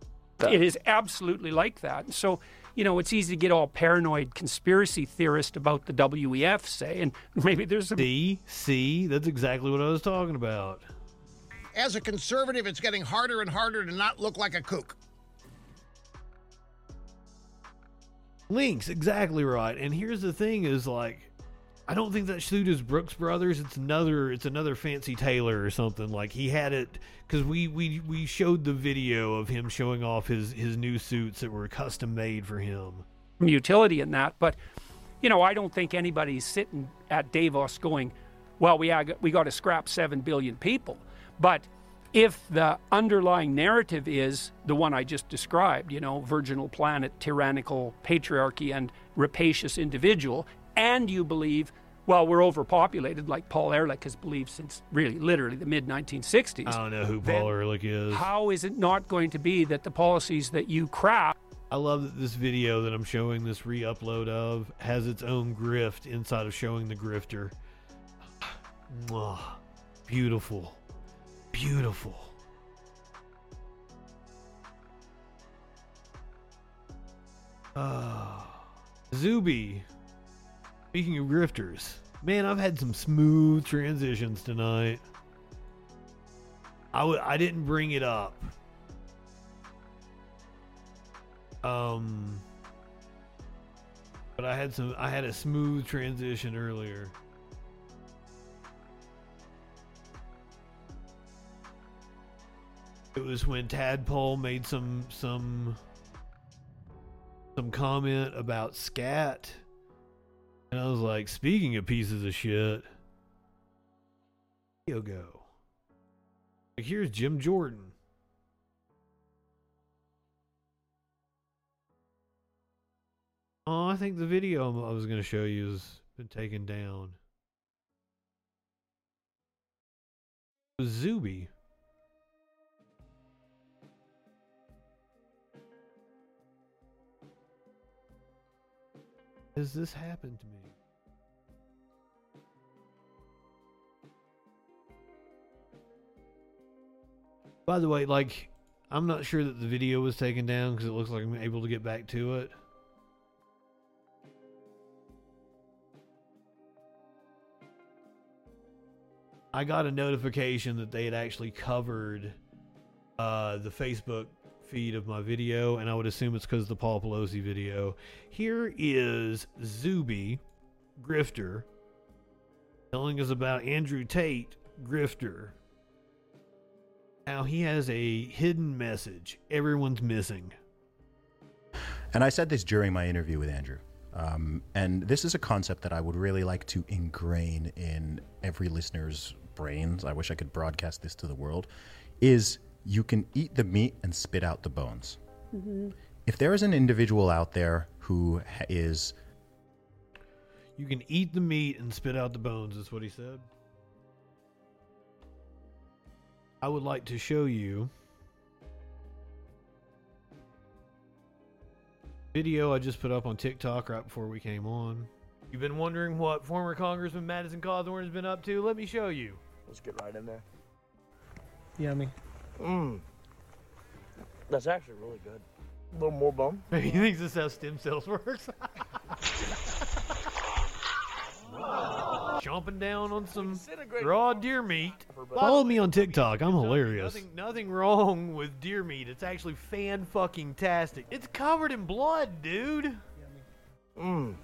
Speaker 79: It is absolutely like that. So, you know, it's easy to get all paranoid conspiracy theorist about the WEF, say, and maybe there's a.
Speaker 2: See, see, that's exactly what I was talking about.
Speaker 81: As a conservative, it's getting harder and harder to not look like a kook.
Speaker 2: Links, exactly right. And here's the thing: is like, I don't think that suit is Brooks Brothers. It's another. It's another fancy tailor or something. Like he had it because we we we showed the video of him showing off his his new suits that were custom made for him.
Speaker 79: utility in that. But you know, I don't think anybody's sitting at Davos going, well, we, we got to scrap 7 billion people. But if the underlying narrative is the one I just described, you know, virginal planet, tyrannical patriarchy, and rapacious individual, and you believe, well, we're overpopulated, like Paul Ehrlich has believed since really literally the mid 1960s.
Speaker 2: I don't know who Paul Ehrlich is.
Speaker 79: How is it not going to be that the policies that you craft?
Speaker 2: I love that this video that I'm showing this re-upload of has its own grift inside of showing the grifter. Mwah. Beautiful. Beautiful. Ah. Zuby. Speaking of grifters, man, I've had some smooth transitions tonight. I w- I didn't bring it up. Um, but I had some. I had a smooth transition earlier. It was when Tadpole made some some some comment about scat, and I was like, "Speaking of pieces of shit, you go." Like, here's Jim Jordan. Oh, I think the video I was going to show you has been taken down. Zuby. Has this happened to me? By the way, like, I'm not sure that the video was taken down because it looks like I'm able to get back to it. I got a notification that they had actually covered uh, the Facebook feed of my video, and I would assume it's because of the Paul Pelosi video. Here is Zuby, Grifter, telling us about Andrew Tate, Grifter. How he has a hidden message everyone's missing.
Speaker 82: And I said this during my interview with Andrew. Um, and this is a concept that I would really like to ingrain in every listener's brains. I wish I could broadcast this to the world. Is you can eat the meat and spit out the bones.
Speaker 74: Mm-hmm.
Speaker 82: If there is an individual out there who is.
Speaker 2: You can eat the meat and spit out the bones, is what he said. I would like to show you video I just put up on TikTok right before we came on. You've been wondering what former Congressman Madison Cawthorn has been up to? Let me show you.
Speaker 83: Let's get right in there.
Speaker 80: Yummy.
Speaker 83: Mmm. That's actually really good. A little more bum.
Speaker 2: he thinks this is how stem cells works. Chomping down on some raw deer meat. Follow me on TikTok. I'm hilarious. Nothing, nothing wrong with deer meat. It's actually fan fucking tastic. It's covered in blood, dude.
Speaker 83: Mmm.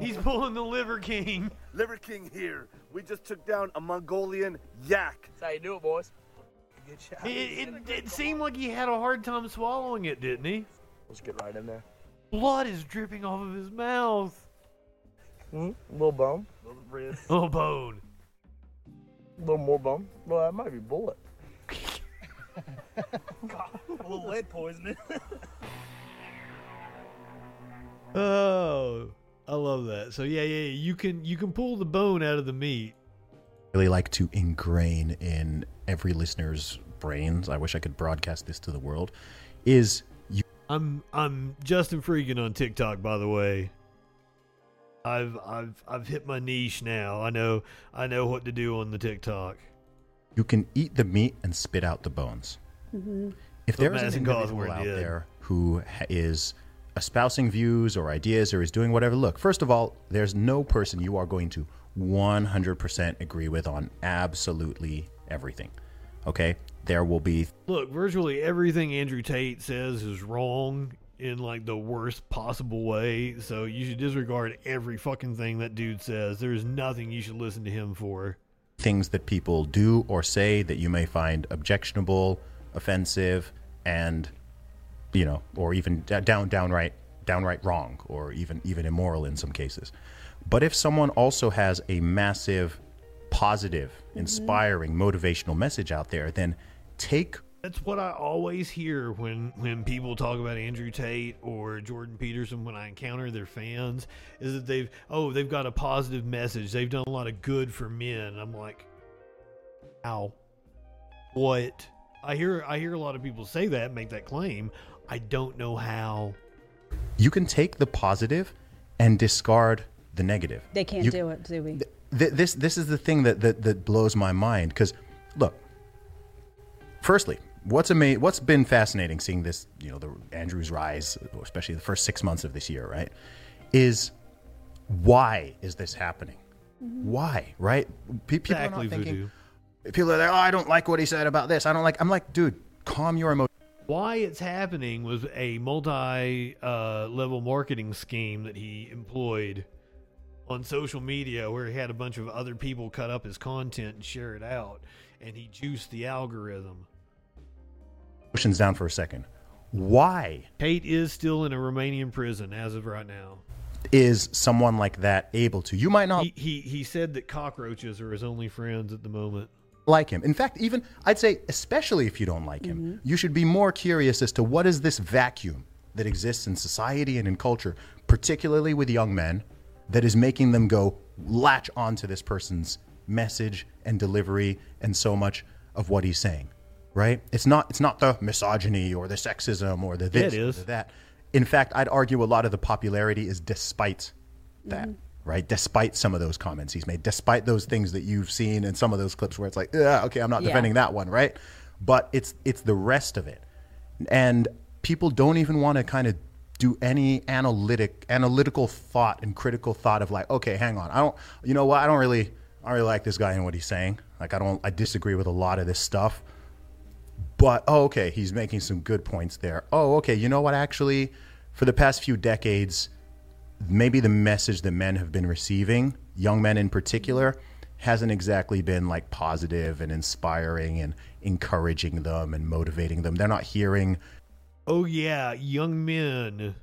Speaker 2: He's pulling the Liver King.
Speaker 84: Liver King here. We just took down a Mongolian yak.
Speaker 83: That's how you do it, boys. Good shot.
Speaker 2: It, it, it seemed like he had a hard time swallowing it, didn't he?
Speaker 83: Let's get right in there.
Speaker 2: Blood is dripping off of his mouth.
Speaker 83: Mm, a little bone. A little rib.
Speaker 2: Oh, bone.
Speaker 83: A little more bone. Well, that might be bullet.
Speaker 84: a little lead poisoning.
Speaker 2: Oh, I love that. So yeah, yeah, yeah, you can you can pull the bone out of the meat.
Speaker 82: really like to ingrain in every listener's brains. I wish I could broadcast this to the world. Is you
Speaker 2: I'm I'm Justin Freakin on TikTok, by the way. I've I've I've hit my niche now. I know I know what to do on the TikTok.
Speaker 82: you can eat the meat and spit out the bones.
Speaker 74: Mm-hmm.
Speaker 82: If there is an individual
Speaker 2: Cawthorn
Speaker 82: out
Speaker 2: did.
Speaker 82: there who is espousing views or ideas or is doing whatever, look, first of all, there's no person you are going to 100% agree with on absolutely everything. Okay? There will be
Speaker 2: Look, virtually everything Andrew Tate says is wrong in like the worst possible way. So you should disregard every fucking thing that dude says. There's nothing you should listen to him for.
Speaker 82: things that people do or say that you may find objectionable, offensive, and you know, or even down downright downright wrong or even even immoral in some cases. But if someone also has a massive, positive, inspiring, motivational message out there, then take
Speaker 2: That's what I always hear when when people talk about Andrew Tate or Jordan Peterson when I encounter their fans is that they've oh they've got a positive message. They've done a lot of good for men. I'm like, how? What? I hear I hear a lot of people say that, make that claim. I don't know how.
Speaker 82: you can take the positive and discard the negative.
Speaker 85: They can't
Speaker 82: You-
Speaker 85: do it, do we?
Speaker 82: Th- this this is the thing that that, that blows my mind because look firstly what's ama- what's been fascinating seeing this you know the andrews rise especially the first six months of this year right is why is this happening? Why right? Pe- people are
Speaker 2: Exactly,
Speaker 82: not thinking
Speaker 2: Voodoo.
Speaker 82: people are like oh i don't like what he said about this. I don't like i'm like dude calm your emotions
Speaker 2: Why it's happening was a multi uh, level marketing scheme that he employed on social media where he had a bunch of other people cut up his content and share it out and he juiced the algorithm.
Speaker 82: emotions down for a second why
Speaker 2: Tate is still in a Romanian prison as of right now.
Speaker 82: is someone like that able to you might not
Speaker 2: He, he he said that cockroaches are his only friends at the moment.
Speaker 82: like him. In fact, even I'd say, especially if you don't like him, mm-hmm. you should be more curious as to what is this vacuum that exists in society and in culture, particularly with young men, that is making them go latch onto this person's message and delivery and so much of what he's saying. Right? It's not it's not the misogyny or the sexism or the this
Speaker 2: it
Speaker 82: or the that. In fact, I'd argue a lot of the popularity is despite that mm-hmm. right? Despite some of those comments he's made, despite those things that you've seen in some of those clips where it's like, yeah, okay, I'm not
Speaker 86: Yeah.
Speaker 82: defending that one, right? But it's it's the rest of it, and people don't even want to kind of do any analytic analytical thought and critical thought of like, okay, hang on, I don't, you know what, I don't really, I don't really like this guy and what he's saying. Like, I don't, I disagree with a lot of this stuff. But oh, okay, he's making some good points there. Oh, okay, you know what? Actually, for the past few decades, maybe the message that men have been receiving, young men in particular, hasn't exactly been like positive and inspiring and encouraging them and motivating them. They're not hearing
Speaker 2: Oh yeah, young men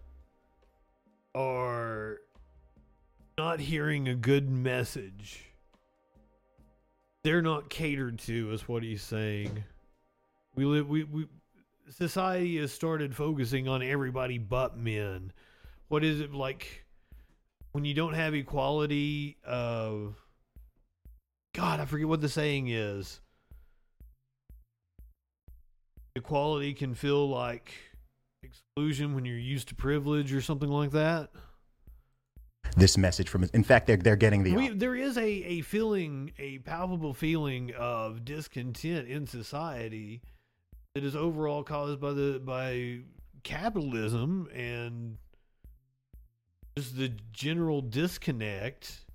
Speaker 2: are not hearing a good message. They're not catered to, is what he's saying. We live we, we society has started focusing on everybody but men. What is it like when you don't have equality of God, I forget what the saying is. Equality can feel like exclusion when you're used to privilege or something like that.
Speaker 82: this message from. In fact, they're they're getting the.
Speaker 2: We, there is a, a feeling, a palpable feeling of discontent in society that is overall caused by the by capitalism and just the general disconnect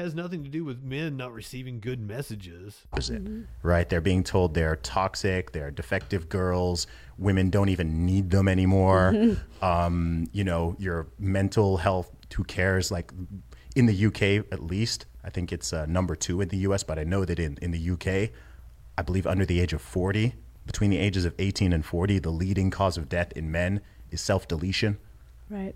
Speaker 2: has nothing to do with men not receiving good messages.
Speaker 82: opposite, right? They're being told they're toxic, they're defective girls, women don't even need them anymore. um, you know, your mental health, who cares? Like in the UK, at least, I think it's uh, number two in the US, but I know that in, in the UK, I believe under the age of 40, between the ages of 18 and 40, the leading cause of death in men is self deletion.
Speaker 85: Right.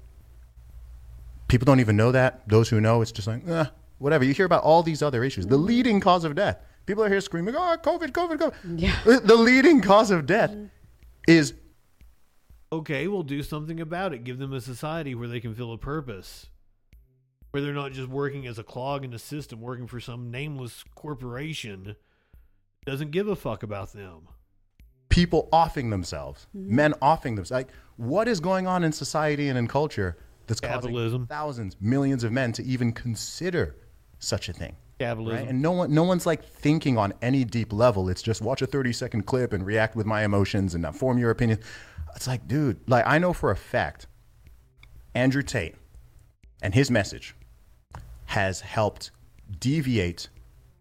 Speaker 82: People don't even know that. Those who know, it's just like, eh, whatever. You hear about all these other issues. The leading cause of death. People are here screaming, oh, COVID, COVID, COVID.
Speaker 85: Yeah.
Speaker 82: The leading cause of death is
Speaker 2: Okay, we'll do something about it. Give them a society where they can feel a purpose. Where they're not just working as a clog in the system, working for some nameless corporation that doesn't give a fuck about them.
Speaker 82: people offing themselves, mm-hmm. men offing themselves. Like, what is going on in society and in culture that's
Speaker 2: Capitalism.
Speaker 82: causing thousands, millions of men to even consider such a thing?
Speaker 2: Capitalism.
Speaker 82: Right? And no one, no one's like thinking on any deep level. It's just watch a 30 second clip and react with my emotions and not form your opinion. It's like, dude, like I know for a fact, Andrew Tate and his message has helped deviate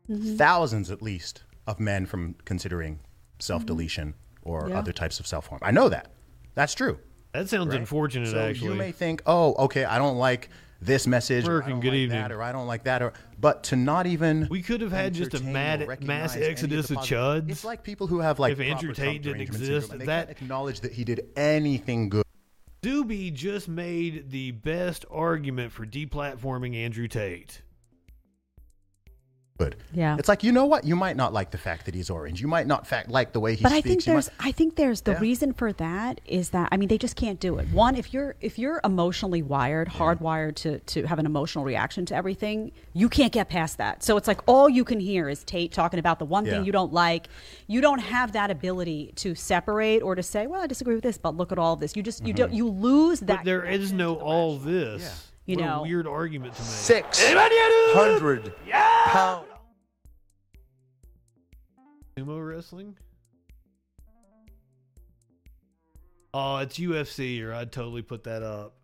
Speaker 82: mm-hmm. thousands at least of men from considering self deletion mm-hmm. or
Speaker 2: Yeah.
Speaker 82: other types of self harm. I know that. That's true.
Speaker 2: That sounds
Speaker 82: Right?
Speaker 2: unfortunate,
Speaker 82: so
Speaker 2: actually.
Speaker 82: You may think, oh, okay, I don't like this message. or I
Speaker 2: American,
Speaker 82: don't
Speaker 2: good
Speaker 82: like
Speaker 2: evening.
Speaker 82: That, or I don't like that. Or but to not even
Speaker 2: We could have had just a mad, mass
Speaker 82: any of
Speaker 2: exodus of chuds.
Speaker 82: It's like people who have like
Speaker 2: if Andrew Tate didn't exist,
Speaker 82: syndrome, and they
Speaker 2: that
Speaker 82: acknowledge that he did anything good.
Speaker 2: Doobie just made the best argument for deplatforming Andrew Tate.
Speaker 82: Good.
Speaker 85: Yeah.
Speaker 82: It's like you know what? You might not like the fact that he's orange. You might not fact like the way he
Speaker 85: but
Speaker 82: speaks.
Speaker 85: I think there's
Speaker 82: might-
Speaker 85: I think there's the
Speaker 82: Yeah.
Speaker 85: reason for that is that I mean they just can't do it. One, if you're if you're emotionally wired, hardwired to to have an emotional reaction to everything, you can't get past that. So it's like all you can hear is Tate talking about the one
Speaker 82: Yeah.
Speaker 85: thing you don't like. You don't have that ability to separate or to say, well, I disagree with this, but look at all of this. You just you don't mm-hmm. you lose that.
Speaker 2: But there is no all this.
Speaker 85: You
Speaker 2: What a
Speaker 85: know.
Speaker 2: weird argument to make.
Speaker 86: Six hundred pounds.
Speaker 2: Sumo wrestling? Oh, it's UFC, or I'd totally put that up.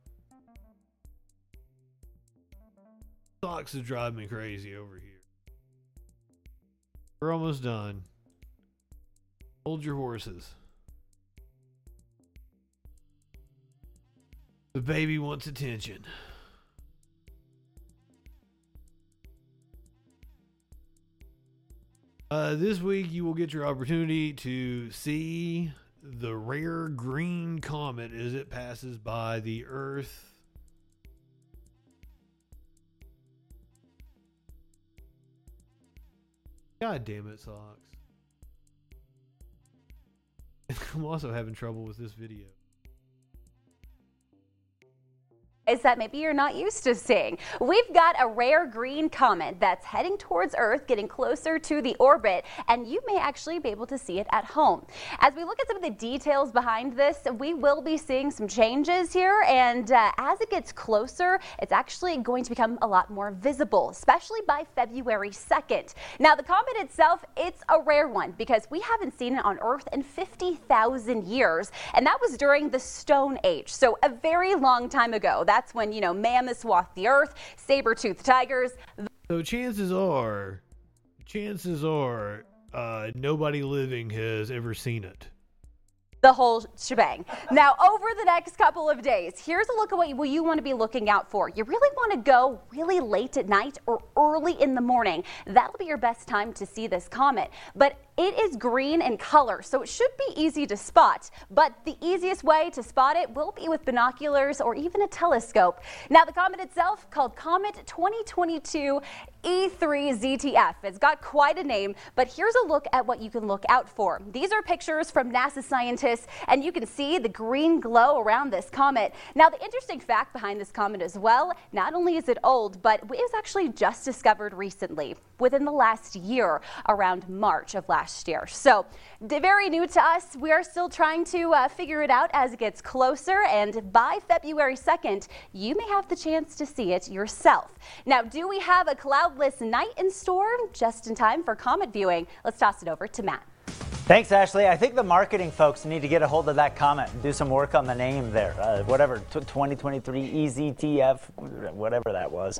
Speaker 2: Socks is driving me crazy over here. We're almost done. Hold your horses. The baby wants attention. Uh, this week, you will get your opportunity to see the rare green comet as it passes by the Earth. God damn it, Socks. I'm also having trouble with this video.
Speaker 52: Is that maybe you're not used to seeing. We've got a rare green comet that's heading towards Earth, getting closer to the orbit, and you may actually be able to see it at home. As we look at some of the details behind this, we will be seeing some changes here, and uh, as it gets closer, it's actually going to become a lot more visible, especially by February 2nd. Now, the comet itself, it's a rare one because we haven't seen it on Earth in 50,000 years, and that was during the Stone Age, so a very long time ago. That's when, you know, mammoths walked the Earth, saber-toothed tigers.
Speaker 2: So chances are, chances are, uh, nobody living has ever seen it.
Speaker 52: The whole shebang. Now, over the next couple of days, here's a look at what you, what you want to be looking out for. You really want to go really late at night or early in the morning. That'll be your best time to see this comet. But it is green in color, so it should be easy to spot. But the easiest way to spot it will be with binoculars or even a telescope. Now, the comet itself, called Comet 2022 E3ZTF. It's got quite a name, but here's a look at what you can look out for. These are pictures from NASA scientists, and you can see the green glow around this comet. Now, the interesting fact behind this comet as well, not only is it old, but it was actually just discovered recently, within the last year, around March of last year. So, very new to us. We are still trying to uh, figure it out as it gets closer, and by February 2nd, you may have the chance to see it yourself. Now, do we have a cloudless night in store just in time for comet viewing? Let's toss it over to Matt.
Speaker 87: Thanks, Ashley. I think the marketing folks need to get a hold of that comment and do some work on the name there. Uh, whatever, t- 2023 EZTF, whatever that was.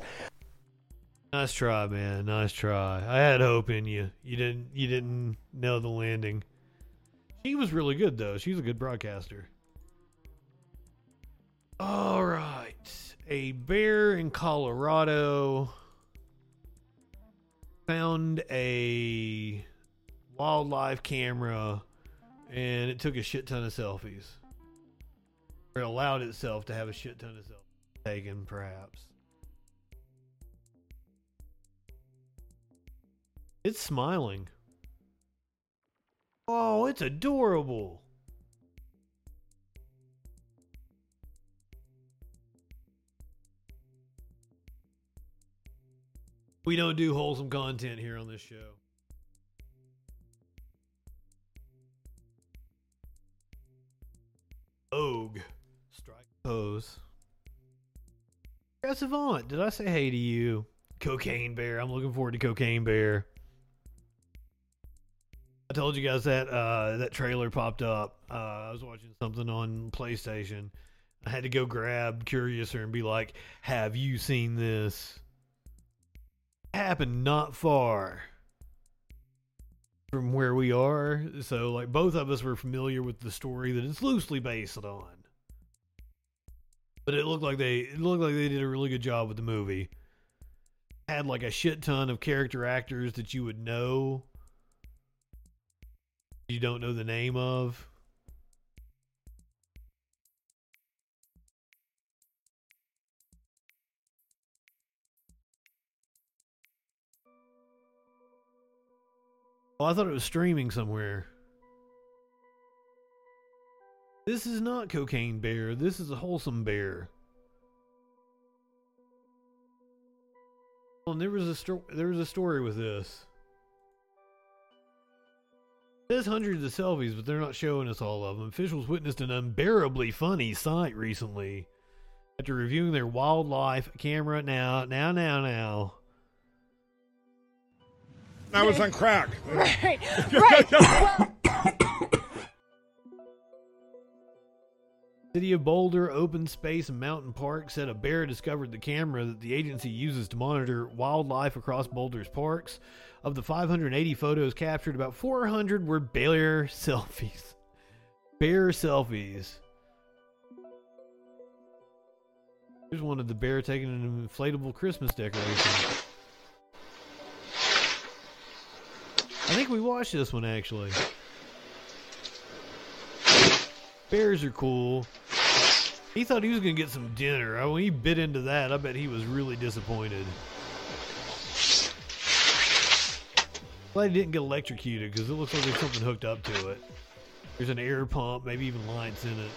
Speaker 2: Nice try, man. Nice try. I had hope in you. You didn't. You didn't nail the landing. She was really good, though. She's a good broadcaster. All right. A bear in Colorado found a wildlife camera and it took a shit ton of selfies. Or it allowed itself to have a shit ton of selfies taken, perhaps. It's smiling. Oh, it's adorable. We don't do wholesome content here on this show. Ogue. Strike pose. Avant, did I say hey to you? Cocaine Bear. I'm looking forward to Cocaine Bear. I told you guys that uh, that trailer popped up. Uh, I was watching something on PlayStation. I had to go grab Curiouser and be like, "Have you seen this?" Happened not far from where we are, so like both of us were familiar with the story that it's loosely based on. But it looked like they it looked like they did a really good job with the movie. Had like a shit ton of character actors that you would know you don't know the name of. Oh, I thought it was streaming somewhere. This is not Cocaine Bear. This is a wholesome bear. Oh, and there was a sto- there was a story with this. There's hundreds of selfies, but they're not showing us all of them. Officials witnessed an unbearably funny sight recently after reviewing their wildlife camera. Now, now, now, now.
Speaker 73: I was on crack.
Speaker 74: Right, right. Well,
Speaker 2: City of Boulder Open Space and Mountain Park said a bear discovered the camera that the agency uses to monitor wildlife across Boulder's parks. Of the 580 photos captured, about 400 were bear selfies. Bear selfies. Here's one of the bear taking an inflatable Christmas decoration. I think we watched this one actually. Bears are cool. He thought he was going to get some dinner. When he bit into that, I bet he was really disappointed. Glad he didn't get electrocuted because it looks like there's something hooked up to it. There's an air pump, maybe even lights in it.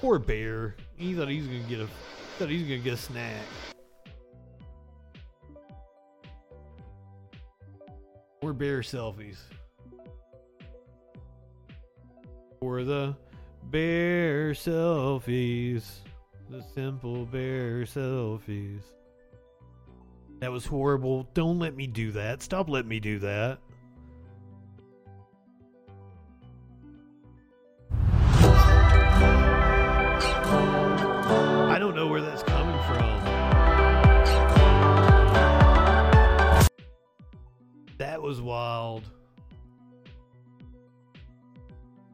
Speaker 2: Poor bear. He thought he was to get a thought he was to get a snack. Poor bear selfies. For the bear selfies. The simple bear selfies. That was horrible. Don't let me do that. Stop letting me do that. That was wild.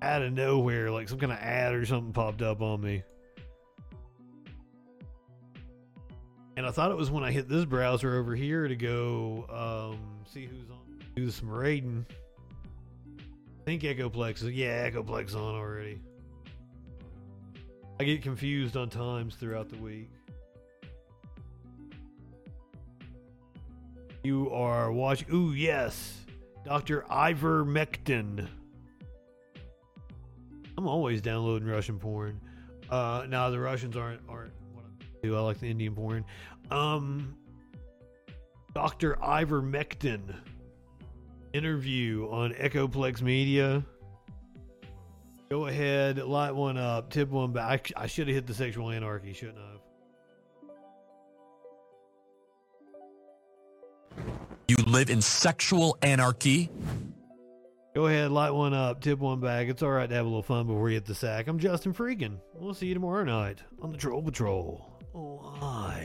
Speaker 2: Out of nowhere, like some kind of ad or something popped up on me. And I thought it was when I hit this browser over here to go um, see who's on, do some raiding. I think Echoplex is, yeah, Echoplex on already. I get confused on times throughout the week. You are watching. Ooh, yes. Dr. Ivermectin. I'm always downloading Russian porn. Uh, now the Russians aren't aren't what I do. I like the Indian porn. Um, Dr. Ivermectin interview on Echoplex Media. Go ahead, light one up, tip one back. I, I should have hit the sexual anarchy, shouldn't I?
Speaker 88: You live in sexual anarchy.
Speaker 2: Go ahead, light one up, tip one back. It's all right to have a little fun before you hit the sack. I'm Justin Freakin. We'll see you tomorrow night on the Troll Patrol. Ah.